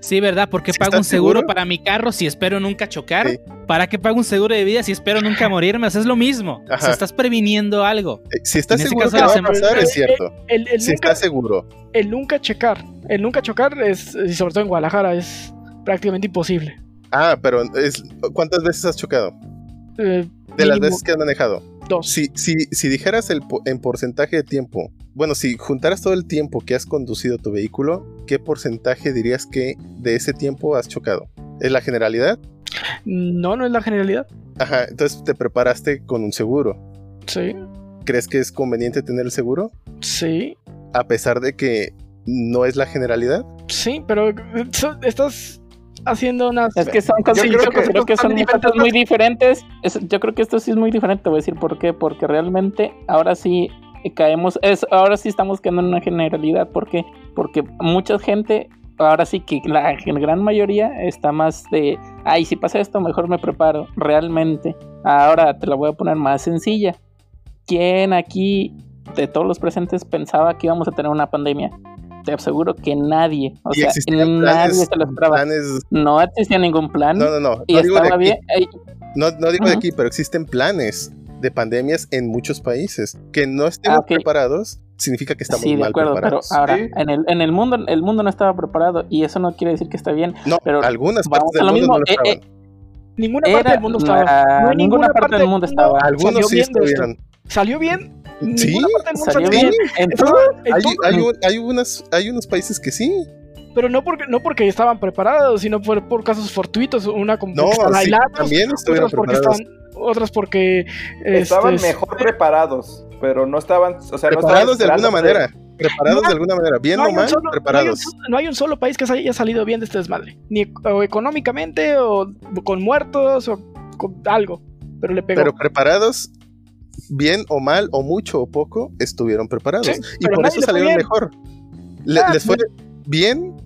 Sí, ¿verdad? ¿Por qué ¿Sí pago un seguro, seguro? para mi carro si espero nunca chocar? Sí. ¿Para qué pago un seguro de vida si espero nunca morirme? O sea, es lo mismo. O sea, estás previniendo algo. Eh, Si estás En seguro caso que va a hacemos- pasar, Eh, es cierto. El, el Si nunca, estás seguro. el nunca checar. El nunca chocar es, y sobre todo en Guadalajara, es prácticamente imposible. Ah, pero es, ¿cuántas veces has chocado? Eh, De las veces que has manejado. dos. Si, si, si dijeras el, po- en porcentaje de tiempo, bueno, si juntaras todo el tiempo que has conducido tu vehículo, ¿qué porcentaje dirías que de ese tiempo has chocado? ¿Es la generalidad? No, no es la generalidad. Ajá, entonces te preparaste con un seguro. Sí, ¿Crees que es conveniente tener el seguro? sí, A pesar de que no es la generalidad. sí, pero eh, estás haciendo unas... Es que son cosas, yo creo que creo que son diferentes muy diferentes. Es- yo creo que esto sí es muy diferente, voy a decir por qué. Porque realmente ahora sí caemos, es, ahora sí estamos quedando en una generalidad. ¿Por qué? Porque mucha gente, ahora sí que la gran mayoría está más de, ay, si pasa esto, mejor me preparo. Realmente. Ahora te la voy a poner más sencilla. ¿Quién aquí de todos los presentes pensaba que íbamos a tener una pandemia? Te aseguro que nadie, o y sea, nadie planes, se lo esperaba. planes- No existía ningún plan. No, no, no. y no digo de estaba aquí. bien. No, no digo de aquí, pero existen planes de pandemias en muchos países. Que no estemos Ah, preparados significa que estamos sí, de mal acuerdo, pero preparados. ahora, Sí. en, el, en el mundo, el mundo no estaba preparado y eso no quiere decir que está bien. no, pero algunas vamos partes a del lo mundo mismo, no lo eh, estaban. Ninguna parte Era del mundo estaba. la- No ninguna parte del mundo estaba. Algunos sí esto. ¿Salió bien? Sí, Salió bien. bien. En Estaba- todo- en Hay, todo- hay un- hay unas, hay unos países que sí. Pero no porque, no porque estaban preparados, sino por, por casos fortuitos. Una como No, sí, también estuvieron otras porque preparados. estaban, otras porque Estaban este, mejor preparados, pero no estaban, o sea, no Preparados estaban de alguna manera. Preparados No, de alguna manera. Bien no o mal, solo- no hay un preparados. No hay un solo país que haya salido bien de este desmadre. Ni e- o económicamente, o con muertos, o con algo. Pero le pegó. Pero preparados, bien o mal, o mucho o poco, estuvieron preparados. Sí, y por eso salieron mejor. Le- Ah, les fue bien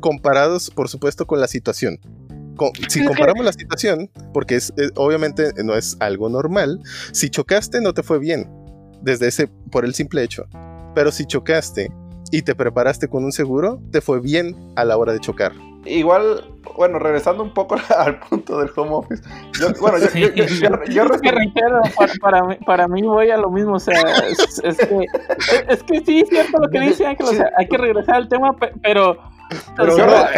comparados, por supuesto, con la situación. Si comparamos la situación, porque es, es- obviamente no es algo normal, si chocaste no te fue bien, desde ese, por el simple hecho. Pero si chocaste y te preparaste con un seguro, te fue bien a la hora de chocar. Igual, bueno, regresando un poco al punto del home office. Yo, bueno, yo, yo, yo, yo- yo Es que reitero, para, para mí, para mí voy a lo mismo, o sea, es, es que, es que sí, es cierto lo que dice Ángel, o sea, hay que regresar al tema, pe- pero, Pero o sea,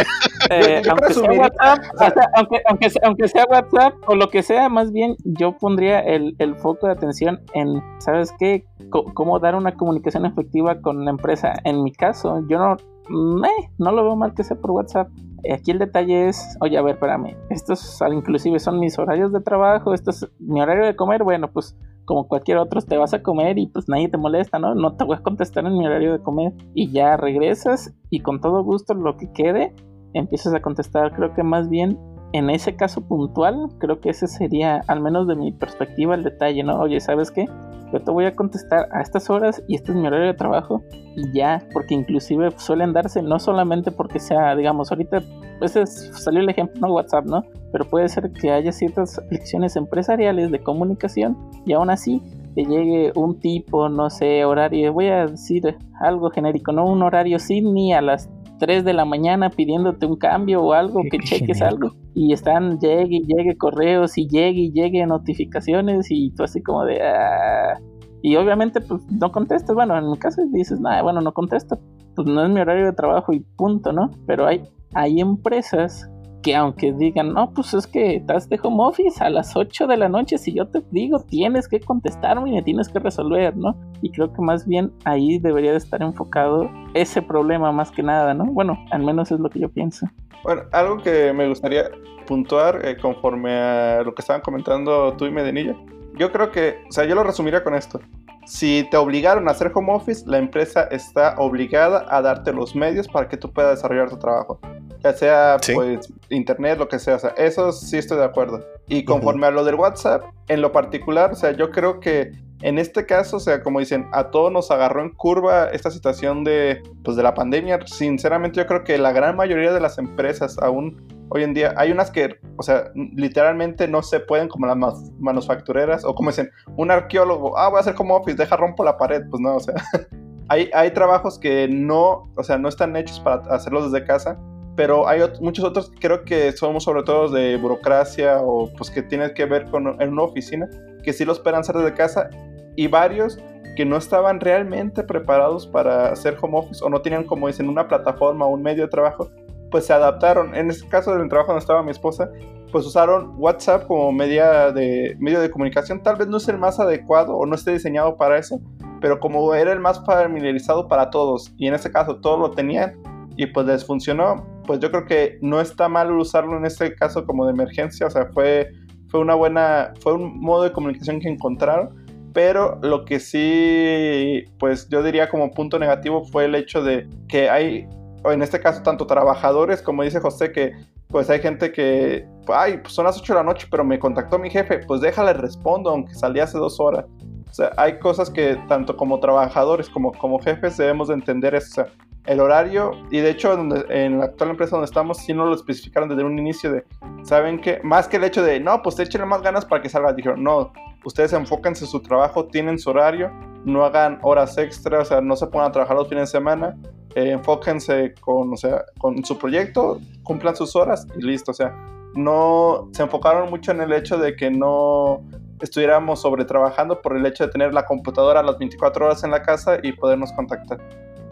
eh, yo aunque, sea WhatsApp, o sea, aunque, aunque, sea, aunque sea WhatsApp o lo que sea, más bien yo pondría el, el foco de atención en, ¿sabes qué? Co- cómo dar una comunicación efectiva con la empresa. En mi caso, yo no, meh, no lo veo mal que sea por WhatsApp. Aquí el detalle es, oye, a ver, espérame, estos inclusive son mis horarios de trabajo, esto es mi horario de comer, bueno, pues como cualquier otro, te vas a comer y pues nadie te molesta, ¿no? No te voy a contestar en mi horario de comer y ya regresas y con todo gusto lo que quede, empiezas a contestar, creo que más bien en ese caso puntual, creo que ese sería, al menos de mi perspectiva, el detalle, ¿no? Oye, ¿sabes qué? Yo te voy a contestar a estas horas y este es mi horario de trabajo y ya, porque inclusive suelen darse no solamente porque sea, digamos, ahorita, ese es- salió el ejemplo, ¿no? WhatsApp, ¿no? Pero puede ser que haya ciertas aplicaciones empresariales de comunicación y aún así te llegue un tipo, no sé, horario, voy a decir algo genérico, no un horario ni a las 3 de la mañana pidiéndote un cambio o algo, que cheques algo. Y están, llegue y llegue correos y llegue y llegue notificaciones y tú así como de... "Ah". Y obviamente pues no contestas, bueno, en mi caso dices, nada, bueno, no contesto, pues no es mi horario de trabajo y punto, ¿no? Pero hay, hay empresas que aunque digan, no, pues es que estás de home office a las 8 de la noche, si yo te digo, tienes que contestarme y me tienes que resolver, ¿no? Y creo que más bien ahí debería de estar enfocado ese problema más que nada, ¿no? Bueno, al menos es lo que yo pienso. Bueno, algo que me gustaría puntuar eh, conforme a lo que estaban comentando tú y Medenilla yo creo que, o sea, yo lo resumiría con esto. Si te obligaron a hacer home office, la empresa está obligada a darte los medios para que tú puedas desarrollar tu trabajo. Ya sea, Sí. pues, internet, lo que sea. O sea, eso sí estoy de acuerdo. Y conforme a lo del WhatsApp, en lo particular, o sea, yo creo que en este caso, o sea, como dicen, a todos nos agarró en curva esta situación de, pues, de la pandemia. Sinceramente, yo creo que la gran mayoría de las empresas aún hoy en día, hay unas que, o sea, literalmente no se pueden, como las manufactureras, o como dicen, un arqueólogo, ah, voy a hacer como office, deja rompo la pared, pues no, o sea, hay, hay trabajos que no, o sea, no están hechos para hacerlos desde casa, pero hay muchos otros que creo que somos sobre todo de burocracia o pues que tienen que ver con en una oficina, que sí lo esperan hacer desde casa, y varios que no estaban realmente preparados para hacer home office o no tenían, como dicen, una plataforma o un medio de trabajo, pues se adaptaron. En este caso del trabajo donde estaba mi esposa, pues usaron WhatsApp como media de, medio de comunicación. Tal vez no es el más adecuado o no esté diseñado para eso, pero como era el más familiarizado para todos y en este caso todos lo tenían y pues les funcionó, pues yo creo que no está mal usarlo en este caso como de emergencia, o sea, fue, fue una buena, fue un modo de comunicación que encontraron. Pero lo que sí, pues yo diría como punto negativo fue el hecho de que hay, en este caso, tanto trabajadores, como dice José, que pues hay gente que, ay, pues son las 8 de la noche, pero me contactó mi jefe, pues déjale respondo, aunque salí hace dos horas. O sea, hay cosas que tanto como trabajadores como como jefes debemos de entender eso. O sea, el horario, y de hecho donde, en la actual empresa donde estamos, sí nos lo especificaron desde un inicio de, ¿saben qué? Más que el hecho de, no, pues échenle más ganas para que salga. Dijeron, no, ustedes enfóquense en su trabajo, tienen su horario, no hagan horas extra, o sea, no se pongan a trabajar los fines de semana, eh, enfóquense con, o sea, con su proyecto, cumplan sus horas y listo, o sea, no se enfocaron mucho en el hecho de que no estuviéramos sobretrabajando por el hecho de tener la computadora las 24 horas en la casa y podernos contactar.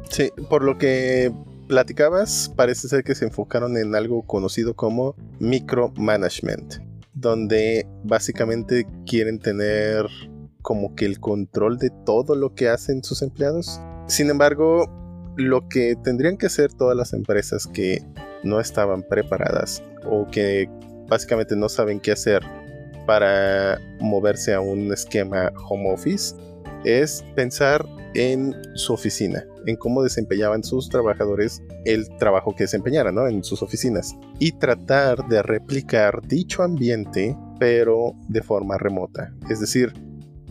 Sí, por lo que platicabas, parece ser que se enfocaron en algo conocido como micromanagement, donde básicamente quieren tener como que el control de todo lo que hacen sus empleados. Sin embargo, lo que tendrían que hacer todas las empresas que no estaban preparadas o que básicamente no saben qué hacer para moverse a un esquema home office es pensar en su oficina, en cómo desempeñaban sus trabajadores el trabajo que desempeñaran ¿no? en sus oficinas y tratar de replicar dicho ambiente pero de forma remota. Es decir,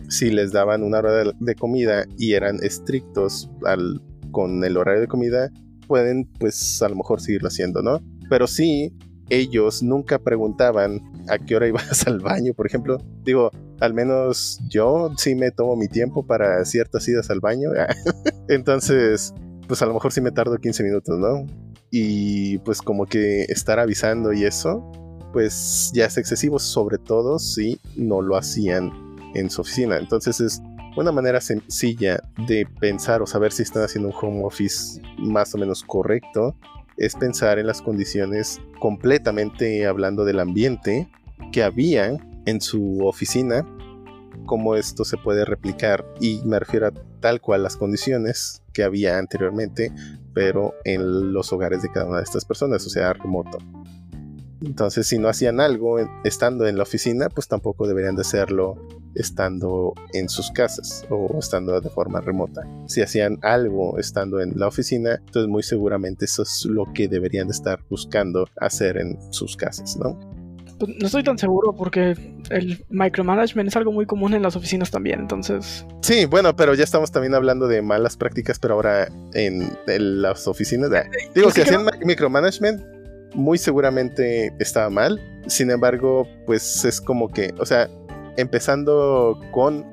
si les daban una hora de, comida y eran estrictos al, con el horario de comida, pueden pues a lo mejor seguirlo haciendo, ¿no? Pero sí, ellos nunca preguntaban a qué hora ibas al baño, por ejemplo. Digo, al menos yo sí me tomo mi tiempo para ciertas idas al baño. Entonces, pues a lo mejor sí me tardo 15 minutos, ¿no? Y pues como que estar avisando y eso, pues ya es excesivo, sobre todo si no lo hacían en su oficina. Entonces es una manera sencilla de pensar o saber si están haciendo un home office más o menos correcto es pensar en las condiciones completamente hablando del ambiente que había en su oficina, cómo esto se puede replicar y me refiero a tal cual las condiciones que había anteriormente, pero en los hogares de cada una de estas personas, o sea, remoto. Entonces, si no hacían algo estando en la oficina, pues tampoco deberían de hacerlo estando en sus casas o estando de forma remota. Si hacían algo estando en la oficina, entonces muy seguramente eso es lo que deberían de estar buscando hacer en sus casas, ¿no? Pues no estoy tan seguro porque el micromanagement es algo muy común en las oficinas también, entonces... Sí, bueno, pero ya estamos también hablando de malas prácticas, pero ahora en, en las oficinas... De... Digo, si hacían micromanagement, muy seguramente estaba mal. Sin embargo, pues es como que, o sea, empezando con,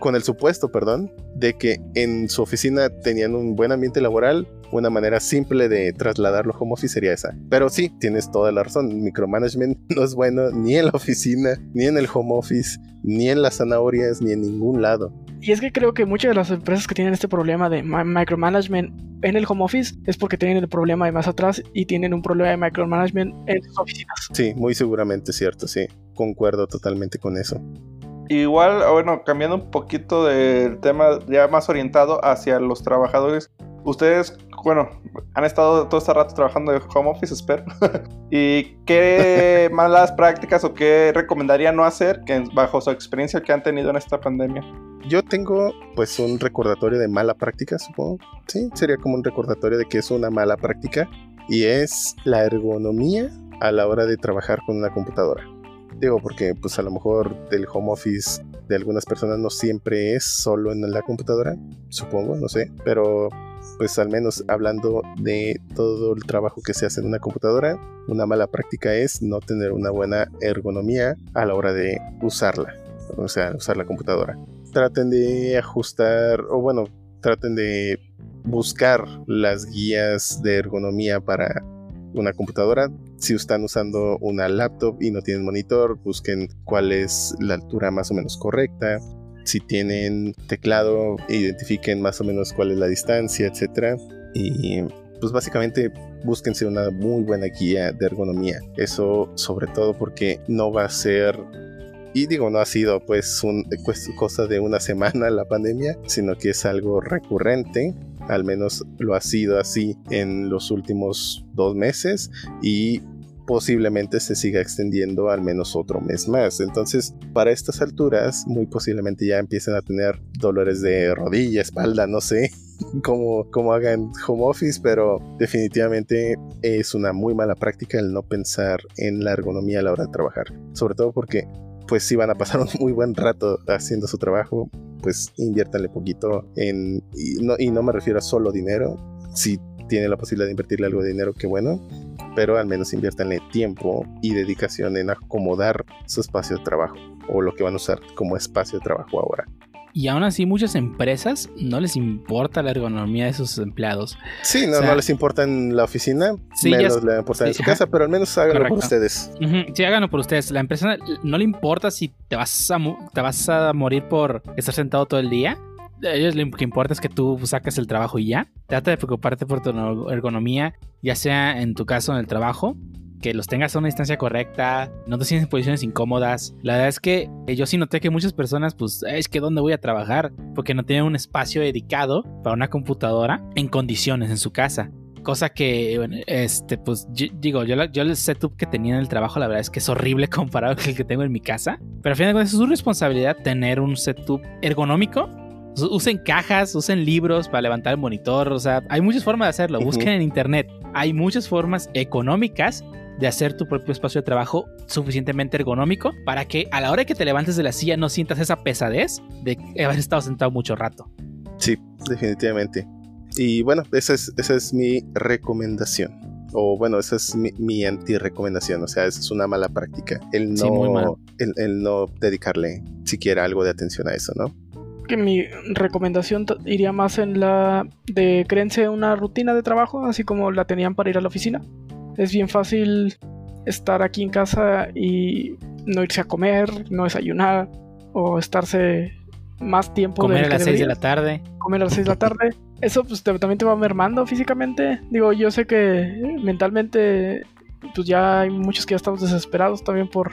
con el supuesto, perdón, de que en su oficina tenían un buen ambiente laboral, una manera simple de trasladarlo home office sería esa. Pero sí, tienes toda la razón, micromanagement no es bueno ni en la oficina, ni en el home office, ni en las zanahorias, ni en ningún lado. Y es que creo que muchas de las empresas que tienen este problema de micromanagement en el home office es porque tienen el problema de más atrás y tienen un problema de micromanagement en sus oficinas. Sí, muy seguramente cierto, sí. Concuerdo totalmente con eso. Igual, bueno, cambiando un poquito del tema ya más orientado hacia los trabajadores, ¿ustedes bueno, han estado todo este rato trabajando de home office, espero. ¿Y qué malas prácticas o qué recomendarían no hacer que bajo su experiencia que han tenido en esta pandemia? Yo tengo pues un recordatorio de mala práctica, supongo. Sí, sería como un recordatorio de que es una mala práctica y es la ergonomía a la hora de trabajar con una computadora. Digo, porque pues a lo mejor del home office de algunas personas no siempre es solo en la computadora, supongo, no sé, pero pues al menos hablando de todo el trabajo que se hace en una computadora, una mala práctica es no tener una buena ergonomía a la hora de usarla, o sea, usar la computadora. Traten de ajustar, o bueno, traten de buscar las guías de ergonomía para una computadora. Si están usando una laptop y no tienen monitor, busquen cuál es la altura más o menos correcta. Si tienen teclado, identifiquen más o menos cuál es la distancia, etc. Y pues básicamente búsquense una muy buena guía de ergonomía. Eso sobre todo porque no va a ser y digo, no ha sido pues un, pues, de una semana la pandemia, sino que es algo recurrente al menos lo ha sido así en los últimos dos meses posiblemente se siga extendiendo al menos otro mes más. Entonces, para estas alturas, muy posiblemente ya empiecen a tener dolores de rodilla, espalda, no sé cómo, cómo hagan home office, pero definitivamente es una muy mala práctica el no pensar en la ergonomía a la hora de trabajar. Sobre todo porque pues si van a pasar un muy buen rato haciendo su trabajo, pues inviértanle poquito en, y no, y no me refiero a solo dinero, si tienen la posibilidad de invertirle algo de dinero, qué bueno, pero al menos inviértanle tiempo y dedicación en acomodar su espacio de trabajo o lo que van a usar como espacio de trabajo ahora. Y aún así muchas empresas no les importa la ergonomía de sus empleados. Sí, no, no les importa en la oficina, menos les importa en su casa, pero al menos háganlo por ustedes. Sí, háganlo por ustedes. La empresa no le importa si te vas a, te vas a morir por estar sentado todo el día. A ellos lo que importa es que tú saques el trabajo y ya. Trata de preocuparte por tu ergonomía, ya sea en tu caso en el trabajo que los tengas a una distancia correcta, no te sientes en posiciones incómodas. La verdad es que yo sí noté que muchas personas, pues, es que ¿dónde voy a trabajar? Porque no tienen un espacio dedicado para una computadora en condiciones en su casa. Cosa que, bueno, este, pues, digo, yo, yo el setup que tenía en el trabajo, la verdad es que es horrible comparado con el que tengo en mi casa. Pero al final de cuentas es su responsabilidad tener un setup ergonómico usen cajas, usen libros para levantar el monitor. O sea, hay muchas formas de hacerlo. Busquen en internet. Hay muchas formas económicas de hacer tu propio espacio de trabajo suficientemente ergonómico para que a la hora que te levantes de la silla no sientas esa pesadez de haber estado sentado mucho rato. Sí, definitivamente. Y bueno, esa es, esa es mi recomendación. O bueno, esa es mi, mi anti-recomendación. O sea, esa es una mala práctica. El no, el, no dedicarle siquiera algo de atención a eso, ¿no? Que mi recomendación iría más en la de créense una rutina de trabajo, así como la tenían para ir a la oficina. Es bien fácil estar aquí en casa y no irse a comer, no desayunar o estarse más tiempo. Comer a las 6 de la tarde. Comer a las 6 de la tarde. Eso pues también te va mermando físicamente. Digo, yo sé que mentalmente pues ya hay muchos que ya estamos desesperados también por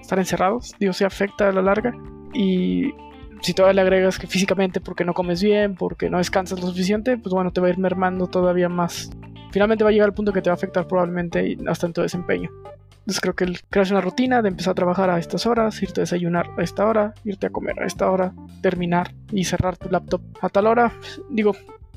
estar encerrados. Digo, se afecta a la larga. Y si todavía le agregas que físicamente porque no comes bien, porque no descansas lo suficiente, pues bueno, te va a ir mermando todavía más finalmente va a llegar al punto que te va a afectar probablemente hasta en tu desempeño. Entonces creo que el una rutina de empezar a trabajar a estas horas, irte a desayunar a esta hora, irte a comer a esta hora, terminar y cerrar tu laptop a tal hora. Digo,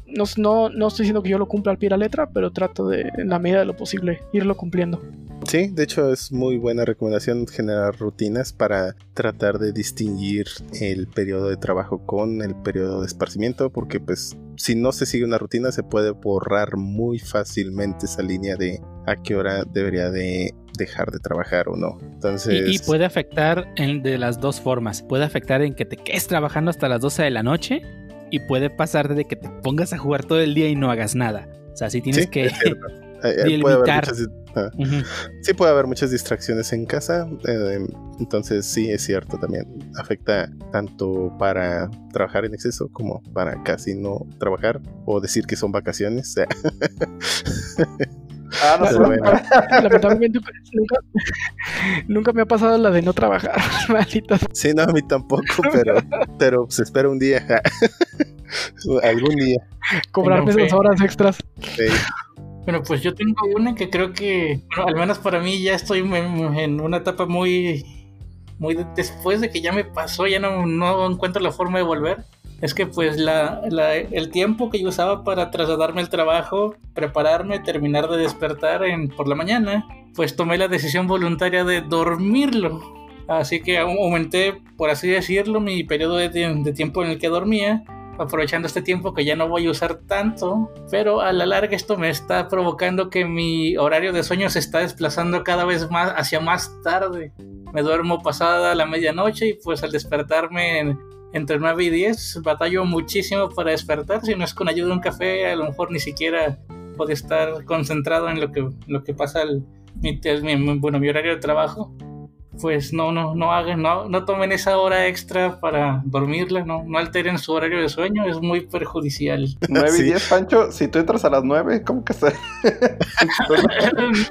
no, no, no estoy diciendo que yo lo cumpla al pie de la letra, pero trato de, en la medida de lo posible, irlo cumpliendo. Sí, de hecho es muy buena recomendación generar rutinas para tratar de distinguir el periodo de trabajo con el periodo de esparcimiento, porque pues si no se sigue una rutina se puede borrar muy fácilmente esa línea de a qué hora debería de dejar de trabajar o no. Entonces... Y, puede afectar en, de las dos formas. Puede afectar en que te quedes trabajando hasta las 12 de la noche y puede pasar de que te pongas a jugar todo el día y no hagas nada. O sea, si tienes que delimitar. Sí puede haber muchas distracciones en casa, eh, entonces sí es cierto también. Afecta tanto para trabajar en exceso como para casi no trabajar o decir que son vacaciones. Ah, no Lamentablemente nunca, nunca, me ha pasado la de no trabajar, maldita. Sí, no, a mí tampoco, pero, pero se espera un día. Algún día. Cobrarme esas horas extras. Sí. Bueno, pues yo tengo una que creo que, bueno, al menos para mí ya estoy en, una etapa muy, muy de- después de que ya me pasó, ya no, no encuentro la forma de volver. Es que pues el tiempo que yo usaba para trasladarme al trabajo, prepararme, terminar de despertar por la mañana, pues tomé la decisión voluntaria de dormirlo. Así que au- aumenté, por así decirlo, mi periodo de, tie- de tiempo en el que dormía, aprovechando este tiempo que ya no voy a usar tanto, pero a la larga esto me está provocando que mi horario de sueño se está desplazando cada vez más hacia más tarde. Me duermo pasada la medianoche y pues al despertarme entre 9 y 10 batallo muchísimo para despertar, si no es con ayuda de un café, a lo mejor ni siquiera puedo estar concentrado en lo que, lo que pasa el, mi, mi- bueno, mi horario de trabajo pues no, no, no hagan, no, no tomen esa hora extra para dormirla, no, no alteren su horario de sueño, es muy perjudicial. 9 y Sí. 10, Pancho, si tú entras a las 9, ¿cómo que?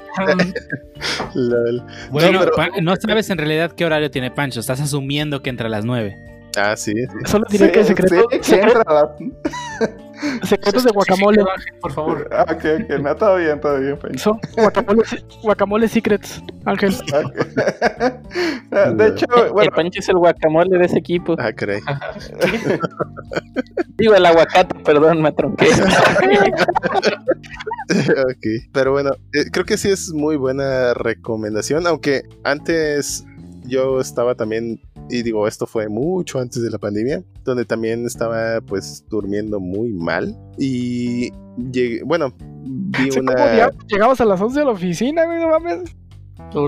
Lol. Bueno, No, pero- no sabes en realidad qué horario tiene Pancho. Estás asumiendo que entre las 9. Ah, sí. sí. Solo diré que secreto, sí, secre- entra a las- secretos de guacamole. Por favor. Ah, ok, ok, no, todo bien, todo bien, Pancho. Son guacamole, guacamole secrets, Ángel. De hecho, el bueno, Pancho es el guacamole de ese equipo. Ah, caray. Digo, el aguacate, perdón, me tronqué. ok. Pero bueno, eh, creo que sí es muy buena recomendación, aunque antes yo estaba también, y digo, esto fue mucho antes de la pandemia, donde también estaba pues durmiendo muy mal. Y llegué, bueno, vi cómo una... diablos llegabas a las 11 de la oficina, güey, no mames.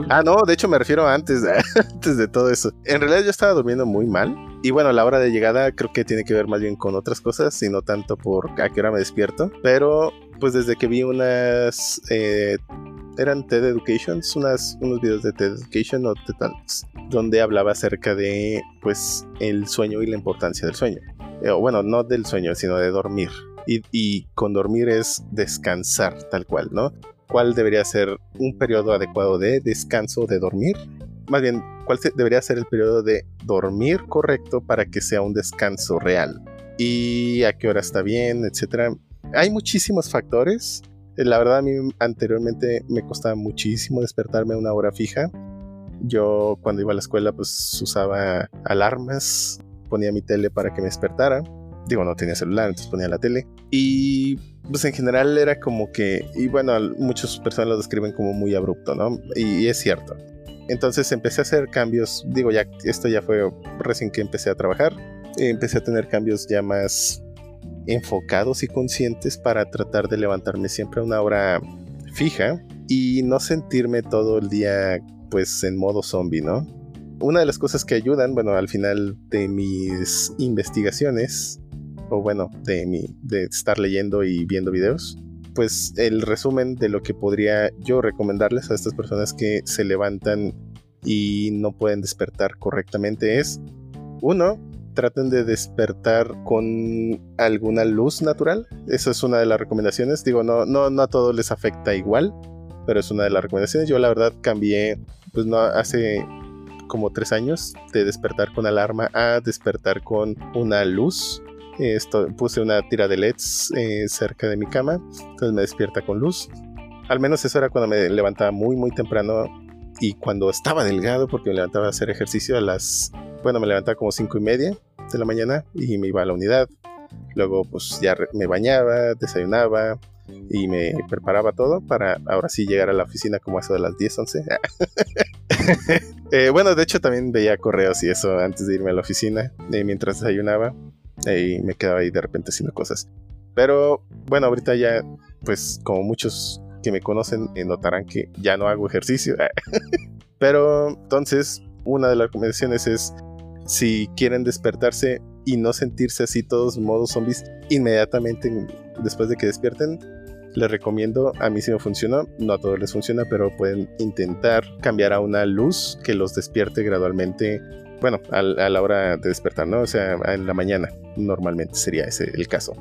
Ah, no, de hecho me refiero a antes, antes de todo eso. En realidad yo estaba durmiendo muy mal. Y bueno, la hora de llegada creo que tiene que ver más bien con otras cosas y no tanto por a qué hora me despierto. Pero pues desde que vi unas... eh, eran TED Educations, unas, unos videos de TED Education o TED Talks, donde hablaba acerca de pues el sueño y la importancia del sueño. Eh, bueno, no del sueño, sino de dormir. Y, y con dormir es descansar tal cual, ¿no? cuál debería ser un periodo adecuado de descanso de dormir. Más bien, cuál debería ser el periodo de dormir correcto para que sea un descanso real. Y a qué hora está bien, etcétera. Hay muchísimos factores. La verdad, a mí anteriormente me costaba muchísimo despertarme a una hora fija. Yo cuando iba a la escuela pues usaba alarmas, ponía mi tele para que me despertara. Digo, no tenía celular, entonces ponía la tele. Y pues en general era como que, y bueno, muchas personas lo describen como muy abrupto, ¿no? Y, y es cierto. Entonces empecé a hacer cambios, digo, ya esto ya fue recién que empecé a trabajar, empecé a tener cambios ya más enfocados y conscientes para tratar de levantarme siempre a una hora fija y no sentirme todo el día pues en modo zombie, ¿no? Una de las cosas que ayudan, bueno, al final de mis investigaciones, o bueno, de, mi, de estar leyendo y viendo videos, pues el resumen de lo que podría yo recomendarles a estas personas que se levantan y no pueden despertar correctamente es, uno, traten de despertar con alguna luz natural. Esa es una de las recomendaciones. Digo, no, no, no a todos les afecta igual, pero es una de las recomendaciones. Yo la verdad cambié, pues no hace como tres años de despertar con alarma a despertar con una luz. Esto, puse una tira de LEDs eh, cerca de mi cama, entonces me despierta con luz. Al menos eso era cuando me levantaba muy, muy temprano y cuando estaba delgado, porque me levantaba a hacer ejercicio a las, bueno, me levantaba como cinco y media de la mañana y me iba a la unidad. Luego, pues ya me bañaba, desayunaba y me preparaba todo para ahora sí llegar a la oficina como eso de las 10, 11. Eh, bueno, de hecho también veía correos y eso antes de irme a la oficina, eh, mientras desayunaba y me quedaba ahí de repente haciendo cosas. Pero bueno, ahorita ya, pues como muchos que me conocen eh, notarán que ya no hago ejercicio. Pero entonces, una de las recomendaciones es, si quieren despertarse y no sentirse así todos modos zombies inmediatamente después de que despierten, les recomiendo, a mí sí me funcionó, no a todos les funciona, pero pueden intentar cambiar a una luz que los despierte gradualmente, bueno, al- a, la hora de despertar, ¿no? O sea, en la mañana, normalmente sería ese el caso.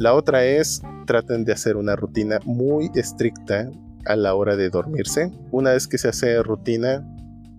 La otra es, traten de hacer una rutina muy estricta a la hora de dormirse. Una vez que se hace rutina,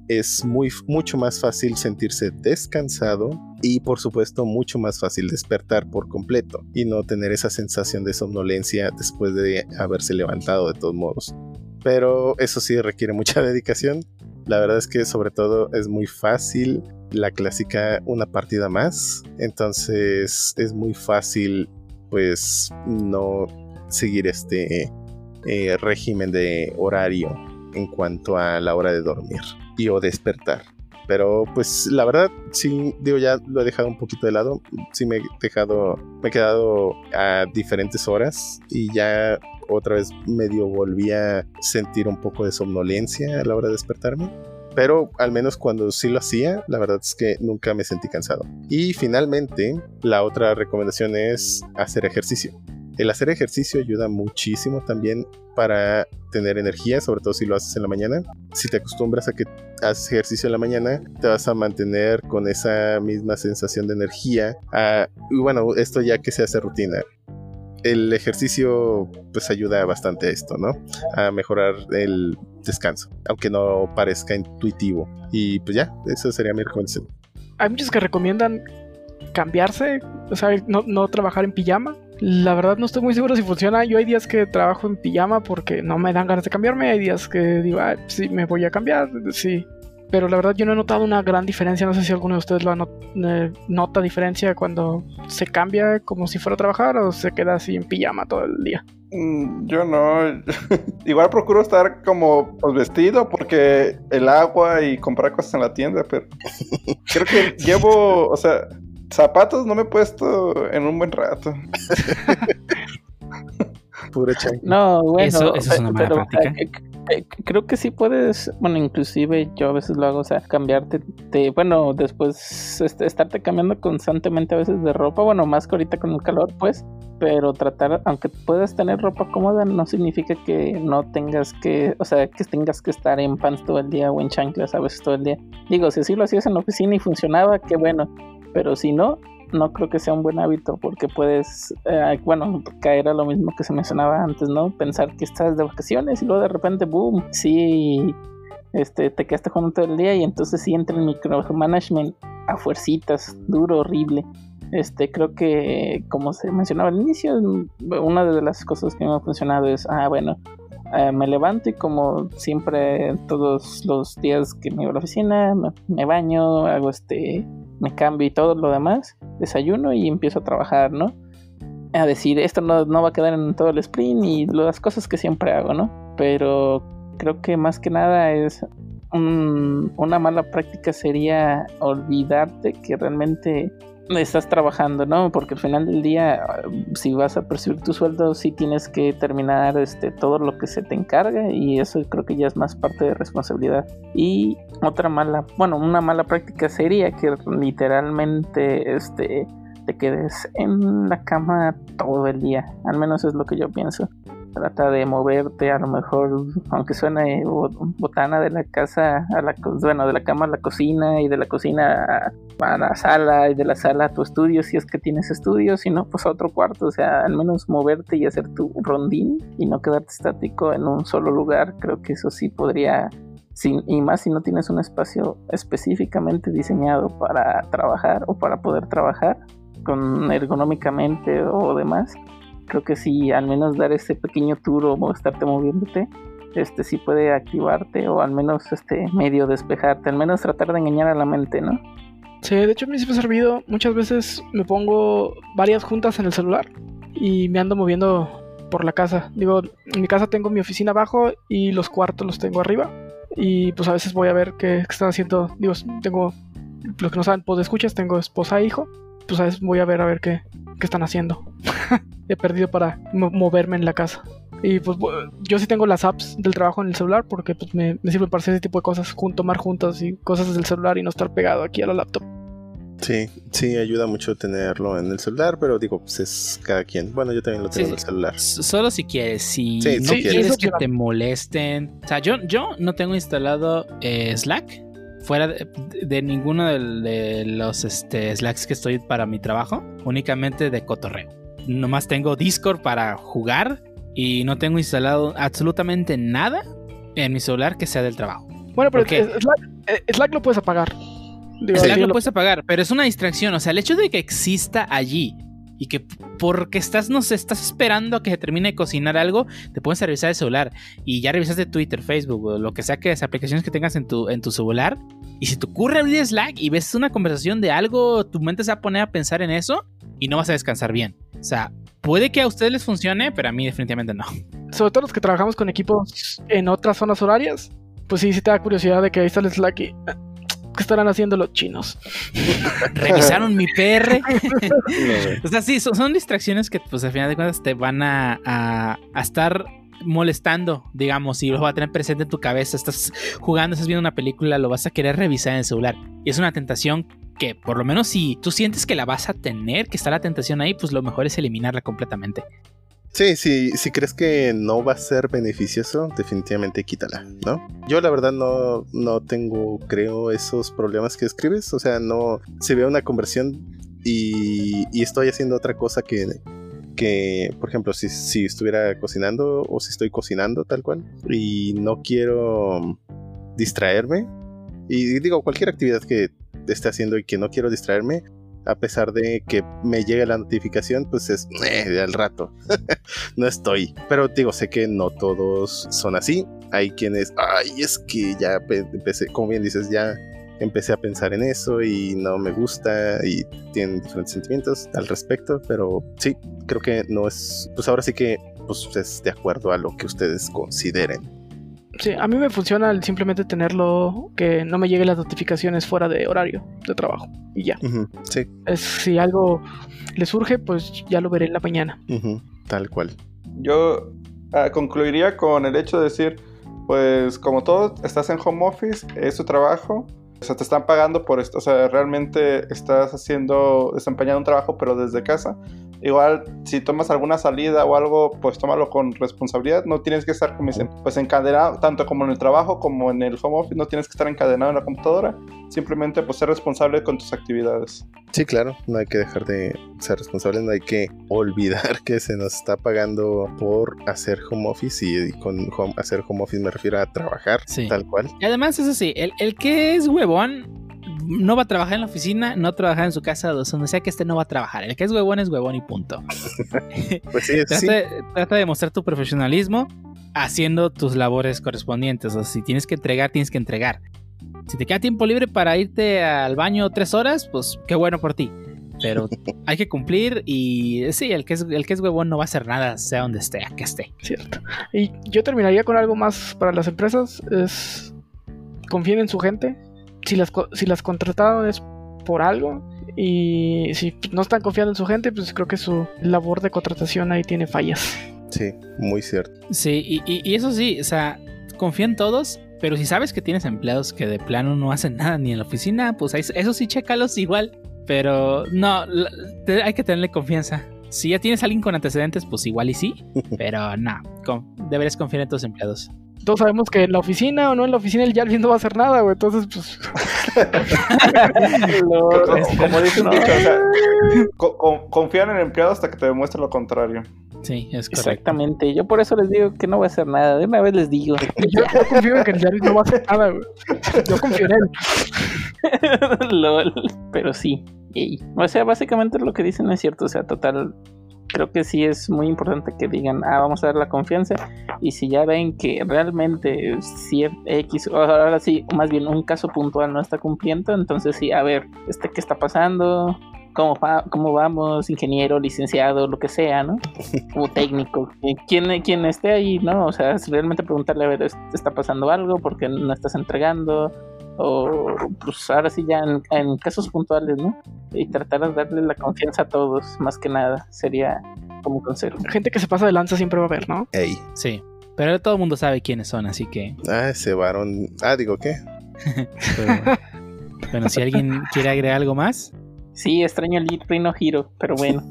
es muy, mucho más fácil sentirse descansado y por supuesto mucho más fácil despertar por completo y no tener esa sensación de somnolencia después de haberse levantado de todos modos. Pero eso sí requiere mucha dedicación. La verdad es que sobre todo es muy fácil la clásica una partida más. Entonces es muy fácil pues no seguir este eh, régimen de horario en cuanto a la hora de dormir y o despertar. Pero pues la verdad, sí, digo, ya lo he dejado un poquito de lado. Sí me he dejado, me he quedado a diferentes horas y ya otra vez medio volví a sentir un poco de somnolencia a la hora de despertarme. Pero al menos cuando sí lo hacía, la verdad es que nunca me sentí cansado. Y finalmente, la otra recomendación es hacer ejercicio. El hacer ejercicio ayuda muchísimo también para tener energía, sobre todo si lo haces en la mañana. Si te acostumbras a que haces ejercicio en la mañana, te vas a mantener con esa misma sensación de energía. Ah, y bueno, esto ya que se hace rutina. El ejercicio pues ayuda bastante a esto, ¿no? A mejorar el descanso, aunque no parezca intuitivo. Y pues ya, eso sería mi recomendación. Hay muchos que recomiendan cambiarse, o sea, no, no trabajar en pijama. La verdad no estoy muy seguro si funciona. Yo hay días que trabajo en pijama porque no me dan ganas de cambiarme. Hay días que digo, ah, sí, me voy a cambiar, sí. Pero la verdad yo no he notado una gran diferencia. No sé si alguno de ustedes lo no- eh, nota diferencia cuando se cambia como si fuera a trabajar o se queda así en pijama todo el día. Mm, Yo no. Igual procuro estar como pues, vestido porque el agua y comprar cosas en la tienda, pero creo que llevo, o sea, zapatos no me he puesto en un buen rato. Pura chanca. No, bueno, Eso- eso es una mala pero, práctica. eh, eh, creo que sí puedes, bueno, inclusive yo a veces lo hago, o sea, cambiarte, de, bueno, después este, estarte cambiando constantemente a veces de ropa, bueno, más que ahorita con el calor, pues, pero tratar, aunque puedas tener ropa cómoda, no significa que no tengas que, o sea, que tengas que estar en pants todo el día o en chanclas a veces todo el día. Digo, si así lo hacías en la oficina y funcionaba, qué bueno, pero si no, no creo que sea un buen hábito porque puedes, eh, bueno, caer a lo mismo que se mencionaba antes, ¿no? Pensar que estás de vacaciones y luego de repente, boom, sí, este, te quedaste jugando todo el día y entonces sí entra el micromanagement a fuercitas, duro, horrible. Este, creo que, como se mencionaba al inicio, una de las cosas que me ha funcionado es, ah, bueno, eh, me levanto y como siempre todos los días que me voy a la oficina, me, baño, hago este, me cambio y todo lo demás, desayuno y empiezo a trabajar, ¿no? A decir, esto no, no va a quedar en todo el sprint y las cosas que siempre hago, ¿no? Pero creo que más que nada es un- una mala práctica sería olvidarte que realmente estás trabajando, ¿no? Porque al final del día, si vas a percibir tu sueldo, sí tienes que terminar este, todo lo que se te encarga y eso creo que ya es más parte de responsabilidad. Y otra mala, bueno, una mala práctica sería que literalmente este, te quedes en la cama todo el día, al menos es lo que yo pienso. Trata de moverte, a lo mejor, aunque suene bo- botana de la casa a la, bueno, de la cama a la cocina y de la cocina a la sala y de la sala a tu estudio si es que tienes estudio, si no, pues a otro cuarto, o sea, al menos moverte y hacer tu rondín y no quedarte estático en un solo lugar, creo que eso sí podría, sin- y más si no tienes un espacio específicamente diseñado para trabajar o para poder trabajar con ergonómicamente o demás, creo que sí, al menos dar ese pequeño tour o estarte moviéndote, este sí puede activarte o al menos este medio despejarte, al menos tratar de engañar a la mente, ¿no? Sí, de hecho a mí sí me ha servido. Muchas veces me pongo varias juntas en el celular y me ando moviendo por la casa. Digo, en mi casa tengo mi oficina abajo y los cuartos los tengo arriba. Y pues a veces voy a ver qué, están haciendo. Digo, tengo, los que no saben, pues escuchas, tengo esposa e hijo. Pues a veces voy a ver a ver qué, qué están haciendo. He perdido para mo- moverme en la casa. Y pues yo sí tengo las apps del trabajo en el celular porque pues me, me sirven para hacer ese tipo de cosas, tomar juntas y cosas desde el celular y no estar pegado aquí a la laptop. Sí, sí, ayuda mucho tenerlo en el celular, pero digo, pues es cada quien. Bueno, yo también lo tengo Sí, en el celular. Solo si quieres, si Sí, no si quieres quieres. que te molesten. O sea, yo, yo no tengo instalado eh, Slack fuera de, de ninguno de, los este, Slacks que estoy para mi trabajo, únicamente de cotorreo. Nomás tengo Discord para jugar y no tengo instalado absolutamente nada en mi celular que sea del trabajo. Bueno, pero. Slack, eh, Slack lo puedes apagar. Digo, Slack sí, lo- puedes apagar, pero es una distracción. O sea, el hecho de que exista allí y que porque estás, no sé, estás esperando a que se termine de cocinar algo, te puedes revisar el celular y ya revisaste Twitter, Facebook o lo que sea que las aplicaciones que tengas en tu, en tu celular. Y si te ocurre abrir Slack y ves una conversación de algo, tu mente se va a poner a pensar en eso y no vas a descansar bien. O sea, puede que a ustedes les funcione, pero a mí definitivamente no. sobre todo los que trabajamos con equipos en otras zonas horarias, pues sí, sí te da curiosidad de que ahí está el Slack ah, ¿qué estarán haciendo los chinos? Revisaron mi PR. O sea, sí, son, son distracciones que, pues, al final de cuentas te van a, a- a estar molestando, digamos, y lo vas a tener presente en tu cabeza. Estás jugando, estás viendo una película, lo vas a querer revisar en el celular. Y es una tentación que, por lo menos, si tú sientes que la vas a tener, que está la tentación ahí, pues lo mejor es eliminarla completamente. Sí, sí, si crees que no va a ser beneficioso, definitivamente quítala, ¿no? Yo la verdad no, no tengo, creo, esos problemas que escribes. O sea, no se ve una conversión y, y estoy haciendo otra cosa que, que por ejemplo, si, si estuviera cocinando o si estoy cocinando tal cual y no quiero distraerme. Y digo, cualquier actividad que esté haciendo y que no quiero distraerme, a pesar de que me llegue la notificación, pues es eh, al rato. no estoy. Pero digo, sé que no todos son así. Hay quienes, ay, es que ya pe- empecé, como bien dices, ya empecé a pensar en eso y no me gusta y tienen diferentes sentimientos al respecto. Pero sí, creo que no es, pues ahora sí que pues es de acuerdo a lo que ustedes consideren. Sí, a mí me funciona el simplemente tenerlo que no me lleguen las notificaciones fuera de horario de trabajo y ya. Sí, Es, si algo le surge, pues ya lo veré en la mañana. tal cual. Yo ah, concluiría con el hecho de decir, pues como todo, estás en home office, es tu trabajo, o sea, te están pagando por esto, o sea, realmente estás haciendo, desempeñando un trabajo, pero desde casa. Igual, si tomas alguna salida o algo, pues tómalo con responsabilidad. No tienes que estar, como dicen, pues encadenado, tanto como en el trabajo como en el home office, no tienes que estar encadenado en la computadora. Simplemente, pues ser responsable con tus actividades. Sí, claro, no hay que dejar de ser responsable, no hay que olvidar que se nos está pagando por hacer home office y, y con home- hacer home office me refiero a trabajar Sí. tal cual. Y además, eso sí, el, el que es huevón no va a trabajar en la oficina, no va a trabajar en su casa, donde sea que esté, no va a trabajar. El que es huevón es huevón y punto. Pues sí, Trata, sí, trata de mostrar tu profesionalismo haciendo tus labores correspondientes. O sea, si tienes que entregar, tienes que entregar. Si te queda tiempo libre para irte al baño tres horas, pues qué bueno por ti. Pero hay que cumplir y sí, el que es, el que es huevón no va a hacer nada, sea donde esté, a que esté. Cierto. Y yo terminaría con algo más para las empresas. Es confíen en su gente. Si las, si las contrataron es por algo. Y si no están confiando en su gente, pues creo que su labor de contratación ahí tiene fallas. sí, muy cierto. Sí, y, y- y eso sí, o sea, confía en todos, pero si sabes que tienes empleados que de plano no hacen nada ni en la oficina, pues eso sí, chécalos igual. Pero no, hay que tenerle confianza. Si ya tienes a alguien con antecedentes, pues igual y sí, pero no, con- deberías confiar en tus empleados. Todos sabemos que en la oficina o no en la oficina el Jarvis no va a hacer nada, güey. Entonces, pues. Co- Como dice un dicho, o sea, co- co- confía en el empleado hasta que te demuestre lo contrario. Sí, es correcto. Exactamente. Yo por eso les digo que no voy a hacer nada. De una vez les digo. Yo, yo confío en que el Jarvis no va a hacer nada, güey. Yo confío en él. LOL. Pero sí. Yay. O sea, básicamente lo que dicen es cierto. O sea, total. Creo que sí es muy importante que digan, ah, vamos a dar la confianza. Y si ya ven que realmente si X, o ahora sí, más bien un caso puntual no está cumpliendo, entonces sí, a ver, este, ¿qué está pasando? ¿Cómo, va- cómo vamos? Ingeniero, licenciado, lo que sea, ¿no? O técnico. Eh, Quien, quien esté ahí, ¿no? O sea, realmente preguntarle, a ver, ¿est- ¿está pasando algo? ¿Por qué no estás entregando? O pues ahora sí ya en, en casos puntuales, ¿no? Y tratar de darle la confianza a todos, más que nada, sería como consejo. Gente que se pasa de lanza siempre va a haber, ¿no? Ey, Sí, pero todo el mundo sabe quiénes son, así que... ah, ese varón. Ah, digo, ¿qué? pero- bueno, si alguien quiere agregar algo más, Sí, extraño el Rhino Hero, pero bueno.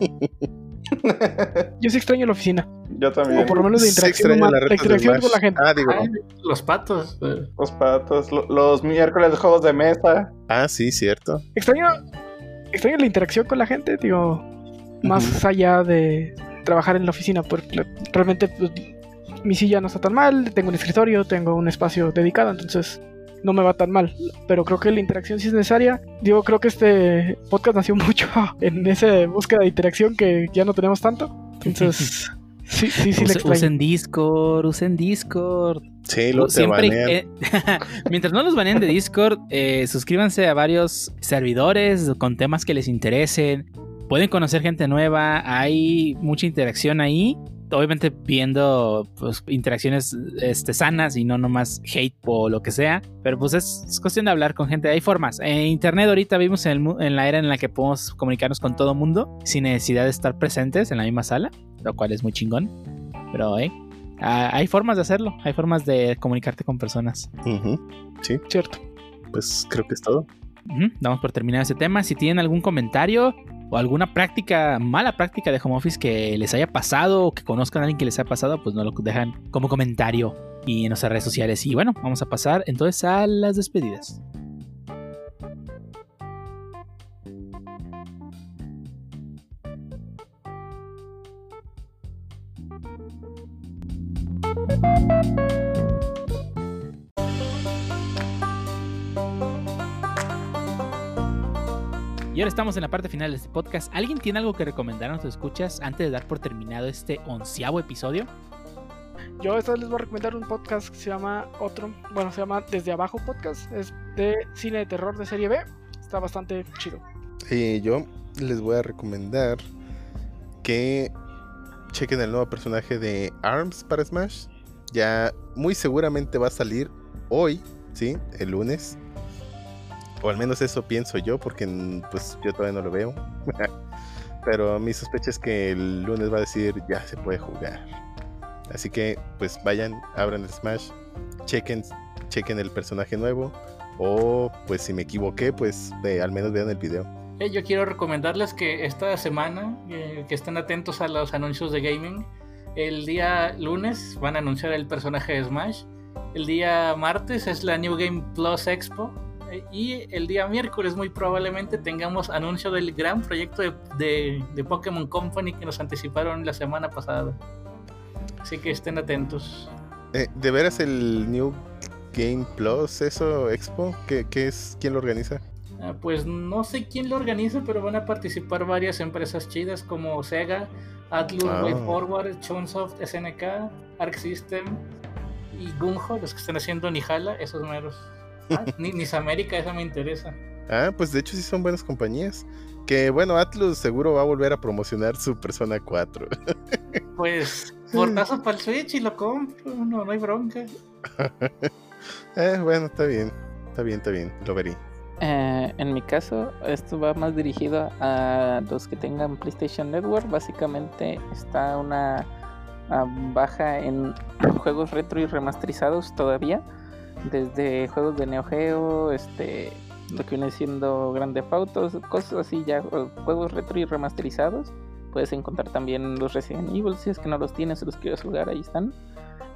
Yo sí extraño la oficina. Yo también. O por lo menos la Se interacción, la interacción con la gente. Ah, digo. Los patos. eh, Los patos, lo- los miércoles de juegos de mesa. Ah, sí, cierto. Extraño, extraño la interacción con la gente, digo, más allá de trabajar en la oficina, porque realmente pues, mi silla no está tan mal, tengo un escritorio, tengo un espacio dedicado, entonces no me va tan mal. Pero creo que la interacción sí es necesaria. Digo, creo que este podcast nació mucho en esa búsqueda de interacción que ya no tenemos tanto. Entonces, sí, sí, sí, le Use- usen Discord, usen Discord. Sí, lo Siempre, eh, mientras no los baneen de Discord, eh, suscríbanse a varios servidores con temas que les interesen. Pueden conocer gente nueva, hay mucha interacción ahí. Obviamente viendo pues, interacciones este, sanas y no nomás hate o lo que sea. Pero pues es, es cuestión de hablar con gente. Hay formas. En internet ahorita vivimos en, el mu- en la era en la que podemos comunicarnos con todo mundo sin necesidad de estar presentes en la misma sala. Lo cual es muy chingón. Pero, eh, hay formas de hacerlo, hay formas de comunicarte con personas. Ujú, Cierto. Pues creo que es todo. Damos por terminado ese tema. Si tienen algún comentario o alguna práctica, mala práctica de home office que les haya pasado o que conozcan a alguien que les haya pasado, pues nos lo dejan como comentario y en nuestras redes sociales. Y bueno, vamos a pasar entonces a las despedidas. Y ahora estamos en la parte final de este podcast. ¿Alguien tiene algo que recomendar a nuestros escuchas antes de dar por terminado este onceavo episodio? Yo esta vez les voy a recomendar un podcast que se llama otro, bueno, se llama Desde Abajo Podcast. Es de cine de terror de serie B. Está bastante chido. Y yo les voy a recomendar que chequen el nuevo personaje de ARMS para Smash. Ya muy seguramente va a salir hoy, ¿sí? El lunes. O al menos eso pienso yo, porque mm, pues yo todavía no lo veo. Pero mi sospecha es que el lunes va a decir ya se puede jugar. Así que pues vayan, abran el Smash, chequen, chequen el personaje nuevo. O pues si me equivoqué, pues ve- al menos vean el video. Eh, yo quiero recomendarles que esta semana, eh, que estén atentos a los anuncios de gaming. El día lunes van a anunciar el personaje de Smash. El día martes es la New Game Plus Expo. Y el día miércoles muy probablemente tengamos anuncio del gran proyecto de, de- de Pokémon Company que nos anticiparon la semana pasada. Así que estén atentos. Eh, ¿De veras el New Game Plus, eso, Expo? ¿Qué, qué es? ¿Quién lo organiza? Ah, pues no sé quién lo organiza, pero van a participar varias empresas chidas como Sega, Atlus, Ah. WayForward, Chunsoft, SNK, Arc System y Gunjo, los que están haciendo Nijala, esos meros. Ah, ni Nis América, esa me interesa. Ah, pues de hecho sí son buenas compañías. Que bueno, Atlus seguro va a volver a promocionar su Persona 4. Pues, portazo para el Switch y lo compro, no, no hay bronca. eh, bueno, está bien. Está bien, está bien. Lo veré. Eh, en mi caso, esto va más dirigido a los que tengan PlayStation Network. Básicamente está una ah, baja en juegos retro y remasterizados todavía. Desde juegos de Neo Geo, este, lo que viene siendo Grande Autos, cosas así ya, juegos retro y remasterizados. Puedes encontrar también los Resident Evil, si es que no los tienes los quieres jugar, ahí están.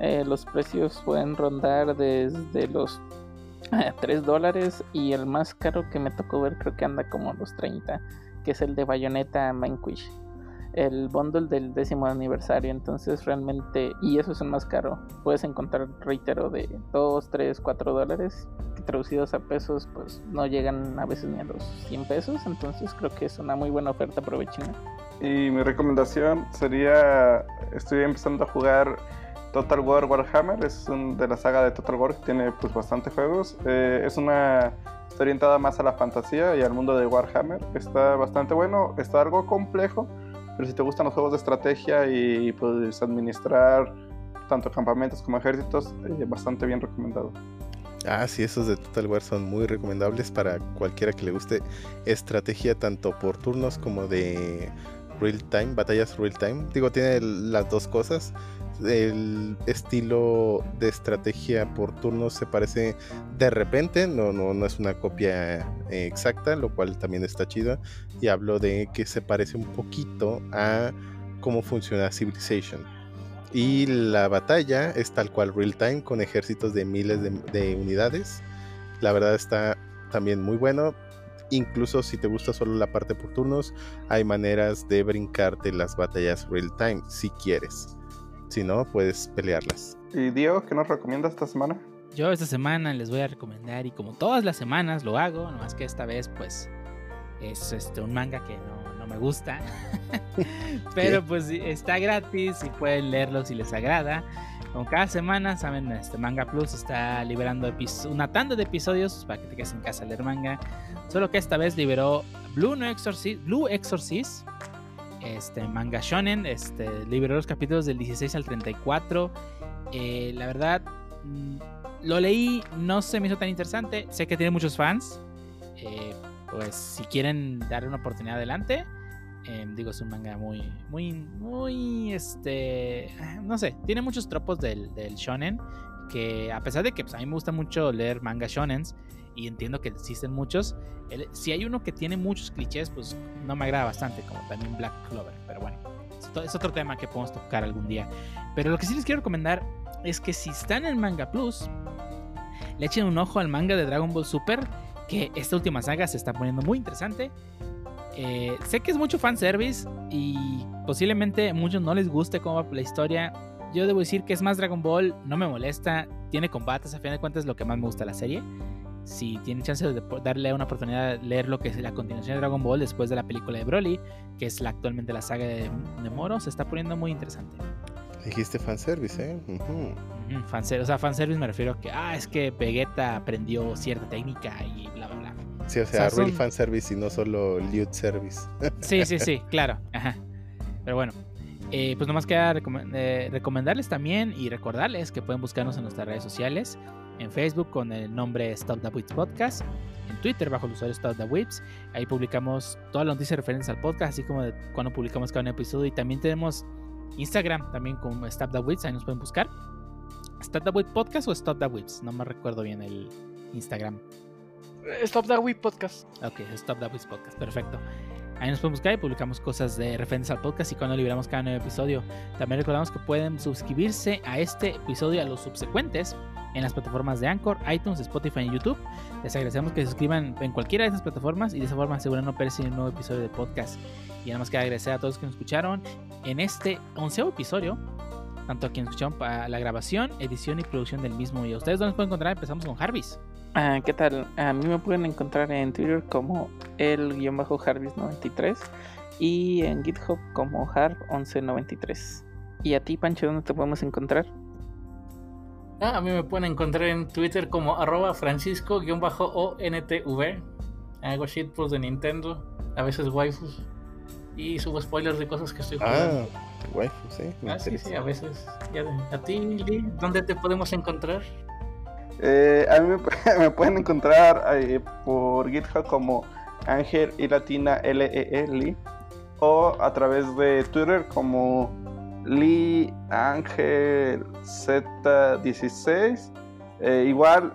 Eh, los precios pueden rondar desde los 3 dólares y el más caro que me tocó ver creo que anda como los 30, que es el de Bayonetta Vanquish. El bundle del décimo aniversario, entonces realmente, y eso es el más caro, puedes encontrar, reitero, de 2, 3, 4 dólares, que traducidos a pesos pues no llegan a veces ni a los 100 pesos, entonces creo que es una muy buena oferta, aprovechen. Y mi recomendación sería, estoy empezando a jugar Total War Warhammer, es un, de la saga de Total War que tiene pues bastante juegos. Eh, es una orientada más a la fantasía y al mundo de Warhammer. Está bastante bueno, está algo complejo, pero si te gustan los juegos de estrategia y puedes administrar tanto campamentos como ejércitos, eh, bastante bien recomendado. Ah, sí, esos de Total War son muy recomendables para cualquiera que le guste estrategia tanto por turnos como de real time, batallas real time. Digo, tiene las dos cosas. El estilo de estrategia por turnos se parece de repente, no, no, no es una copia eh, exacta, lo cual también está chido. Y hablo de que se parece un poquito a cómo funciona Civilization. Y la batalla es tal cual real time con ejércitos de miles de, de unidades. La verdad está también muy bueno. Incluso si te gusta solo la parte por turnos, hay maneras de brincarte las batallas real time si quieres. Si no, puedes pelearlas. ¿Y Diego, qué nos recomiendas esta semana? yo esta semana les voy a recomendar, y como todas las semanas lo hago, nomás que esta vez pues es este, un manga que no, no me gusta. Pero pues está gratis y pueden leerlo si les agrada. Como cada semana, saben, este Manga Plus está liberando una tanda de episodios para que te quedes en casa a leer manga. Solo que esta vez liberó Blue, no Exorcist, Blue Exorcist, este manga shonen, este liberó los capítulos del 16 al 34. Eh, la verdad, mm, lo leí, no se me hizo tan interesante. Sé que tiene muchos fans. Eh, pues si quieren dar una oportunidad adelante. Em, digo, es un manga muy, muy, muy, este, no sé, tiene muchos tropos del, del shonen que a pesar de que pues, a mí me gusta mucho leer manga shonens y entiendo que existen muchos, si hay uno que tiene muchos clichés, pues no me agrada bastante, como también Black Clover, pero bueno, es otro tema que podemos tocar algún día. Pero lo que sí les quiero recomendar es que si están en Manga Plus, le echen un ojo al manga de Dragon Ball Super, que esta última saga se está poniendo muy interesante. Eh, sé que es mucho fanservice y posiblemente a muchos no les guste cómo va la historia. Yo debo decir que es más Dragon Ball, no me molesta, tiene combates, a fin de cuentas es lo que más me gusta de la serie. Si tienen chance de darle una oportunidad de leer lo que es la continuación de Dragon Ball después de la película de Broly, que es la, actualmente la saga de, de Moro, se está poniendo muy interesante. Dijiste fanservice, ¿eh? fanservice, o sea, fanservice me refiero a que, ah, es que Vegeta aprendió cierta técnica y bla, bla, bla. Sí, o sea, real fanservice y no solo lewd service. sí, sí, sí, claro. Ajá. Pero bueno, eh, pues nomás queda eh, recomendarles también y recordarles que pueden buscarnos en nuestras redes sociales. En Facebook con el nombre Stop the Wits Podcast. En Twitter bajo el usuario Stop the Whips. Ahí publicamos todas las noticias referentes al podcast, así como de cuando publicamos cada episodio. Y también tenemos Instagram también con Stop the Whips. Ahí nos pueden buscar. ¿Stop the Whip Podcast o Stop the Whips? No me recuerdo bien el Instagram. Stop the Whip Podcast. Ok, Stop the Whip Podcast. Perfecto. Ahí nos pueden buscar y publicamos cosas de referentes al podcast y cuando liberamos cada nuevo episodio. También recordamos que pueden suscribirse a este episodio y a los subsecuentes en las plataformas de Anchor, iTunes, Spotify y YouTube. Les agradecemos que se suscriban en cualquiera de estas plataformas y de esa forma aseguran no perderse un nuevo episodio de podcast. Y nada más que agradecer a todos que nos escucharon en este onceavo episodio, tanto a quienes escucharon para la grabación, edición y producción del mismo. Y a ustedes, ¿dónde nos pueden encontrar? Empezamos con Jarvis. Ah, ¿Qué tal? A mí me pueden encontrar en Twitter como el-jarvis93 y en GitHub como harp1193. ¿Y a ti, Pancho, dónde te podemos encontrar? Ah, a mí me pueden encontrar en Twitter como arroba francisco-ontv. Hago shitposts de Nintendo, a veces waifus. Y subo spoilers de cosas que estoy jugando. Ah, waifus, sí. Ah, sí, sí, a veces. ¿A ti, Lee? ¿Dónde te podemos encontrar? Eh, a mí me, pueden encontrar eh, por GitHub como Ángel y Latina LEE Lee o a través de Twitter como Lee Ángel Z16. Eh, igual,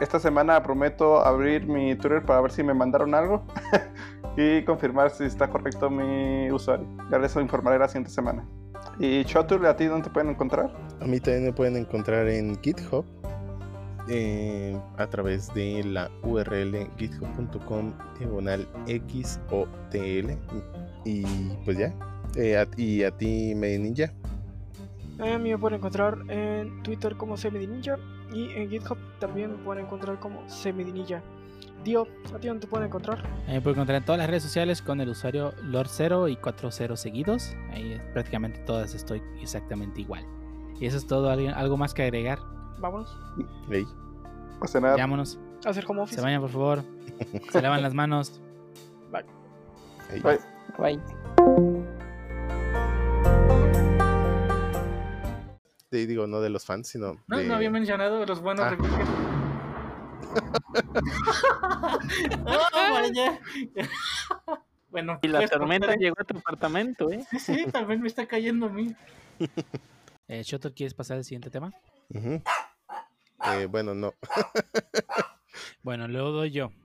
esta semana prometo abrir mi Twitter para ver si me mandaron algo y confirmar si está correcto mi usuario. Ya les informaré la siguiente semana. ¿Y Chotur, a ti dónde te pueden encontrar? A mí también me pueden encontrar en GitHub eh, a través de la URL github.com diagonal XOTL. Y pues ya. Eh, y a ti, Medinilla. A mí me pueden encontrar en Twitter como Semidinilla y en GitHub también me pueden encontrar como Semidinilla. Dio, ¿a ti dónde te pueden encontrar? me pueden encontrar en todas las redes sociales con el usuario Lord0 y 40 seguidos. Ahí prácticamente todas estoy exactamente igual. Y eso es todo. ¿Algo más que agregar? Vámonos. Hey. A cenar. Vámonos. Hacer como office. Se bañan, por favor. Se lavan las manos. Bye. Bye. Bye. De, digo, no de los fans, sino. No, de... no había mencionado los buenos Ah. reviews. oh, bueno, Y la pues, tormenta llegó a tu apartamento, ¿eh? Sí, sí, tal vez me está cayendo a mí. Eh, Shoto, ¿quieres pasar al siguiente tema? Eh, bueno, no. Bueno, luego doy yo.